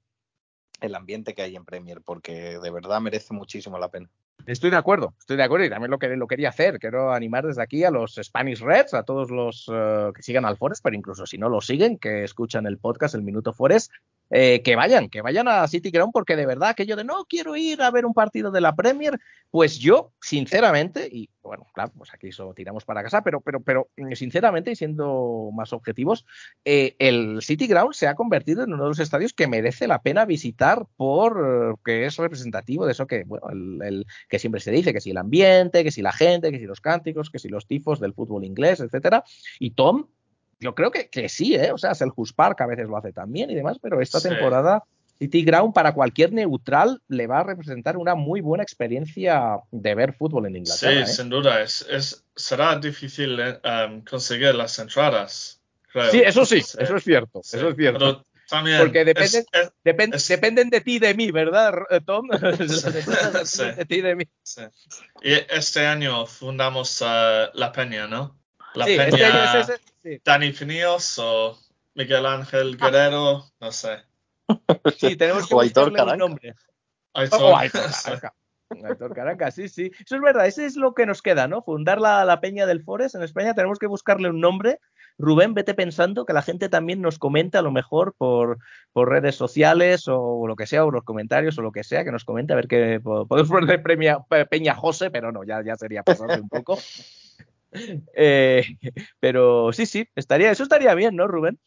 el ambiente que hay en Premier, porque de verdad merece muchísimo la pena. Estoy de acuerdo, estoy de acuerdo y también lo que quería hacer. Quiero animar desde aquí a los Spanish Reds, a todos los eh, que sigan al Forest, pero incluso si no lo siguen, que escuchan el podcast, el Minuto Forest, eh, que vayan, que vayan a City Ground, porque de verdad aquello de no quiero ir a ver un partido de la Premier, pues yo, sinceramente, y bueno, claro, pues aquí solo tiramos para casa, pero, pero, pero mm, sinceramente y siendo más objetivos, eh, el City Ground se ha convertido en uno de los estadios que merece la pena visitar por eh, que es representativo de eso que, bueno, el, el- que siempre se dice, que si el ambiente, que si la gente, que si los cánticos, que si los tifos del fútbol inglés, etcétera. Y Tom, yo creo que, que sí, ¿eh? O sea, Selhurst Park a veces lo hace también y demás, pero esta Sí. temporada City Ground para cualquier neutral le va a representar una muy buena experiencia de ver fútbol en Sí, Inglaterra. ¿eh? sin duda, es, es, será difícil eh, um, conseguir las entradas. creo. Sí, eso sí, eso es cierto, Sí, eso es cierto. Pero también Porque es- es- Dependen de ti y de mí, ¿verdad, R- Tom? Sí. de ti y de mí. sí. Y este año fundamos eh, La Peña, ¿no? La sí, Peña este año es ese. sí. Dani Finíos o Miguel Ángel Guerrero, no sé. Sí, tenemos que O Aitor buscarle un nombre. Aitor, Oh, Aitor sí. Caranca. Aitor Caranca, sí, sí. Eso es verdad, ese es lo que nos queda, ¿no? Fundar la, la Peña del Forest en España, tenemos que buscarle un nombre. Rubén, vete pensando que la gente también nos comente a lo mejor por, por redes sociales o lo que sea, o los comentarios o lo que sea, que nos comente a ver qué po- podemos ponerle premia, Pe- Peña José, pero no, ya, ya sería pasarse un poco. Eh, pero sí, sí, estaría, eso estaría bien, ¿no, Rubén?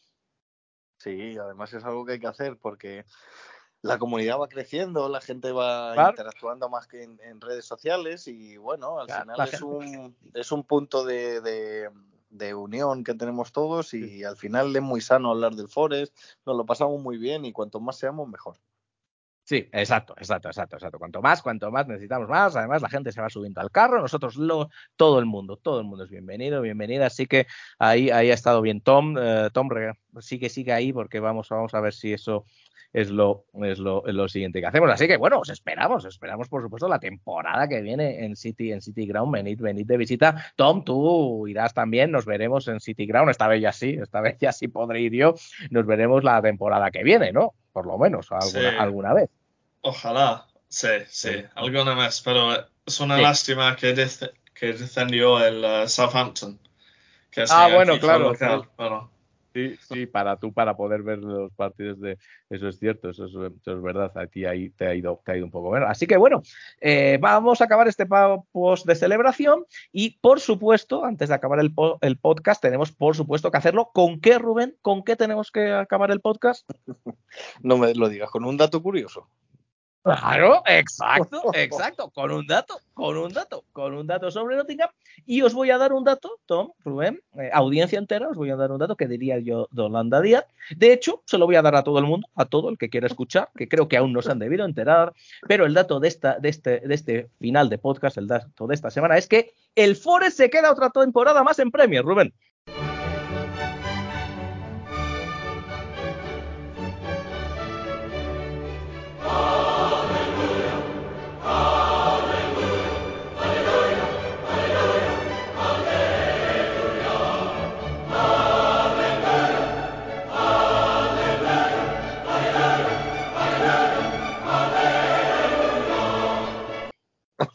Sí, además es algo que hay que hacer porque la comunidad va creciendo, la gente va interactuando más que en, en redes sociales y bueno, al Claro, final es gente- un, es un punto de, de- de unión que tenemos todos y al final es muy sano hablar del Forest, nos lo pasamos muy bien y cuanto más seamos mejor. Sí, exacto, exacto, exacto, exacto. Cuanto más, cuanto más necesitamos más. Además, la gente se va subiendo al carro. Nosotros, lo, todo el mundo, todo el mundo es bienvenido, bienvenida. Así que ahí, ahí ha estado bien Tom. Eh, Tom, sigue, sigue ahí porque vamos, vamos a ver si eso es lo, es lo, es lo siguiente que hacemos. Así que bueno, os esperamos, esperamos por supuesto la temporada que viene en City, en City Ground. Venid, venid de visita. Tom, tú irás también, nos veremos en City Ground. Esta vez ya sí, esta vez ya sí podré ir yo. Nos veremos la temporada que viene, ¿no? Por lo menos, alguna, Sí. alguna vez. Ojalá, sí, sí, Sí. alguna vez, pero es una Sí. lástima que, descendió el eh, Southampton. Que Ah, bueno, claro, local, pero- Sí, sí, para tú, para poder ver los partidos de. Eso es cierto, eso es, verdad. A ti ahí te ha ido, te ha ido un poco menos. Así que bueno, eh, vamos a acabar este post de celebración. Y por supuesto, antes de acabar el, po- el podcast, tenemos por supuesto que hacerlo. ¿Con qué, Rubén? ¿Con qué tenemos que acabar el podcast? No me lo digas con un dato curioso. Claro, exacto, exacto, con un dato, con un dato, con un dato sobre Nottingham. Y os voy a dar un dato, Tom, Rubén, eh, audiencia entera, os voy a dar un dato que diría yo de Holanda Díaz. De hecho, se lo voy a dar a todo el mundo, a todo el que quiera escuchar, que creo que aún no se han debido enterar. Pero el dato de, esta, de, este, de este final de podcast, el dato de esta semana, es que el Forest se queda otra temporada más en Premier, Rubén.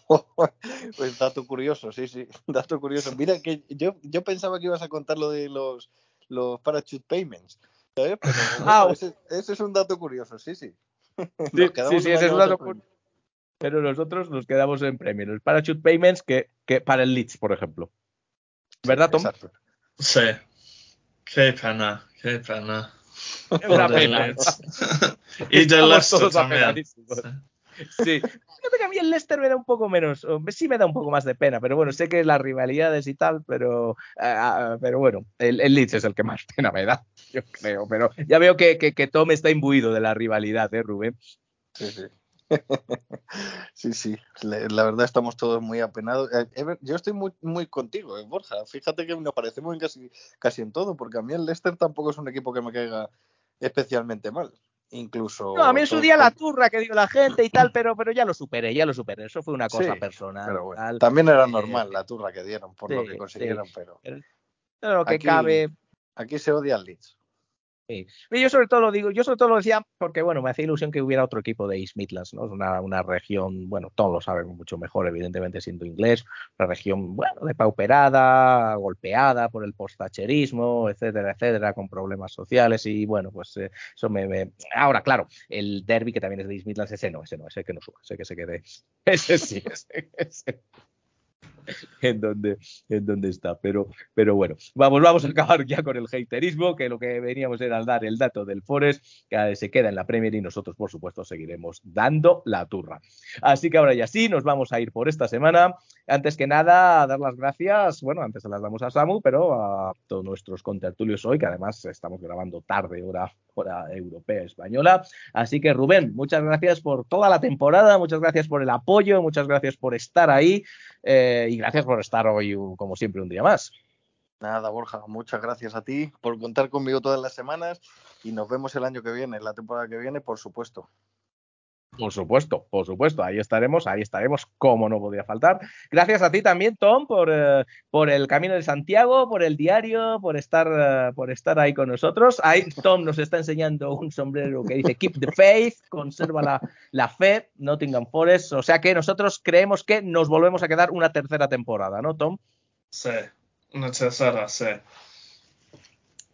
Pues dato curioso, sí, sí, dato curioso. Mira que yo, yo pensaba que ibas a contar lo de los, los parachute payments, ¿sabes? Pero Ah, ese, ese es un dato curioso, sí, sí. Sí, sí, ese es un dato Premier. Pero nosotros nos quedamos en Premier. Los parachute payments que, que para el Leeds, por ejemplo. ¿Verdad, Tom? Exacto. Sí. Qué pena, qué pena. Una pena. Y de Estamos Leicester también. apenadísimos. Sí. Fíjate que a mí el Leicester me da un poco menos, sí me da un poco más de pena, pero bueno, sé que las rivalidades y tal, pero, ah, pero bueno, el, el Leeds es el que más pena me da, yo creo. Pero ya veo que, que, que Tom está imbuido de la rivalidad, ¿eh, Rubén? Sí, sí. Sí, sí, Le- la verdad estamos todos muy apenados. Eh, yo estoy muy, muy contigo, eh, Borja. Fíjate que nos parecemos en casi, casi en todo, porque a mí el Leicester tampoco es un equipo que me caiga especialmente mal. Incluso. No, a mí en su día la turra que dio la gente y tal, pero, pero ya lo superé, ya lo superé. Eso fue una cosa Sí, personal. pero bueno, tal. también era Eh, normal la turra que dieron por lo que consiguieron, sí. pero Pero lo que Aquí- cabe, aquí se odia al Leeds. Yo sobre todo lo digo, yo sobre todo lo decía porque bueno, me hacía ilusión que hubiera otro equipo de East Midlands, ¿no? Es una, una región, bueno, todos lo saben mucho mejor, evidentemente siendo inglés, una región, bueno, depauperada, golpeada por el post-thatcherismo, etcétera, etcétera, con problemas sociales y bueno, pues eh, eso me, me- Ahora, claro, el derby que también es de East Midlands, ese no, ese no, ese que no suba, ese que se quede, ese sí, ese, ese en donde, en donde está. Pero, pero bueno, vamos, vamos a acabar ya con el haterismo, que lo que veníamos era dar el dato del Forest, que se queda en la Premier y nosotros, por supuesto, seguiremos dando la turra. Así que ahora ya sí, nos vamos a ir por esta semana. Antes que nada, dar las gracias, bueno, antes se las damos a Samu, pero a todos nuestros contertulios hoy, que además estamos grabando tarde, hora, hora europea, española. Así que Rubén, muchas gracias por toda la temporada, muchas gracias por el apoyo, muchas gracias por estar ahí eh, gracias por estar hoy, como siempre, un día más. Nada, Borja, muchas gracias a ti por contar conmigo todas las semanas y nos vemos el año que viene, la temporada que viene, por supuesto. Por supuesto, por supuesto, ahí estaremos, ahí estaremos, como no podía faltar. Gracias a ti también, Tom, por, eh, por el Camino de Santiago, por el diario, por estar, eh, por estar ahí con nosotros. Ahí Tom nos está enseñando un sombrero que dice Keep the Faith, conserva la, la fe, Nottingham Forest. O sea que nosotros creemos que nos volvemos a quedar una tercera temporada, ¿no, Tom? Sí, una tercera, sí.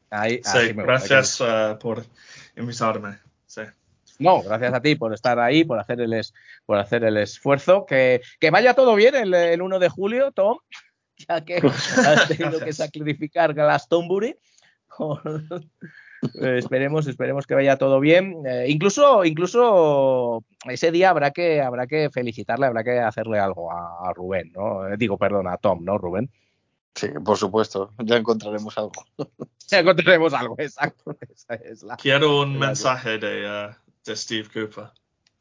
Ahí, Sí, gracias eh, por invitarme. No, gracias a ti por estar ahí, por hacer el, es- por hacer el esfuerzo. Que, que vaya todo bien el, el 1 de julio, Tom, ya que has tenido que sacrificar Glastonbury. Eh, esperemos, esperemos que vaya todo bien. Eh, incluso, incluso ese día habrá que, habrá que felicitarle, habrá que hacerle algo a, a Rubén, ¿no? Eh, digo, perdón, a Tom, ¿no, Rubén? Sí, por supuesto, ya encontraremos algo. Ya encontraremos algo, exacto. Esa es la, Quiero un mensaje de, de Steve Cooper.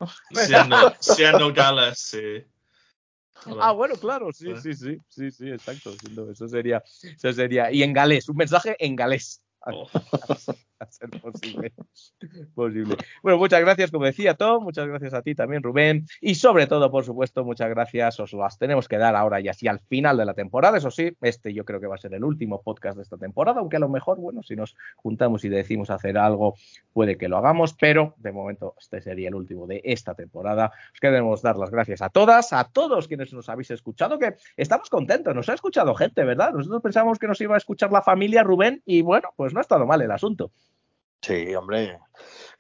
Siendo, siendo Gales y... Ah, bueno, claro, sí, sí, sí, sí, sí, exacto. Eso sería, eso sería. Y en galés, un mensaje en galés. Oh. ser posible. posible. Bueno, muchas gracias, como decía Tom, muchas gracias a ti también, Rubén, y sobre todo, por supuesto, muchas gracias, os las tenemos que dar ahora y así al final de la temporada, eso sí, este yo creo que va a ser el último podcast de esta temporada, aunque a lo mejor, bueno, si nos juntamos y decimos hacer algo, puede que lo hagamos, pero de momento este sería el último de esta temporada. Os queremos dar las gracias a todas, a todos quienes nos habéis escuchado, que estamos contentos, nos ha escuchado gente, ¿verdad? Nosotros pensábamos que nos iba a escuchar la familia Rubén y bueno, pues no ha estado mal el asunto. Sí, hombre.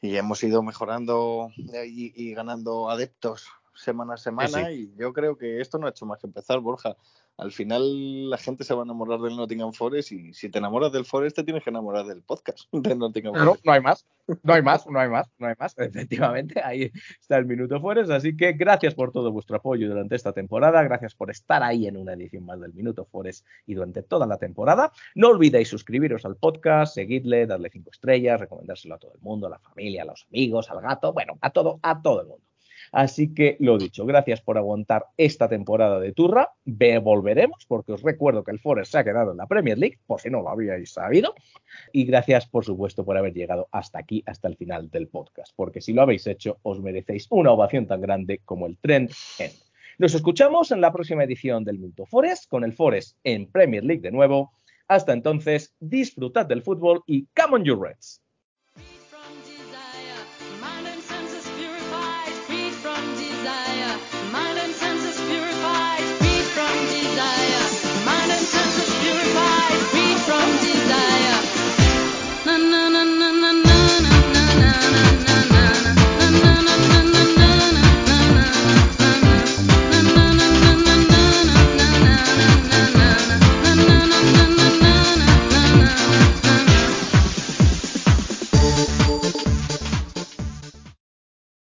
Y hemos ido mejorando y, y ganando adeptos semana a semana y yo creo que esto no ha hecho más que empezar, Borja. Al final la gente se va a enamorar del Nottingham Forest y si te enamoras del Forest te tienes que enamorar del podcast del Nottingham No, Forest. no hay más, no hay más, no hay más, no hay más. Efectivamente, ahí está el Minuto Forest. Así que gracias por todo vuestro apoyo durante esta temporada. Gracias por estar ahí en una edición más del Minuto Forest y durante toda la temporada. No olvidéis suscribiros al podcast, seguidle, darle cinco estrellas, recomendárselo a todo el mundo, a la familia, a los amigos, al gato, bueno, a todo, a todo el mundo. Así que lo dicho, gracias por aguantar esta temporada de Turra. Ve- volveremos, porque os recuerdo que el Forest se ha quedado en la Premier League, por si no lo habíais sabido. Y gracias, por supuesto, por haber llegado hasta aquí, hasta el final del podcast, porque si lo habéis hecho, os merecéis una ovación tan grande como el Trend End. Nos escuchamos en la próxima edición del Minuto Forest, con el Forest en Premier League de nuevo. Hasta entonces, disfrutad del fútbol y come on you Reds.